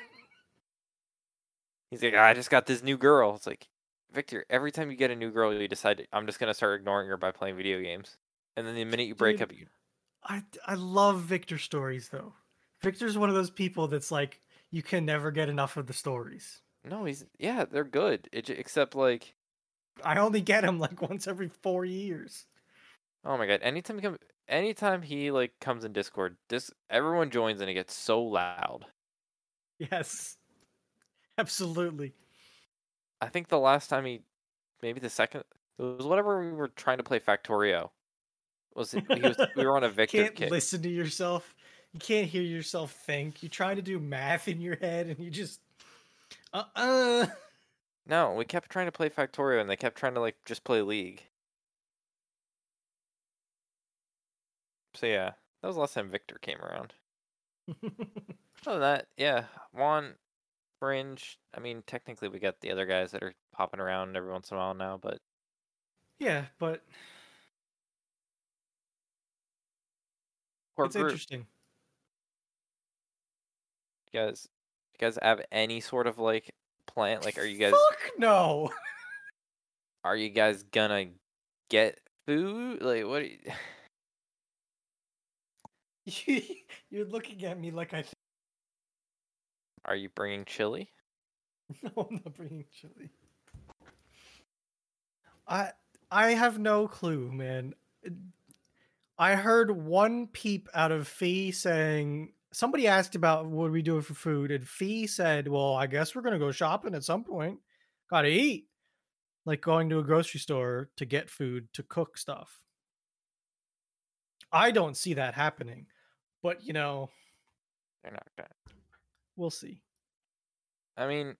He's like, "I just got this new girl." It's like, Victor. Every time you get a new girl, you decide I'm just gonna start ignoring her by playing video games, and then the minute you break Dude, up, you I I love Victor stories though. Victor's one of those people that's like you can never get enough of the stories. no, he's yeah, they're good. It, except like, I only get him like once every four years. oh my god, anytime he come, anytime he like comes in Discord, this everyone joins and it gets so loud. Yes, absolutely. I think the last time he, maybe the second, it was whatever we were trying to play Factorio. Was it? He was, we were on a Victor can't kit. listen to yourself. You can't hear yourself think. You're trying to do math in your head, and you just uh uh. No, we kept trying to play Factorio, and they kept trying to like just play League. So yeah, that was the last time Victor came around. Other than that, yeah, Juan, Fringe. I mean, technically we got the other guys that are popping around every once in a while now, but yeah, but core it's group, interesting. you guys, you guys have any sort of like plan? Like, are you guys? Fuck no. are you guys gonna get food? Like, what? Are you, You're looking at me like I. Are you bringing chili? no, I'm not bringing chili. I I have no clue, man. I heard one peep out of Fee saying somebody asked about what we do for food, and Fee said, "Well, I guess we're gonna go shopping at some point. Gotta eat." Like going to a grocery store to get food to cook stuff. I don't see that happening, but you know, They're not gonna. We'll see. I mean,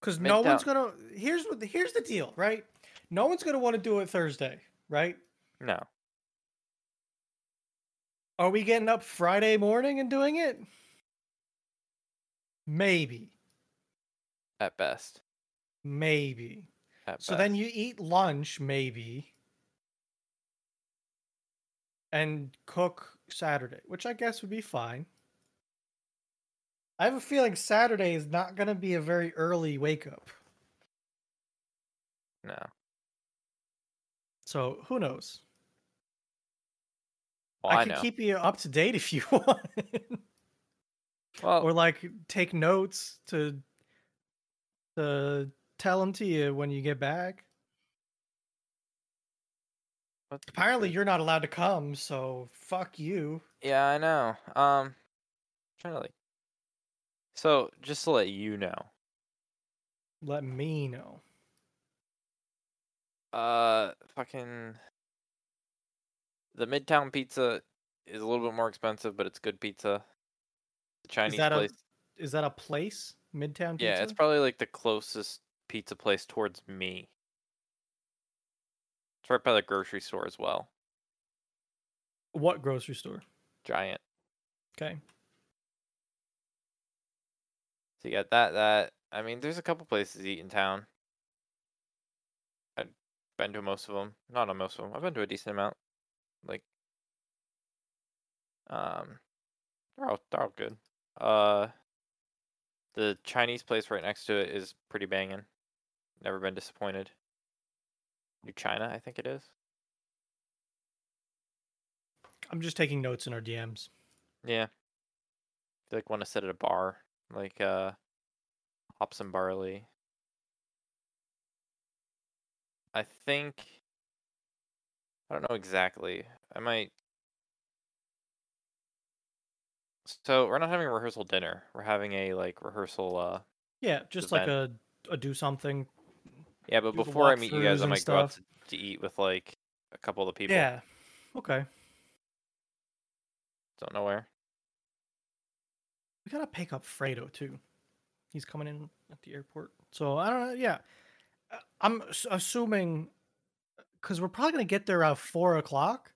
Because no one's gonna. Here's what. The, here's the deal, right? No one's gonna want to do it Thursday, right? no. Are we getting up Friday morning and doing it? Maybe, At best. maybe. At So best. then you eat lunch, maybe, and cook Saturday, which I guess would be fine. I have a feeling Saturday is not gonna be a very early wake up. no. So who knows? Well, I I, can know. keep you up to date if you want. well, or like take notes to to tell them to you when you get back. Apparently, you're not allowed to come, so fuck you. Yeah, I know. Um, trying to like. So just to let you know, Let me know. uh, fucking. The Midtown Pizza is a little bit more expensive, but it's good pizza. The Chinese that a place. Is that a place? Midtown Pizza? Yeah, it's probably like the closest pizza place towards me. It's right by the grocery store as well. what grocery store? Giant. Okay. So you got that. That I mean, there's a couple places to eat in town. I've been to most of them. Not on most of them. I've been to a decent amount. Like, um, they're all they're all good. Uh, the Chinese place right next to it is pretty banging. Never been disappointed. New China, I think it is. I'm just taking notes in our DMs. Yeah. If you like want to sit at a bar, like uh, hops and barley. I think I don't know exactly. I might. So we're not having a rehearsal dinner. We're having a like rehearsal. uh Yeah, just like a a do something. Yeah, but before I meet you guys, I might go out to, to eat with like a couple of the people. Yeah. Okay. Don't know where. We gotta pick up Fredo too. He's coming in at the airport. So I don't know. Yeah, Uh, I'm assuming because we're probably gonna get there at four o'clock,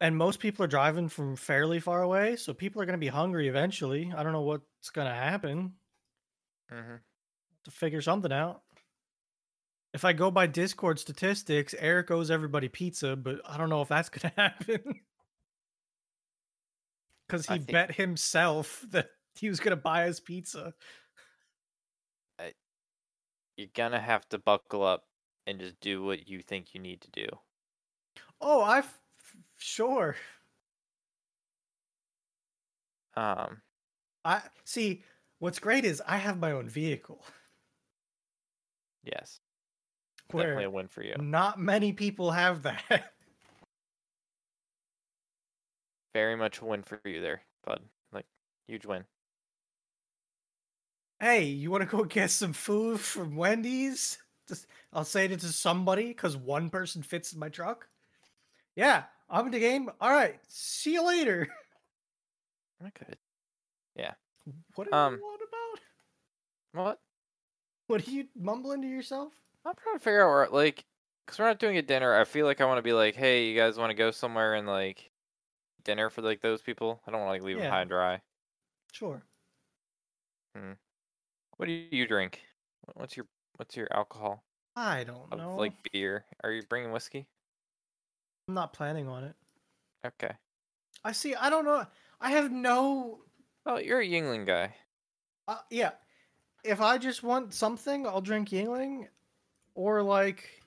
and most people are driving from fairly far away, so people are gonna be hungry eventually. I don't know what's gonna happen hmm to figure something out. If I go by Discord statistics, Eric owes everybody pizza, but I don't know if that's gonna happen. Because he think- bet himself that he was gonna buy his pizza. You're gonna have to buckle up and just do what you think you need to do. Oh, I've sure. Um, I see. What's great is I have my own vehicle, yes, definitely a win for you. not many people have that. Very much a win for you there, bud. Like huge win. hey, you want to go get some food from Wendy's? Just, I'll say it to somebody because one person fits in my truck. Yeah, I'm in the game. All right, see you later. I could. What are Um, you on about? What? What are you mumbling to yourself? I'm trying to figure out where, like, because we're not doing a dinner. I feel like I want to be like, hey, you guys want to go somewhere and like dinner for like those people? I don't want to like leave them Yeah. high and dry. Sure. What do you drink? Wh- What's your what's your alcohol? I don't Of, know. like beer? Are you bringing whiskey? I'm not planning on it. Okay. I see. I don't know. I have no Oh, you're a Yuengling guy. Uh, yeah. If I just want something, I'll drink Yuengling. Or like,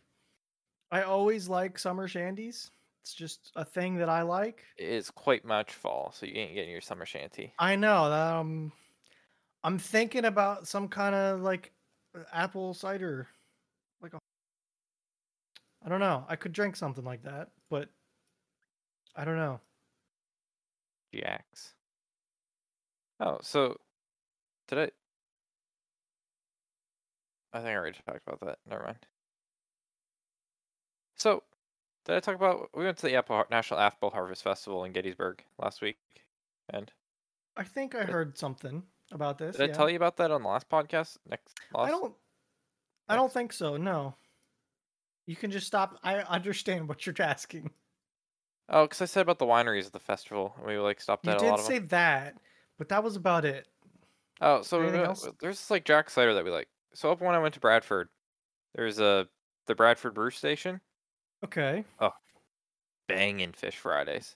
I always like summer shandies. It's just a thing that I like. It's quite much fall, so you ain't getting your summer shandy. I know um, I'm thinking about some kind of like uh, apple cider, like a. I don't know. I could drink something like that, but I don't know. Jacks. Oh, so did I? I think I already talked about that. Never mind. So, did I talk about? We went to the Apple National Apple Harvest Festival in Gettysburg last week, and I think I Did- heard something about this. did I tell you about that on the last podcast? Next, last, I don't. I don't think so. No. You can just stop. I understand what you're asking. Oh, because I said about the wineries at the festival, and we like stopped You at a did lot of say them. that, but that was about it. Oh, so we went- there's this like Jack cider that we like. So up when I went to Bradford, there's a the Bradford Brew Station. Okay. Oh, banging Fish Fridays.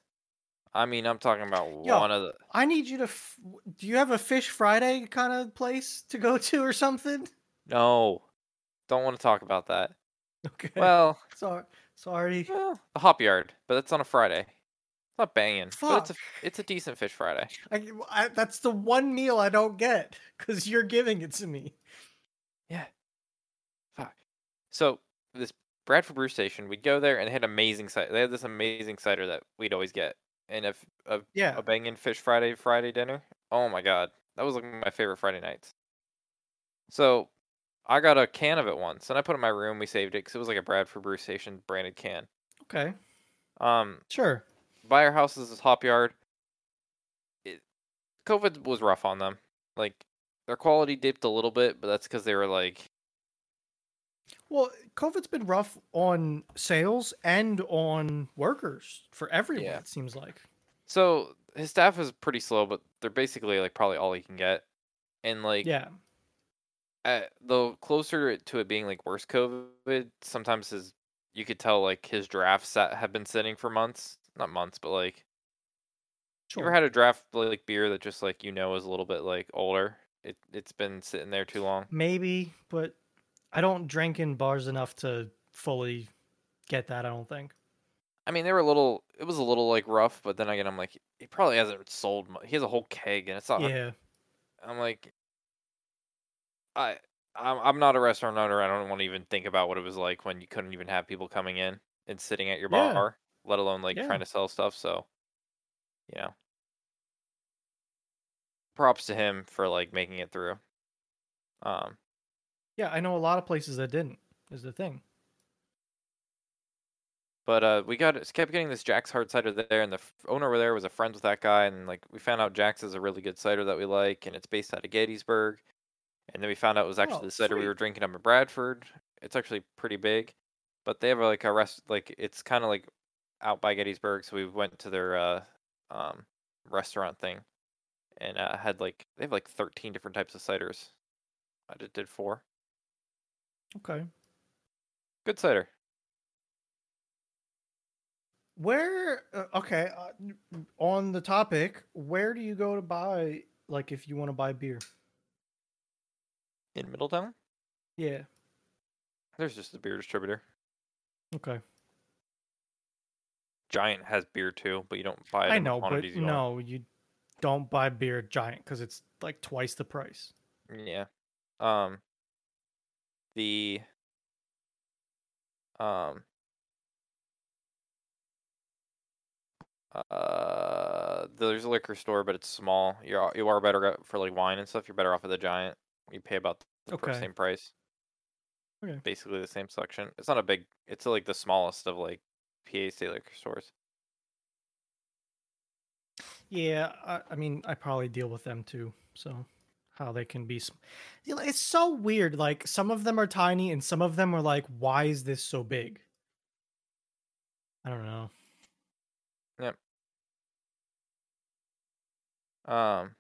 I mean, I'm talking about Yo. one of the. I need you to. F- do you have a Fish Friday kind of place to go to or something? No, don't want to talk about that. Okay. Well, sorry. Sorry. well, the Hop Yard, but it's on a Friday. It's not banging, but it's a Fuck. it's a decent Fish Friday. I, I, that's the one meal I don't get because you're giving it to me. Yeah. Fuck. So this Bradford Brew Station, we'd go there and they had amazing cider. They had this amazing cider that we'd always get, and if a, Yeah. a banging Fish Friday Friday dinner, oh my god, that was like my favorite Friday nights. So I got a can of it once, and I put it in my room. We saved it because it was like a Bradford Brew Station branded can. Okay. Um, Sure. by our house is this hop yard. It, COVID was rough on them. Like their quality dipped a little bit, but that's because they were like, Well, COVID's been rough on sales and on workers for everyone. Yeah. It seems like. so his staff is pretty slow, but they're basically like probably all he can get. And like, Yeah. uh, the closer to it being like worse COVID, sometimes his you could tell like his drafts have been sitting for months, not months, but like you ever had a draft like beer that just like you know is a little bit like older? It it's been sitting there too long. Maybe, but I don't drink in bars enough to fully get that. I don't think. I mean, they were a little. It was a little like rough, but then again, I'm like, he probably hasn't sold. mu- He has a whole keg, and it's not. Yeah. I'm like, I I'm I'm not a restaurant owner. I don't want to even think about what it was like when you couldn't even have people coming in and sitting at your Yeah. bar, let alone like Yeah. trying to sell stuff. So, you know, props to him for like making it through. Um, Yeah, I know a lot of places that didn't. Is the thing. but uh, we got kept getting this Jack's hard cider there, and the owner over there was a friend with that guy, and like we found out Jack's is a really good cider that we like, and it's based out of Gettysburg. And then we found out it was actually Oh, the cider we were drinking up in Bradford. It's actually pretty big, but they have like a rest like it's kind of like out by Gettysburg, so we went to their uh um restaurant thing and uh, had like they have like 13 different types of ciders. I just did four. Okay. Good cider. Where? Uh, okay. Uh, on the topic, where do you go to buy? Like, if you want to buy beer? In Middletown, Yeah. there's just a beer distributor. Okay. Giant has beer too, but you don't buy it I know, but you no, you don't buy beer at Giant because it's like twice the price. Yeah. Um the um uh there's a liquor store but it's small. You're you are better for like wine and stuff. You're better off at the Giant. You pay about the Okay. same price. Okay. Basically the same section. It's not a big it's like the smallest of like PA state liquor stores. Yeah, I, I mean, I probably deal with them too. So, how they can be. sm- It's so weird. Like, some of them are tiny and some of them are like, why is this so big? I don't know. Um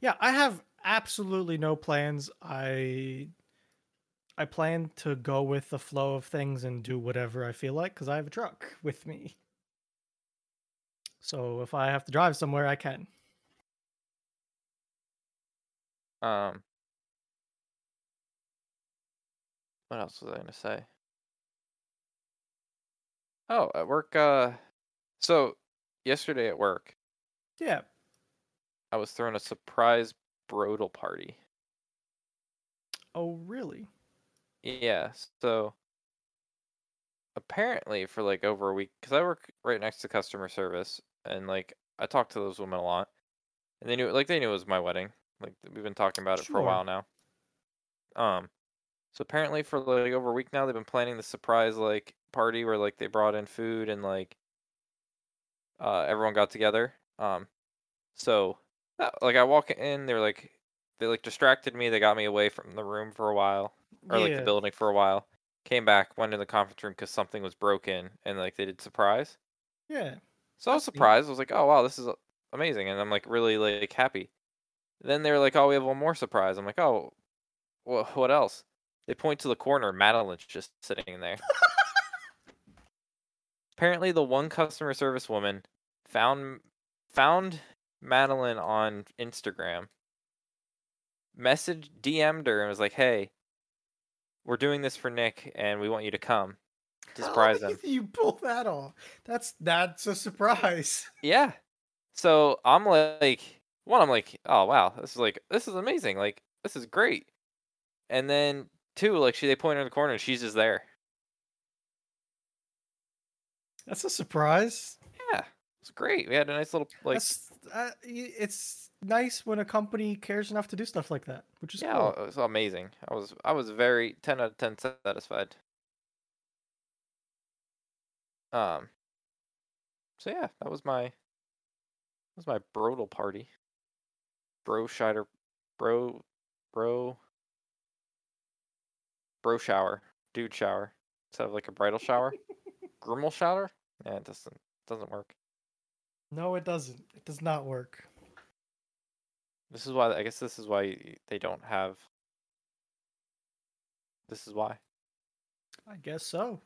Yeah, I have absolutely no plans. I I plan to go with the flow of things and do whatever I feel like because I have a truck with me. So if I have to drive somewhere, I can. Um what else was I gonna say? Oh, at work uh so yesterday at work Yeah. I was throwing a surprise brodal party. Oh, really? Yeah, so apparently for like over a week, because I work right next to customer service, and like I talked to those women a lot, and they knew like they knew it was my wedding. Like we've been talking about it for a Sure. while now. Um, so apparently for like over a week now, they've been planning the surprise like party where like they brought in food and like uh everyone got together. Um, so uh, like I walk in, they're like they like distracted me. They got me away from the room for a while or like the Yeah. building for a while. Came back, went in the conference room because something was broken, and like they did surprise. Yeah. So I was That's neat. surprised. I was like, "Oh wow, this is amazing," and I'm like really like happy. Then they were like, "Oh, we have one more surprise." I'm like, "Oh, wha what else?" They point to the corner. Madeline's just sitting there. Apparently, the one customer service woman found found Madeline on Instagram, Message DM'd her and was like, "Hey, we're doing this for Nick, and we want you to come to How surprise did him." You pull that off. That's that's a surprise. Yeah. So I'm like, one, I'm like, oh wow, this is like, this is amazing. Like, this is great. And then two, like, she they point her in the corner and she's just there. That's a surprise. Yeah, it's great. We had a nice little like, uh, it's nice when a company cares enough to do stuff like that, which is yeah, cool. it was amazing. I was I was very ten out of ten satisfied. Um. So yeah, that was my that was my brodal party. Bro shider, bro, bro, bro shower, dude shower. Instead of like a bridal shower, grimmel shower. Yeah, it doesn't doesn't work. No, it doesn't. It does not work. This is why I guess this is why they don't have. This is why. I guess so.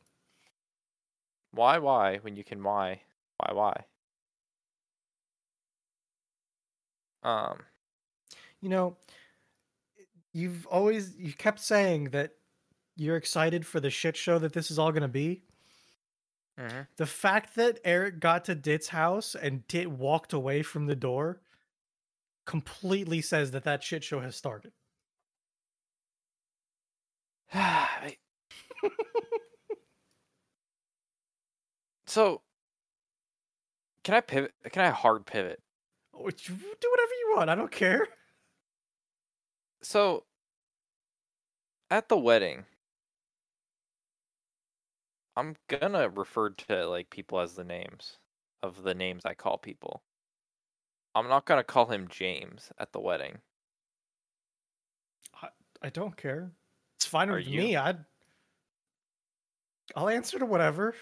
Why why when you can why why why. Um. You know, you've always you kept saying that you're excited for the shit show that this is all going to be. mhm. The fact that Eric got to Dit's house and Dit walked away from the door completely says that that shit show has started. So, can I pivot? Can I hard pivot? Oh, Do whatever you want. I don't care. So, at the wedding, I'm gonna refer to like people as the names of the names I call people. I'm not gonna call him James at the wedding. I don't care. It's fine Are with you? me. I'd. I'll answer to whatever.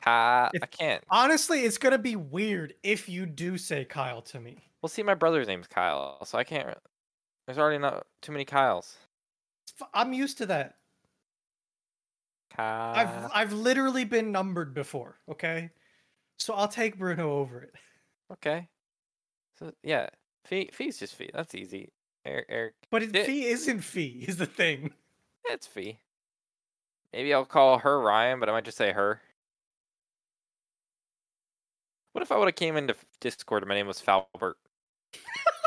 Ka- If- I can't. Honestly, it's gonna be weird if you do say Kyle to me. Well, see, my brother's name's Kyle, so I can't. Re- There's already not too many Kyles. I'm used to that. Kyle. I've I've literally been numbered before. Okay, so I'll take Bruno over it. Okay. So yeah, fee fee's just fee. That's easy. Eric, Eric, But it, fee isn't fee. Is the thing. it's fee. Maybe I'll call her Ryan, but I might just say her. What if I would have came into Discord and my name was Falbert?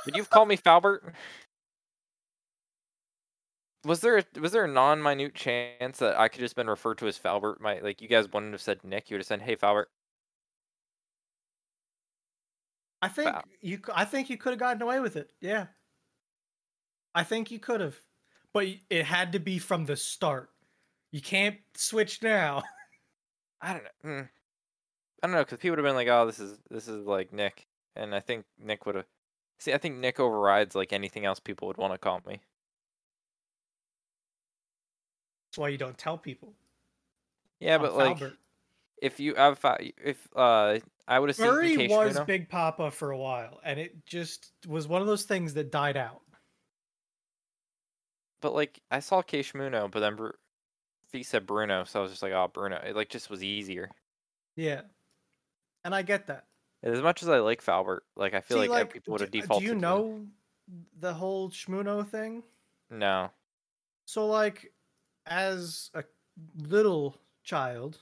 Would you have called me Falbert? Was there a, was there a non-minute chance that I could just been referred to as Falbert? My like you guys wouldn't have said Nick. You would have said, "Hey, Falbert." I think you. I think you could have gotten away with it. Yeah. I think you could have, but it had to be from the start. You can't switch now. I don't know. Mm. I don't know because people would have been like, "Oh, this is this is like Nick," and I think Nick would have. See, I think Nick overrides like anything else people would want to call me. Why you don't tell people. Yeah, I'm but like, if you, I've, if uh, I would have seen Murray was Big Papa for a while, and it just was one of those things that died out. but like I saw Muno, but then Bru- he said Bruno, so I was just like, "Oh, Bruno." It like just was easier. Yeah, and I get that. As much as I like Falbert, like I feel See, like, uh, people would have Do defaulted. you to- know the whole Shmuno thing? No. So, like, as a little child,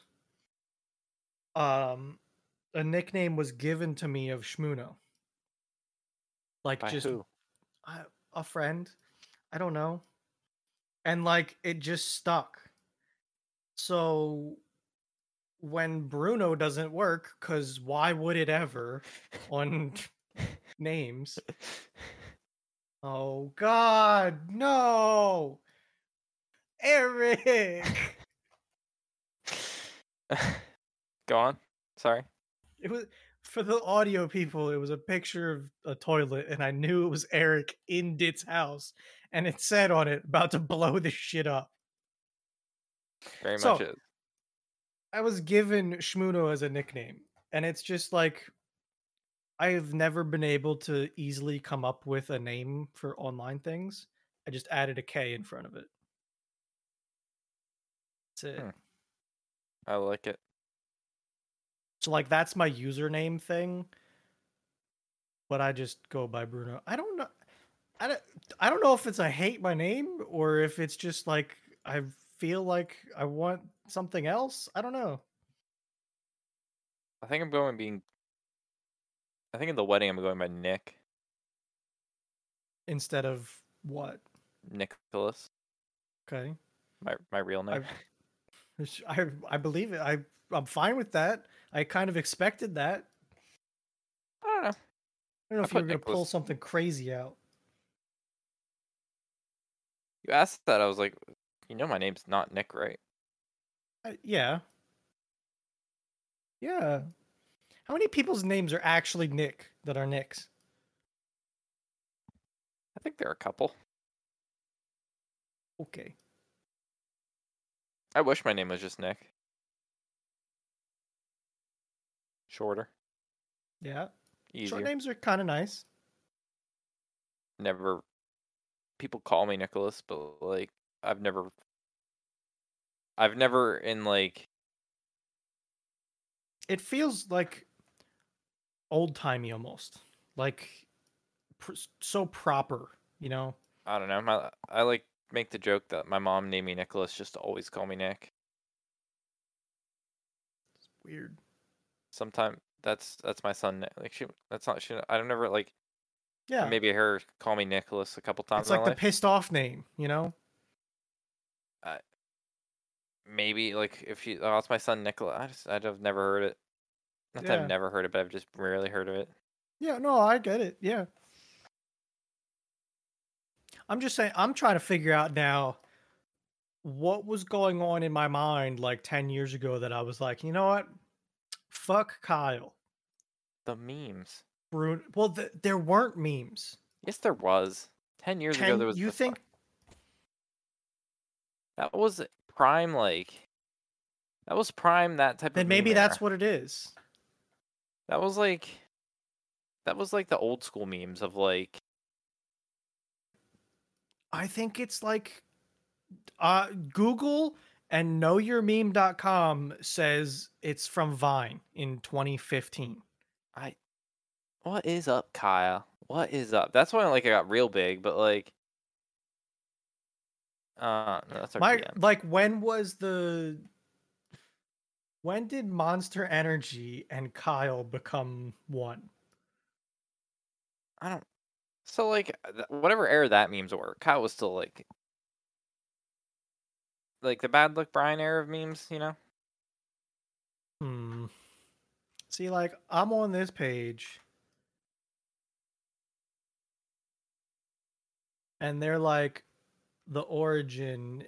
um, a nickname was given to me of Shmuno. Like, By just who? A friend. I don't know. And like, it just stuck. So, when Bruno doesn't work, because why would it ever on names? Oh, God, no! Eric! Go on. Sorry. It was for the audio people. It was a picture of a toilet, and I knew it was Eric in Dit's house, and it said on it about to blow this shit up. Very So- much is. I was given Shmuno as a nickname, and it's just like I've never been able to easily come up with a name for online things. I just added a K in front of it. That's it. Hmm. I like it. So like that's my username thing. But I just go by Bruno. I don't know. I don't, I don't know if it's I hate my name or if it's just like I feel like I want something else. I don't know. I think I'm going being. I think in the wedding I'm going by Nick Instead of what? Nicholas, Okay. my my real name. Which I I believe it. I I'm fine with that. I kind of expected that. I don't know. I don't know I if you were gonna pull something crazy out. You asked that, I was like, you know, my name's not Nick, right? I, yeah. Yeah. How many people's names are actually Nick that are Nicks? I think there are a couple. Okay. I wish my name was just Nick. Shorter, Yeah. easier. Short names are kind of nice. Never. People call me Nicholas, but like I've never. I've never in like It feels like old timey almost. Like pr- so proper, you know? I don't know. My I like make the joke that my mom named me Nicholas just to always call me Nick. It's weird. Sometime that's that's my son. Nick. Like she, that's not she. I've never like Yeah. maybe her call me Nicholas a couple times it's like the life. pissed off name, you know? maybe like if she oh, lost my son Nicola. I just I've never heard it. Not that Yeah. I've never heard it, but I've just rarely heard of it. Yeah, no, I get it. Yeah. I'm just saying I'm trying to figure out now what was going on in my mind like 10 years ago that I was like, "You know what? Fuck Kyle." The memes. Well, th- there weren't memes. Yes, there was. Ten years ago, there was. you the think that was prime? Like that was prime. That type then of. Then maybe that's era. what it is. That was like. That was like the old school memes of like. I think it's like uh Google and knowyourmeme.com says it's from Vine in 2015. I What is up, Kyle? What is up? That's when like I got real big, but like. Uh, no, that's My like when was the when did Monster Energy and Kyle become one? I don't. So like whatever era that memes were, Kyle was still like. Like the bad luck Brian era of memes, you know. Hmm. See, like I'm on this page, and they're like the origin.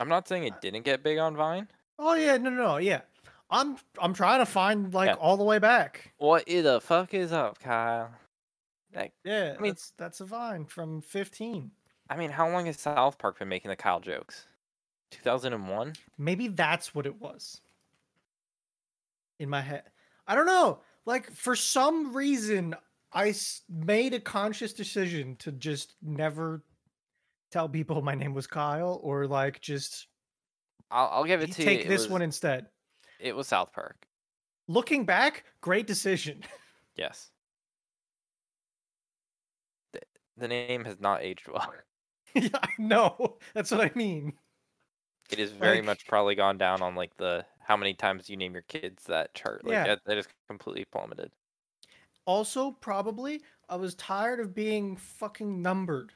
I'm not saying it didn't get big on Vine. Oh yeah, no, no, no, yeah. I'm I'm trying to find like Yeah. all the way back. What the fuck is up, Kyle? Like, Yeah, I mean- that's that's a vine from 15. I mean, how long has South Park been making the Kyle jokes? 2001. Maybe that's what it was. In my head, I don't know. Like for some reason, I s- made a conscious decision to just never tell people my name was Kyle, or like just I'll, I'll give it to take you. it this was- one instead. It was South Park. Looking back, great decision. Yes. The, the name has not aged well. yeah, I know. That's what I mean. It is very Like- much probably gone down on like the how many times you name your kids that chart. Like Yeah. that, that is completely plummeted. Also, probably, I was tired of being fucking numbered.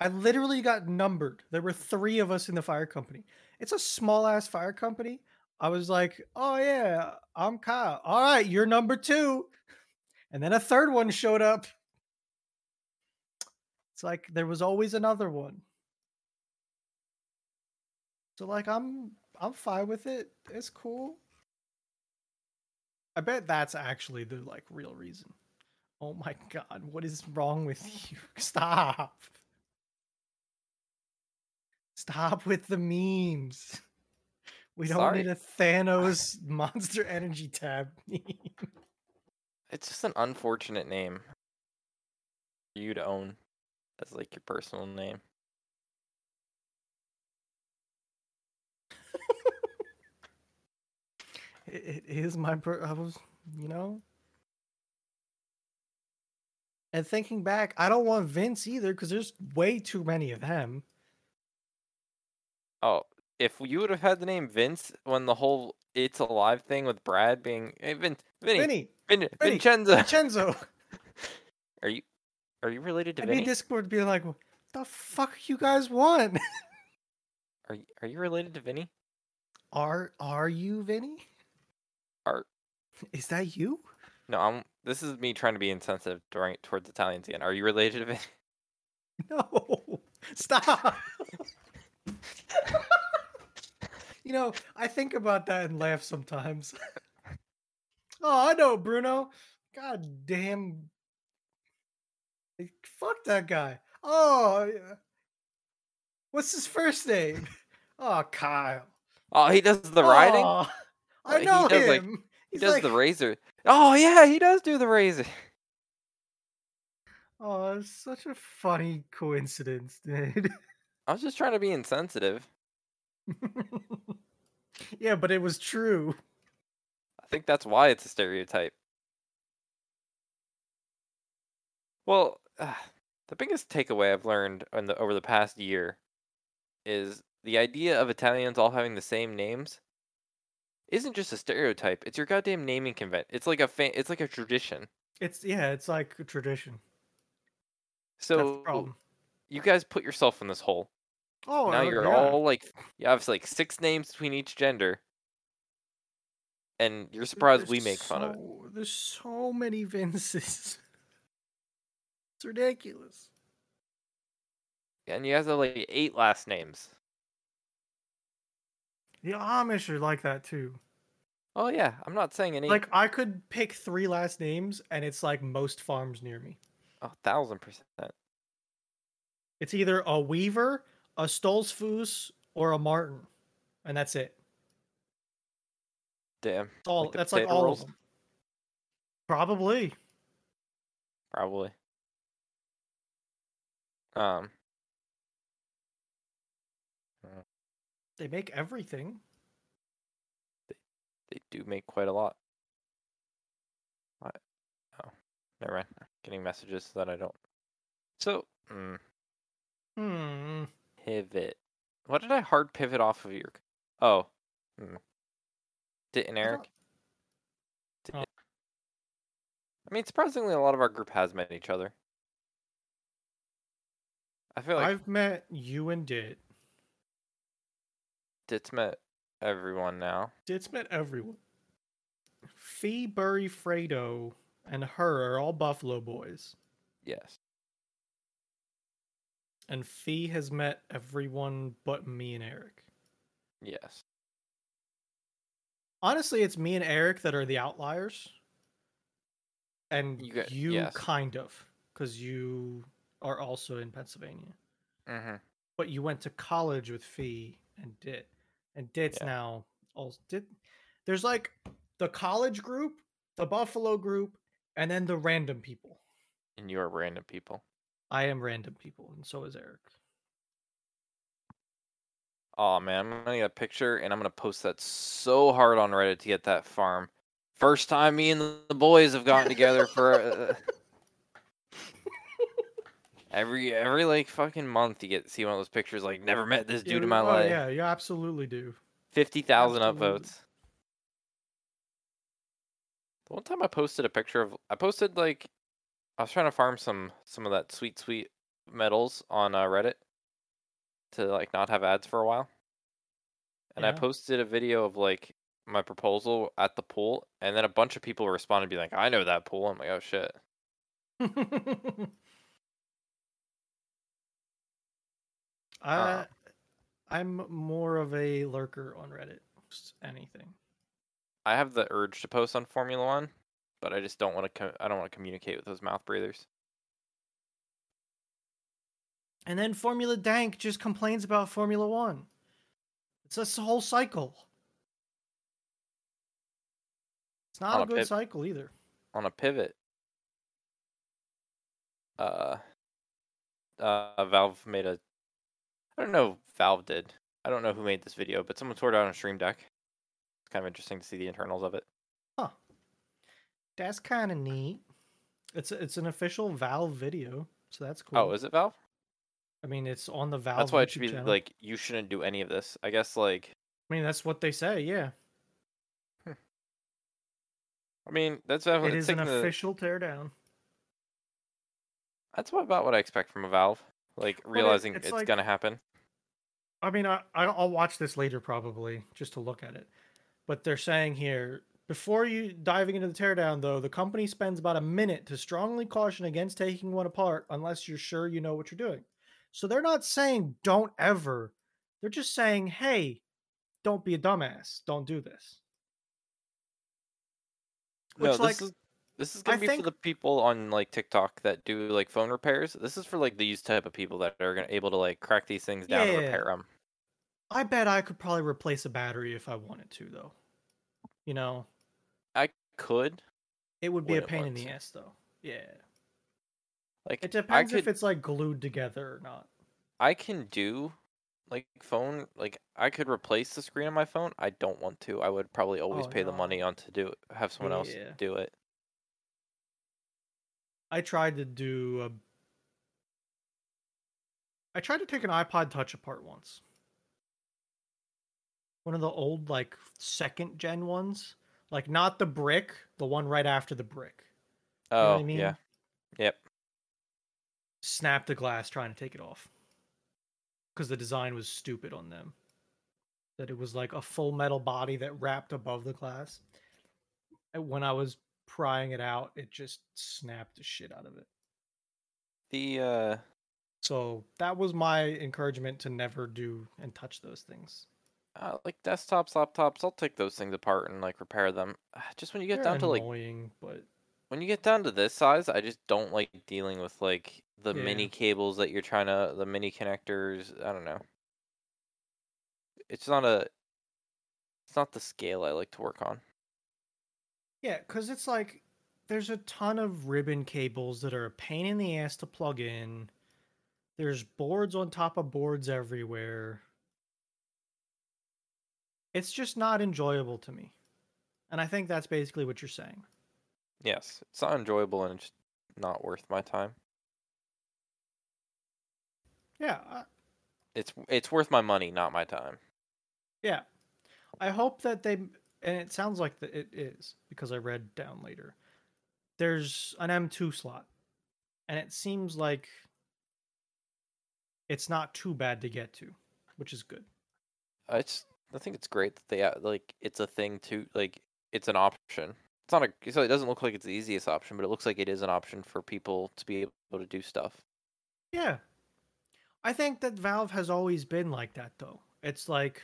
I literally got numbered. There were three of us in the fire company. It's a small ass fire company. I was like, oh yeah, I'm Kyle. All right, you're number two. And then a third one showed up. It's like there was always another one. So like I'm I'm fine with it. It's cool. I bet that's actually the like real reason. Oh my god, what is wrong with oh. you? Stop. Stop with the memes. We don't need a Thanos Monster Energy tab. It's just an unfortunate name for you to own as like your personal name. It, it is my per- I was, you know. And thinking back, I don't want Vince either because there's way too many of them. Oh, if you would have had the name Vince when the whole "It's Alive" thing with Brad being, hey, Vin, Vinny, Vinny, Vin, Vinny, Vincenzo, Vincenzo. are you are you related to Vinny? I Vinny? mean, Discord be like, "What the fuck you guys want? Are you, are you related to Vinny? are are you Vinny? Are Is that you? no, I'm. This is me trying to be insensitive during towards Italians again. Are you related to Vinny? No, stop. You know, I think about that and laugh sometimes. oh, I know, Bruno. God damn. Like, Fuck that guy. Oh, yeah. what's his first name? Oh, Kyle. Oh, he does the riding. Aw, I Uh, he know does, like- him. he does like, the razor. Oh yeah, he does do the razor. oh, it's such a funny coincidence, dude. I was just trying to be insensitive. yeah, but it was true. I think that's why it's a stereotype. Well, uh, the biggest takeaway I've learned in the, over the past year is the idea of Italians all having the same names isn't just a stereotype. It's your goddamn naming convent. It's like a fa- it's like a tradition. It's yeah, it's like a tradition. So That's the problem. you guys put yourself in this hole. Oh, now you're yeah. all like you have like six names between each gender, and you're surprised we There's make fun of it. There's so many Vinces. it's ridiculous. And you guys have like eight last names. The Amish are like that too. Oh yeah, I'm not saying any. Like I could pick three last names, and it's like most farms near me. a thousand percent. It's either a Weaver, a Stoltzfus, or a Martin, and that's it. Damn, That's all. Like that's like all rolls? of them. Probably. probably. Um, They make everything. they they do make quite a lot. What? Oh, never mind. Getting messages that I don't. So, mm, Hmm. Pivot. What did I hard pivot off of your? Oh, hmm. Didn't Eric? Did- Oh. I mean, surprisingly, a lot of our group has met each other. I feel like I've met you and Dit. Dit's met everyone now. Dit's met everyone. Fee, Burry, Fredo, and her are all Buffalo boys. Yes. And Fee has met everyone but me and Eric. Yes. Honestly, it's me and Eric that are the outliers. And You you, yes. kind of, because you are also in Pennsylvania. Mm-hmm. But you went to college with Fee and Dit. And Dit's Yeah. now also Dit. There's like the college group, the Buffalo group, and then the random people. And you are random people. I am random people, and so is Eric. Oh man, I'm gonna get a picture and I'm gonna post that so hard on Reddit to get that farm. First time me and the boys have gotten together for uh, every every like fucking month you get to see one of those pictures like never met this dude in my oh, life. Yeah, you absolutely do. Fifty thousand upvotes. The one time I posted a picture of I posted like I was trying to farm some some of that sweet sweet medals on uh, Reddit to like not have ads for a while. And I posted a video of like my proposal at the pool and then a bunch of people responded being like, I know that pool. I'm like, oh shit. I, Uh. I'm more of a lurker on Reddit. Just anything. I have the urge to post on Formula One, but I just don't want to. Co- I don't want to communicate with those mouth breathers. And then Formula Dank just complains about Formula One. It's this whole cycle. It's not a a good pit- cycle either. on a pivot. Uh, uh, Valve made a. I don't know. if Valve did. I don't know who made this video, but someone tore it out on Steam Deck. It's kind of interesting to see the internals of it. Huh. That's kind of neat. It's it's an official Valve video, so that's cool. Oh, is it Valve? I mean, it's on the Valve. That's why it should be channel. like you shouldn't do any of this. I guess like I mean, that's what they say. Yeah, I mean that's it definitely is it's an taking the- official teardown. That's what about what I expect from a Valve. Like it- realizing it's it's like- gonna happen. I mean, I I- I'll watch this later probably just to look at it. But they're saying here before you diving into the teardown, though, the company spends about a minute to strongly caution against taking one apart unless you're sure you know what you're doing. So they're not saying don't ever. They're just saying, hey, don't be a dumbass. Don't do this. No, this like, is this is gonna be think- for the people on like TikTok that do like phone repairs. This is for like these type of people that are gonna able to like crack these things down and repair them. I bet I could probably replace a battery if I wanted to, though. You know, could it would be a pain in the ass, though. Yeah. like It depends if it's like glued together or not. I can do like phone like I could replace the screen on my phone. I don't want to. I would probably always Oh, pay the money on to do it, have someone else do it. I tried to do a. I tried to take an iPod Touch apart once. One of the old, like, second gen ones. Like, not the brick, the one right after the brick. You know Oh what I mean? yeah. Yep. Snap the glass trying to take it off. because the design was stupid on them. That it was like a full metal body that wrapped above the glass. And when I was prying it out, it just snapped the shit out of it. The uh So that was my encouragement to never do and touch those things. Uh, like desktops, laptops, I'll take those things apart and like repair them. Just when you get They're down to like annoying, but when you get down to this size, I just don't like dealing with like the Yeah. mini cables that you're trying to the mini connectors. I don't know. It's not a it's not the scale I like to work on. yeah, because it's like there's a ton of ribbon cables that are a pain in the ass to plug in. There's boards on top of boards everywhere. It's just not enjoyable to me. And I think that's basically what you're saying. Yes, it's not enjoyable and it's not worth my time. Yeah, I, It's it's worth my money, not my time. yeah. I hope that they and it sounds like that it is because I read down later. There's an M2 slot. And it seems like it's not too bad to get to, which is good. Uh, I just I think it's great that they like it's a thing too. Like it's an option. It's not a so it doesn't look like it's the easiest option, but it looks like it is an option for people to be able to do stuff. Yeah. I think that Valve has always been like that though. It's like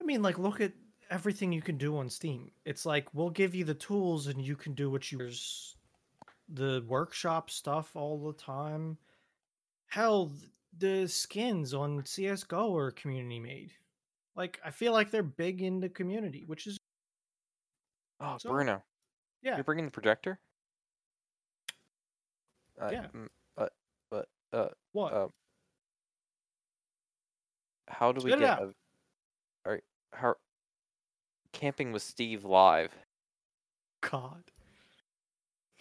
I mean like look at everything you can do on Steam. It's like we'll give you the tools and you can do what you there's the workshop stuff all the time. Hell, the skins on CS:GO are community made. Like I feel like they're big in the community, which is Oh, So, Bruno, yeah. you're bringing the projector. Uh, Yeah. But but uh, What? uh, how do we Spit it get out. a? All right, how? Camping with Steve live. God.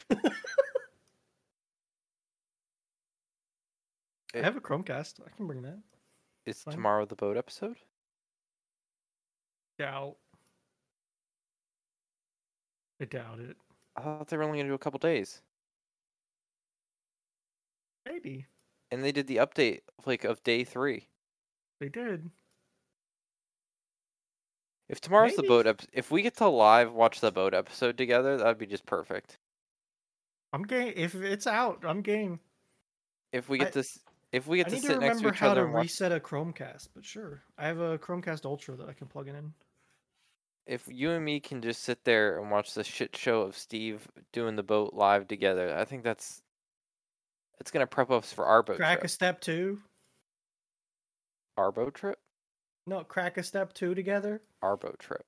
I have a Chromecast. I can bring that. Is Fine. tomorrow the boat episode? Doubt. I doubt it. I thought they were only gonna do a couple days, Maybe and they did the update like of day three. they did. If tomorrow's the boat ep- if we get to live watch the boat episode together, that'd be just perfect. I'm game. If it's out, I'm game. If we I- get this, if we get I to need to sit next to remember each how other to and watch, reset a Chromecast, but sure. I have a Chromecast Ultra that I can plug it in. if you and me can just sit there and watch the shit show of Steve doing the boat live together, I think that's it's gonna prep us for our boat Crack a step two. Our boat trip. No, crack a step two together. Our boat trip.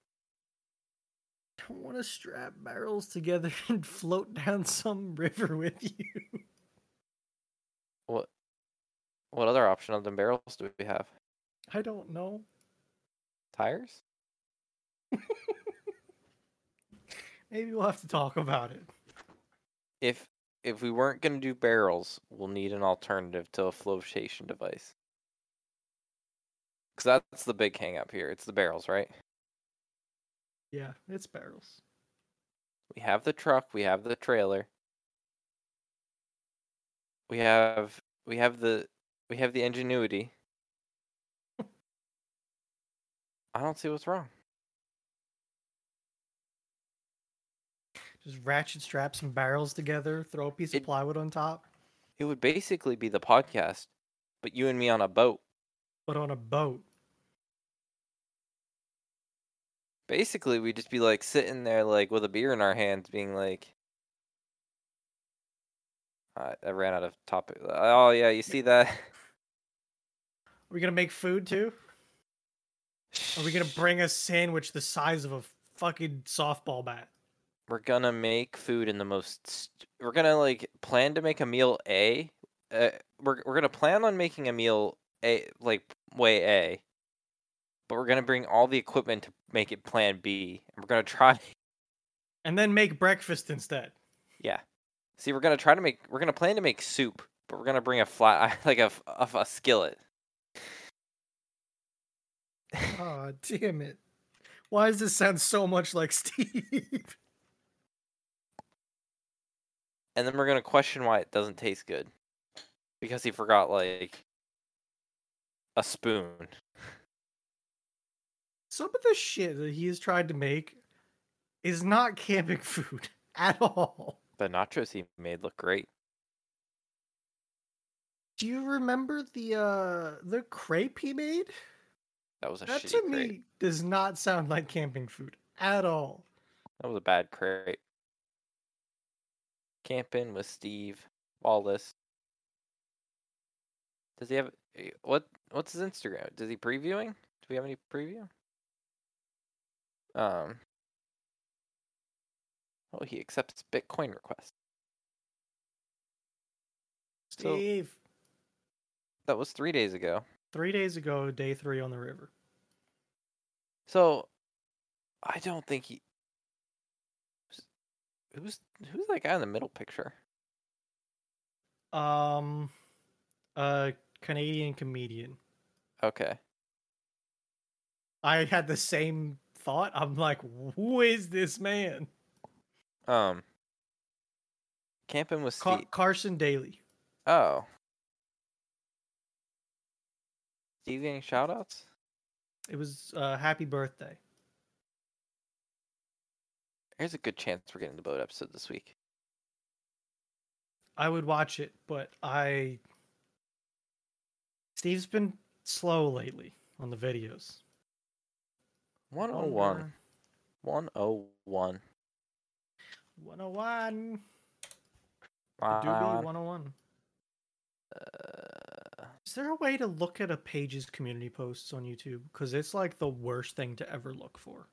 I don't want to strap barrels together and float down some river with you. What? What other option other than barrels do we have? I don't know. Tires? Maybe we'll have to talk about it. If if we weren't gonna do barrels, we'll need an alternative to a flotation device. Cause that's the big hang up here. It's the barrels, right? Yeah, it's barrels. We have the truck, we have the trailer. We have we have the we have the ingenuity. I don't see what's wrong. Just ratchet strap some barrels together, throw a piece of plywood on top, It would basically be the podcast, but you and me on a boat. but on a boat. Basically, we'd just be like sitting there like with a beer in our hands, being like, I, I ran out of topic. Oh yeah, you see that? Are we gonna make food too? Are we gonna bring a sandwich the size of a fucking softball bat? We're gonna make food in the most. St- we're gonna like plan to make a meal A. Uh, we're we're gonna plan on making a meal A like way A, but we're gonna bring all the equipment to make it Plan B, and we're gonna try. And then make breakfast instead. Yeah, see, we're gonna try to make. We're gonna plan to make soup, but we're gonna bring a flat like a, of a skillet. Oh damn it. Why does this sound so much like Steve? and then we're gonna question why it doesn't taste good. because he forgot like a spoon. Some of the shit that he has tried to make is not camping food at all. But nachos he made look great. Do you remember the uh the crepe he made? That was a That to crepe. me does not sound like camping food at all. That was a bad crate. Camping with Steve Wallis. Does he have eh, what? What's his Instagram? Does he previewing? Do we have any preview? Um. Oh, he accepts Bitcoin requests. So Steve, that was three days ago. Three days ago, day three on the river. So, I don't think he. Who's who's that guy in the middle picture? Um, a Canadian comedian. Okay. I had the same thought. I'm like, who is this man? Um. Camping with Ca- Steve. Carson Daly. Oh. Steve getting shout outs? It was uh, happy birthday. There's a good chance we're getting the boat episode this week. I would watch it, but I. Steve's been slow lately on the videos. 101. Wonder- 101. 101. Wow. Doobie 101. Uh, Is there a way to look at a page's community posts on YouTube? Because it's like the worst thing to ever look for.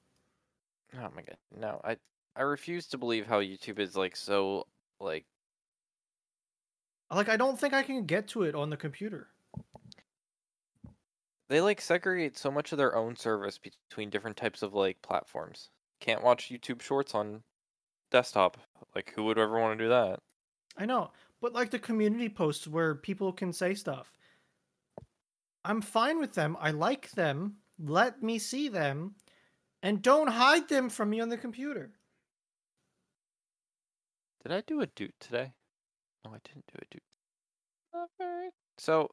oh my god. No, I I refuse to believe how YouTube is like so like Like, I don't think I can get to it on the computer. they like segregate so much of their own service between different types of like platforms. Can't watch YouTube Shorts on desktop. Like who would ever want to do that? I know, but like the community posts where people can say stuff. I'm fine with them. I like them. Let me see them. And don't hide them from me on the computer. Did I do a doot today? No, I didn't do a doot. Not very. So.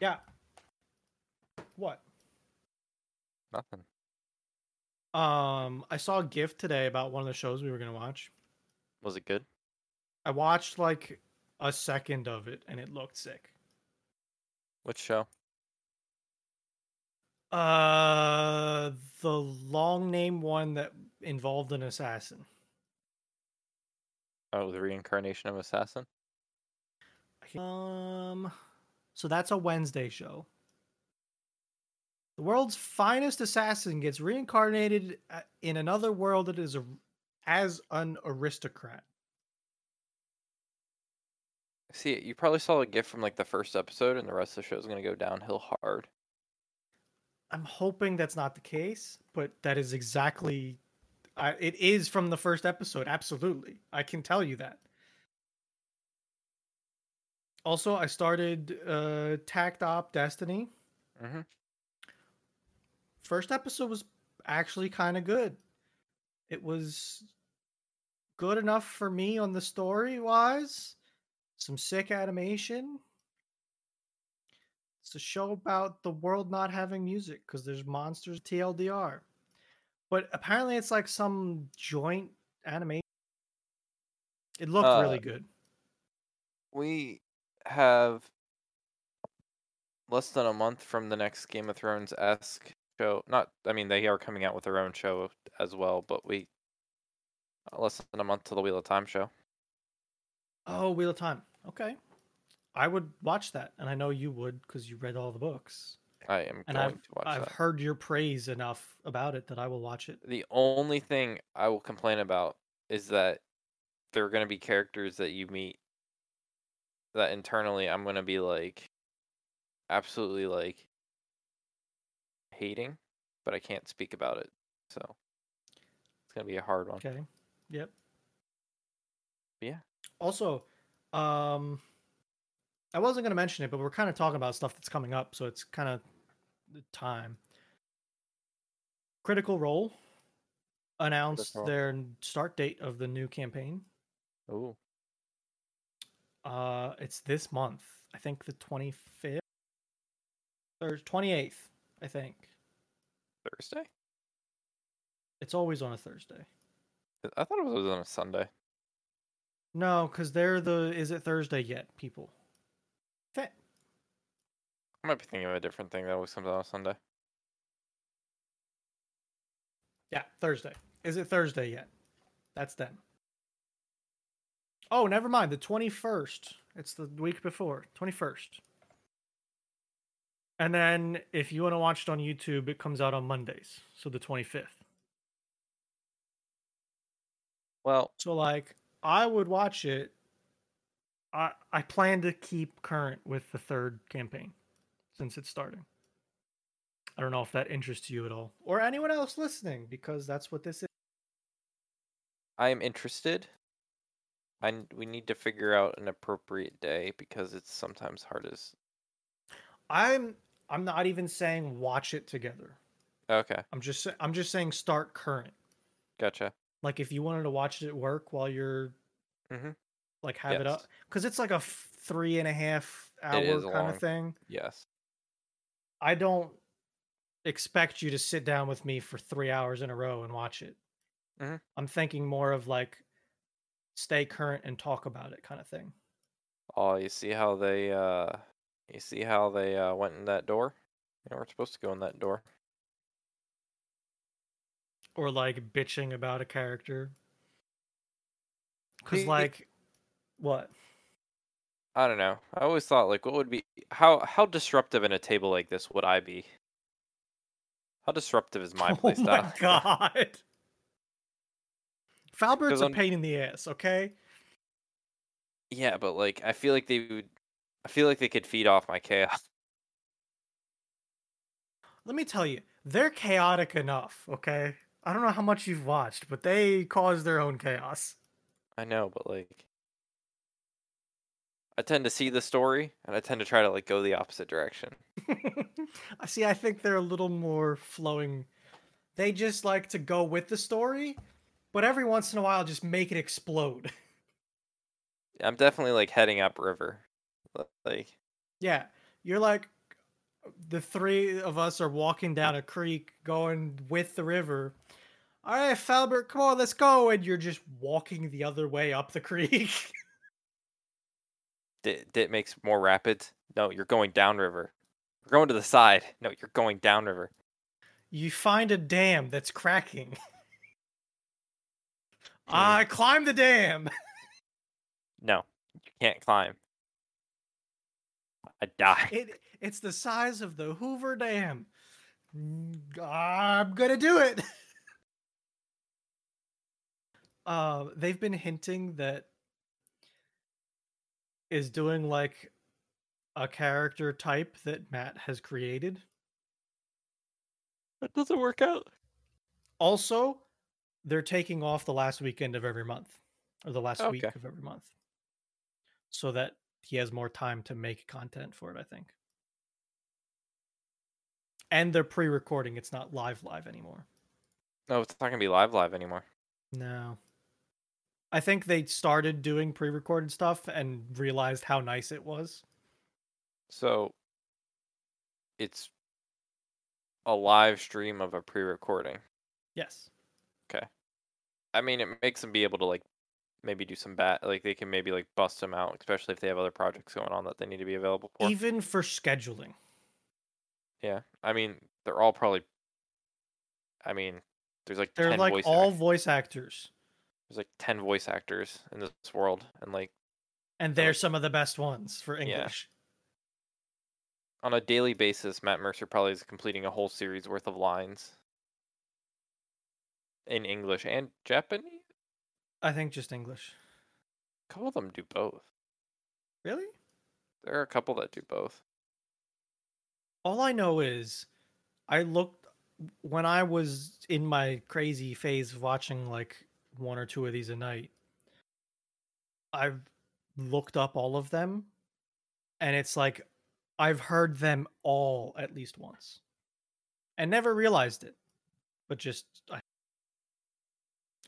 Yeah. What? nothing. Um, I saw a GIF today about one of the shows we were gonna watch. Was it good? I watched like a second of it and it looked sick. Which show? Uh, the long name one that involved an assassin. Oh, the reincarnation of Assassin. Um, so that's a Wednesday show. The world's finest assassin gets reincarnated in another world that is a, as an aristocrat. See, you probably saw a gift from like the first episode, and the rest of the show is gonna go downhill hard. I'm hoping that's not the case, but that is exactly. I, it is from the first episode. Absolutely, I can tell you that. Also, I started uh, Takt Op. Destiny. Mm-hmm. First episode was actually kind of good. It was good enough for me on the story wise. Some sick animation. It's a show about the world not having music because there's monsters TLDR. But apparently it's like some joint animation. It looked Uh, really good. We have less than a month from the next Game of Thrones esque show. Not, I mean, they are coming out with their own show as well, but we uh, less than a month to the Wheel of Time show. Oh, Wheel of Time. Okay. I would watch that, and I know you would because you read all the books. I am And going I've to watch I've that. heard your praise enough about it that I will watch it. The only thing I will complain about is that there are going to be characters that you meet that internally I'm going to be like absolutely like hating, but I can't speak about it. So it's going to be a hard one. Okay. Yep. Yeah. Also, um, I wasn't going to mention it, but we're kind of talking about stuff that's coming up, so it's kind of the time. Critical Role announced Critical their start date of the new campaign. Oh. Uh, it's this month. I think the 25th or 28th. I think Thursday? it's always on a Thursday. I thought it was on a Sunday. No, because they're the. Is it Thursday yet, people? Fa- I might be thinking of a different thing that always comes out on Sunday. Yeah, Thursday. Is it Thursday yet? That's them. Oh, never mind. The 21st. It's the week before. 21st. And then if you want to watch it on YouTube, it comes out on Mondays. So the 25th. Well, So like I would watch it. I I plan to keep current with the third campaign since it's starting. I don't know if that interests you at all or anyone else listening because that's what this is. I am interested. I we need to figure out an appropriate day because it's sometimes hard as. I'm I'm not even saying watch it together. Okay, I'm just I'm just saying start current. gotcha. Like if you wanted to watch it at work while you're Mhm. like have it up because it's like a three and a half hour kind long. of thing. Yes. I don't expect you to sit down with me for three hours in a row and watch it. Mhm. I'm thinking more of like stay current and talk about it kind of thing. Oh, you see how they uh, you see how they uh went in that door? You know, we're supposed to go in that door. Or like bitching about a character. Cause See, it- like what? I don't know. I always thought like, what would be how how disruptive in a table like this would I be? How disruptive is my oh playstyle? my god. Falbert's 'Cause a I'm- pain in the ass, okay? Yeah, but like I feel like they would. I feel like they could feed off my chaos. Let me tell you, they're chaotic enough, okay? I don't know how much you've watched, but they cause their own chaos. I know, but like, I tend to see the story, and I tend to try to like go the opposite direction. I see. I think they're a little more flowing. They just like to go with the story, but every once in a while, just make it explode. I'm definitely like heading up river. Like, yeah, you're like the three of us are walking down a creek, going with the river. All right, Falbert, come on, let's go. And you're just walking the other way up the creek. it, it makes more rapids. No, you're going downriver. We're going to the side. No, you're going downriver. you find a dam that's cracking. Hmm. I climb the dam. No, you can't climb. I die. It it's the size of the Hoover Dam. I'm gonna do it. uh, they've been hinting that is doing like a character type that Matt has created. That doesn't work out. Also, they're taking off the last weekend of every month or the last week of every month so that he has more time to make content for it, I think. And they're pre-recording, it's not live live anymore. No, it's not gonna be live live anymore. No. I think they started doing pre-recorded stuff and realized how nice it was. So, it's a live stream of a pre-recording. Yes. Okay. I mean, it makes them be able to like maybe do some bat, like they can maybe like bust them out, especially if they have other projects going on that they need to be available for. Even for scheduling. Yeah, I mean, they're all probably. I mean, there's like They're like voice. all voice actors. There's like ten voice actors in this world, and like And They're some of the best ones for english Yeah. English. on a daily basis, Matt Mercer probably is completing a whole series worth of lines in English and Japanese. I think just English. A couple of them do both. Really? There are a couple that do both. All I know is I looked when I was in my crazy phase of watching like one or two of these a night. I've looked up all of them and it's like I've heard them all at least once and never realized it. But just I,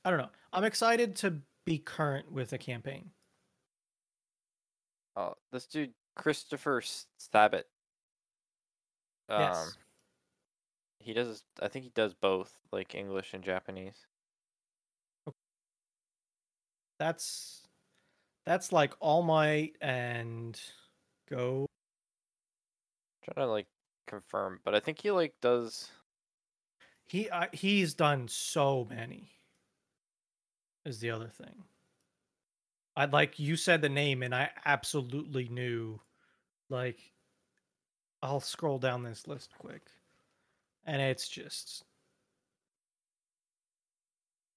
I don't know. I'm excited to be current with a campaign. Oh, this dude Christopher S- Sabat. Um, Yes. he does. I think he does both, like English and Japanese. That's that's like All Might and Go. trying to like confirm, but I think he like does. He uh, he's done so many. Is the other thing. I'd like you said the name and I absolutely knew like I'll scroll down this list quick. And it's just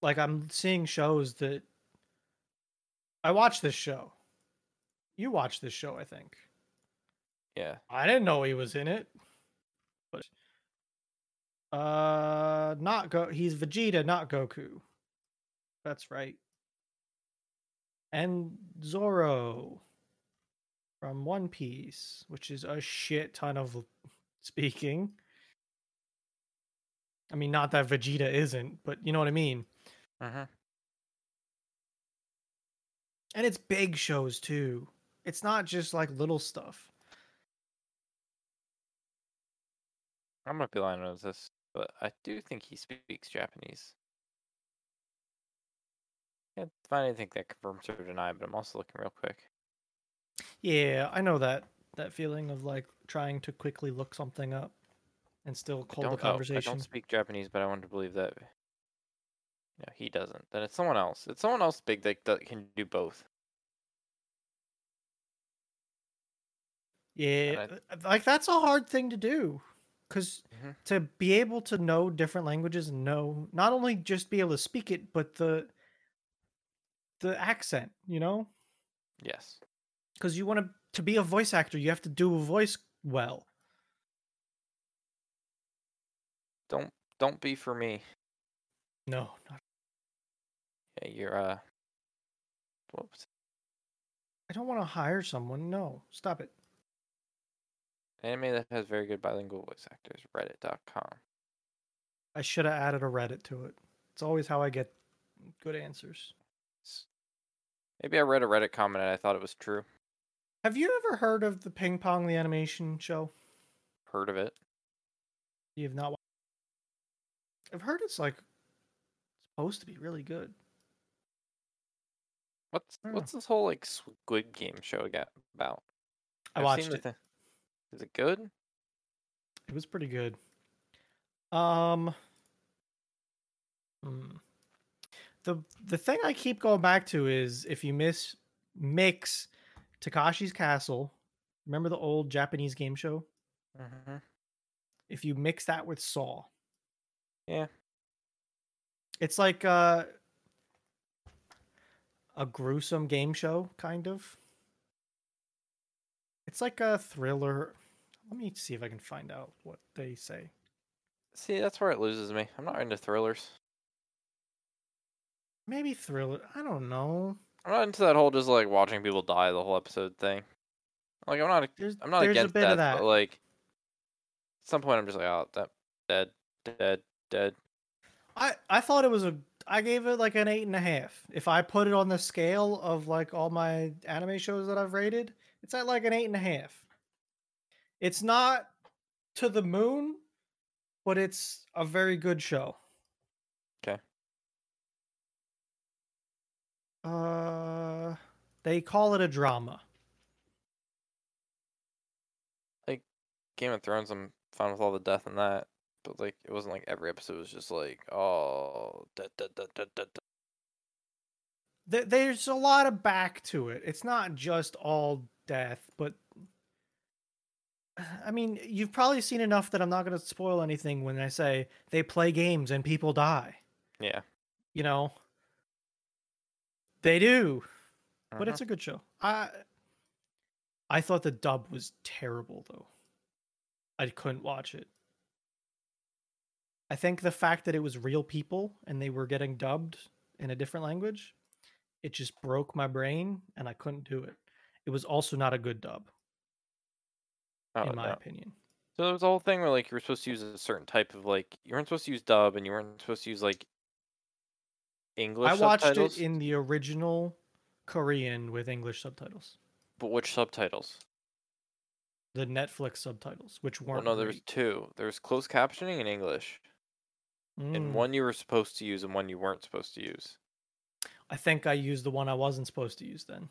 like I'm seeing shows that I watched this show. You watched this show, I think. Yeah, I didn't know he was in it. But uh not go he's Vegeta, not Goku. That's right. And Zoro from One Piece, which is a shit ton of speaking. I mean, not that Vegeta isn't, but you know what I mean. mm-hmm. And it's big shows too. It's not just like little stuff. I'm gonna be lying on this, but I do think he speaks Japanese. Can't find anything that confirms or deny, but I'm also looking real quick. Yeah, I know that that feeling of like trying to quickly look something up and still I hold the don't, oh, I conversation. don't speak Japanese, but I want to believe that. No, he doesn't. Then it's someone else. It's someone else big that, that can do both. Yeah, And uh, like that's a hard thing to do because Mhm. to be able to know different languages and know not only just be able to speak it, but the the accent, you know, Yes. because you want to to be a voice actor, you have to do a voice well. Don't don't be for me. No, not, you're uh. Whoops. I don't want to hire someone. No, stop it. Anime that has very good bilingual voice actors. Reddit.com. I should have added a Reddit to it. It's always how I get good answers. Maybe I read a Reddit comment and I thought it was true. Have you ever heard of the Ping Pong the animation show? Heard of it? You have not. wa- I've heard it's like supposed to be really good. What's Hmm. what's this whole like Squid Game show about? I I've watched it. Is it good? It was pretty good. Um hmm. the the thing I keep going back to is if you miss mix Takeshi's Castle, remember the old Japanese game show? Mm-hmm. If you mix that with Saw. Yeah. It's like uh a gruesome game show kind of. It's like a thriller. Let me see if I can find out what they say. See, that's where it loses me. I'm not into thrillers. Maybe thriller. I don't know. I'm not into that whole just like watching people die the whole episode thing. Like I'm not There's I'm not there's against a bit that, of that. but like at some point I'm just like, oh, that dead, dead, dead. I I thought it was a. I gave it like an eight and a half. If I put it on the scale of like all my anime shows that I've rated, it's at like an eight and a half. It's not to the moon, but it's a very good show. Okay. Uh, they call it a drama. Like Game of Thrones, I'm fine with all the death in that, but like it wasn't like every episode was just like, oh, dead, dead, dead, dead. dead. Th- There's a lot of back to it. It's not just all death, but I mean, you've probably seen enough that I'm not going to spoil anything when I say they play games and people die. Yeah, You know, they do, but mhm. it's a good show. I I thought the dub was terrible though. I couldn't watch it. I think the fact that it was real people and they were getting dubbed in a different language, it just broke my brain and I couldn't do it. It was also not a good dub, Oh, in my no. opinion. So there was a whole thing where like you were supposed to use a certain type of like you weren't supposed to use dub and you weren't supposed to use like English I watched subtitles. it in the original Korean with English subtitles. But which subtitles? The Netflix subtitles, which weren't Oh, no, there was two. There was closed captioning in English, Mm, and one you were supposed to use and one you weren't supposed to use. I think I used the one I wasn't supposed to use then.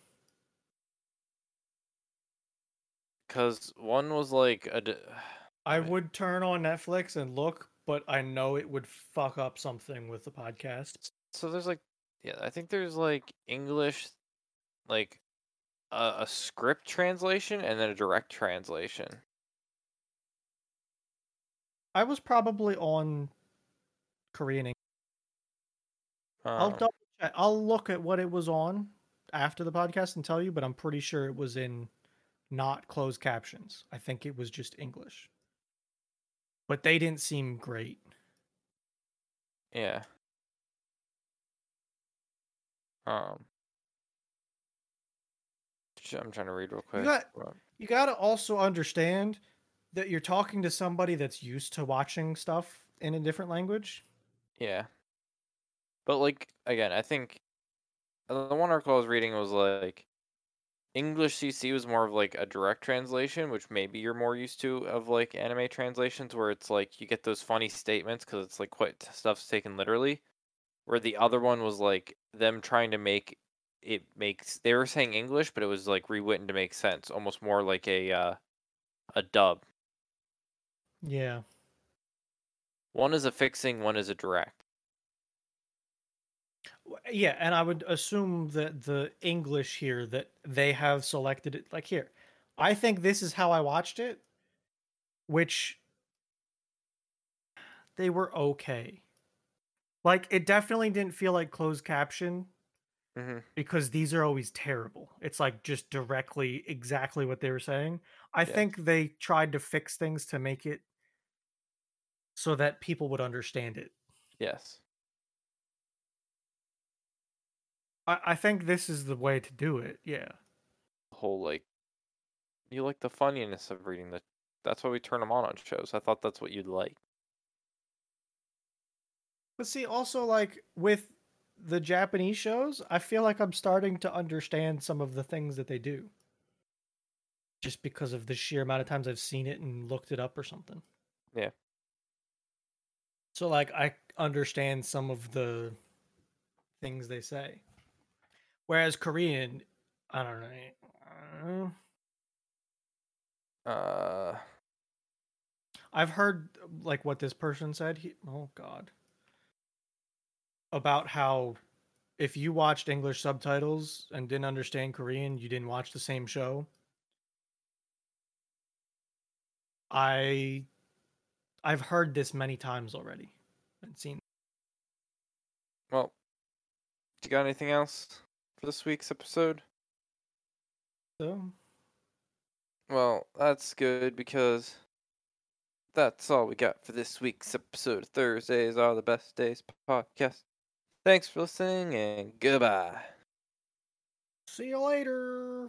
Cause one was like a. d- I would turn on Netflix and look, but I know it would fuck up something with the podcast. So there's like, yeah, I think there's like English, like a, a script translation and then a direct translation. I was probably on Korean. Eng- I'll Um, double check. I'll look at what it was on after the podcast and tell you, but I'm pretty sure it was in not closed captions. I think it was just English. But they didn't seem great. yeah. Um. I'm trying to read real quick. got- You got to also understand that you're talking to somebody that's used to watching stuff in a different language. Yeah. But like again, I think uh, the one article I was reading was like English CC was more of like a direct translation, which maybe you're more used to of like anime translations where it's like you get those funny statements because it's like quite stuff's taken literally. Where the other one was like them trying to make it makes they were saying English, but it was like rewritten to make sense, almost more like a uh, a dub. Yeah. One is a fixing, one is a direct. Yeah, and I would assume that the English here that they have selected it like here. I think this is how I watched it, which they were okay. Like it definitely didn't feel like closed caption hmm because these are always terrible. It's like just directly exactly what they were saying. I Yes. think they tried to fix things to make it so that people would understand it. Yes. I, I think this is the way to do it. Yeah. The whole like you like the funniness of reading the that's why we turn them on on shows i thought that's what you'd like But see, also like with the Japanese shows, I feel like I'm starting to understand some of the things that they do. Just because of the sheer amount of times I've seen it and looked it up or something. Yeah. So like I understand some of the things they say. Whereas Korean, I don't know. I don't know. uh I've heard like what this person said. He, oh God, about how if you watched English subtitles and didn't understand Korean, you didn't watch the same show. I, I've heard this many times already and seen. well do you got anything else for this week's episode So well that's good because that's all we got for this week's episode thursdays are the best days podcast thanks for listening and goodbye see you later.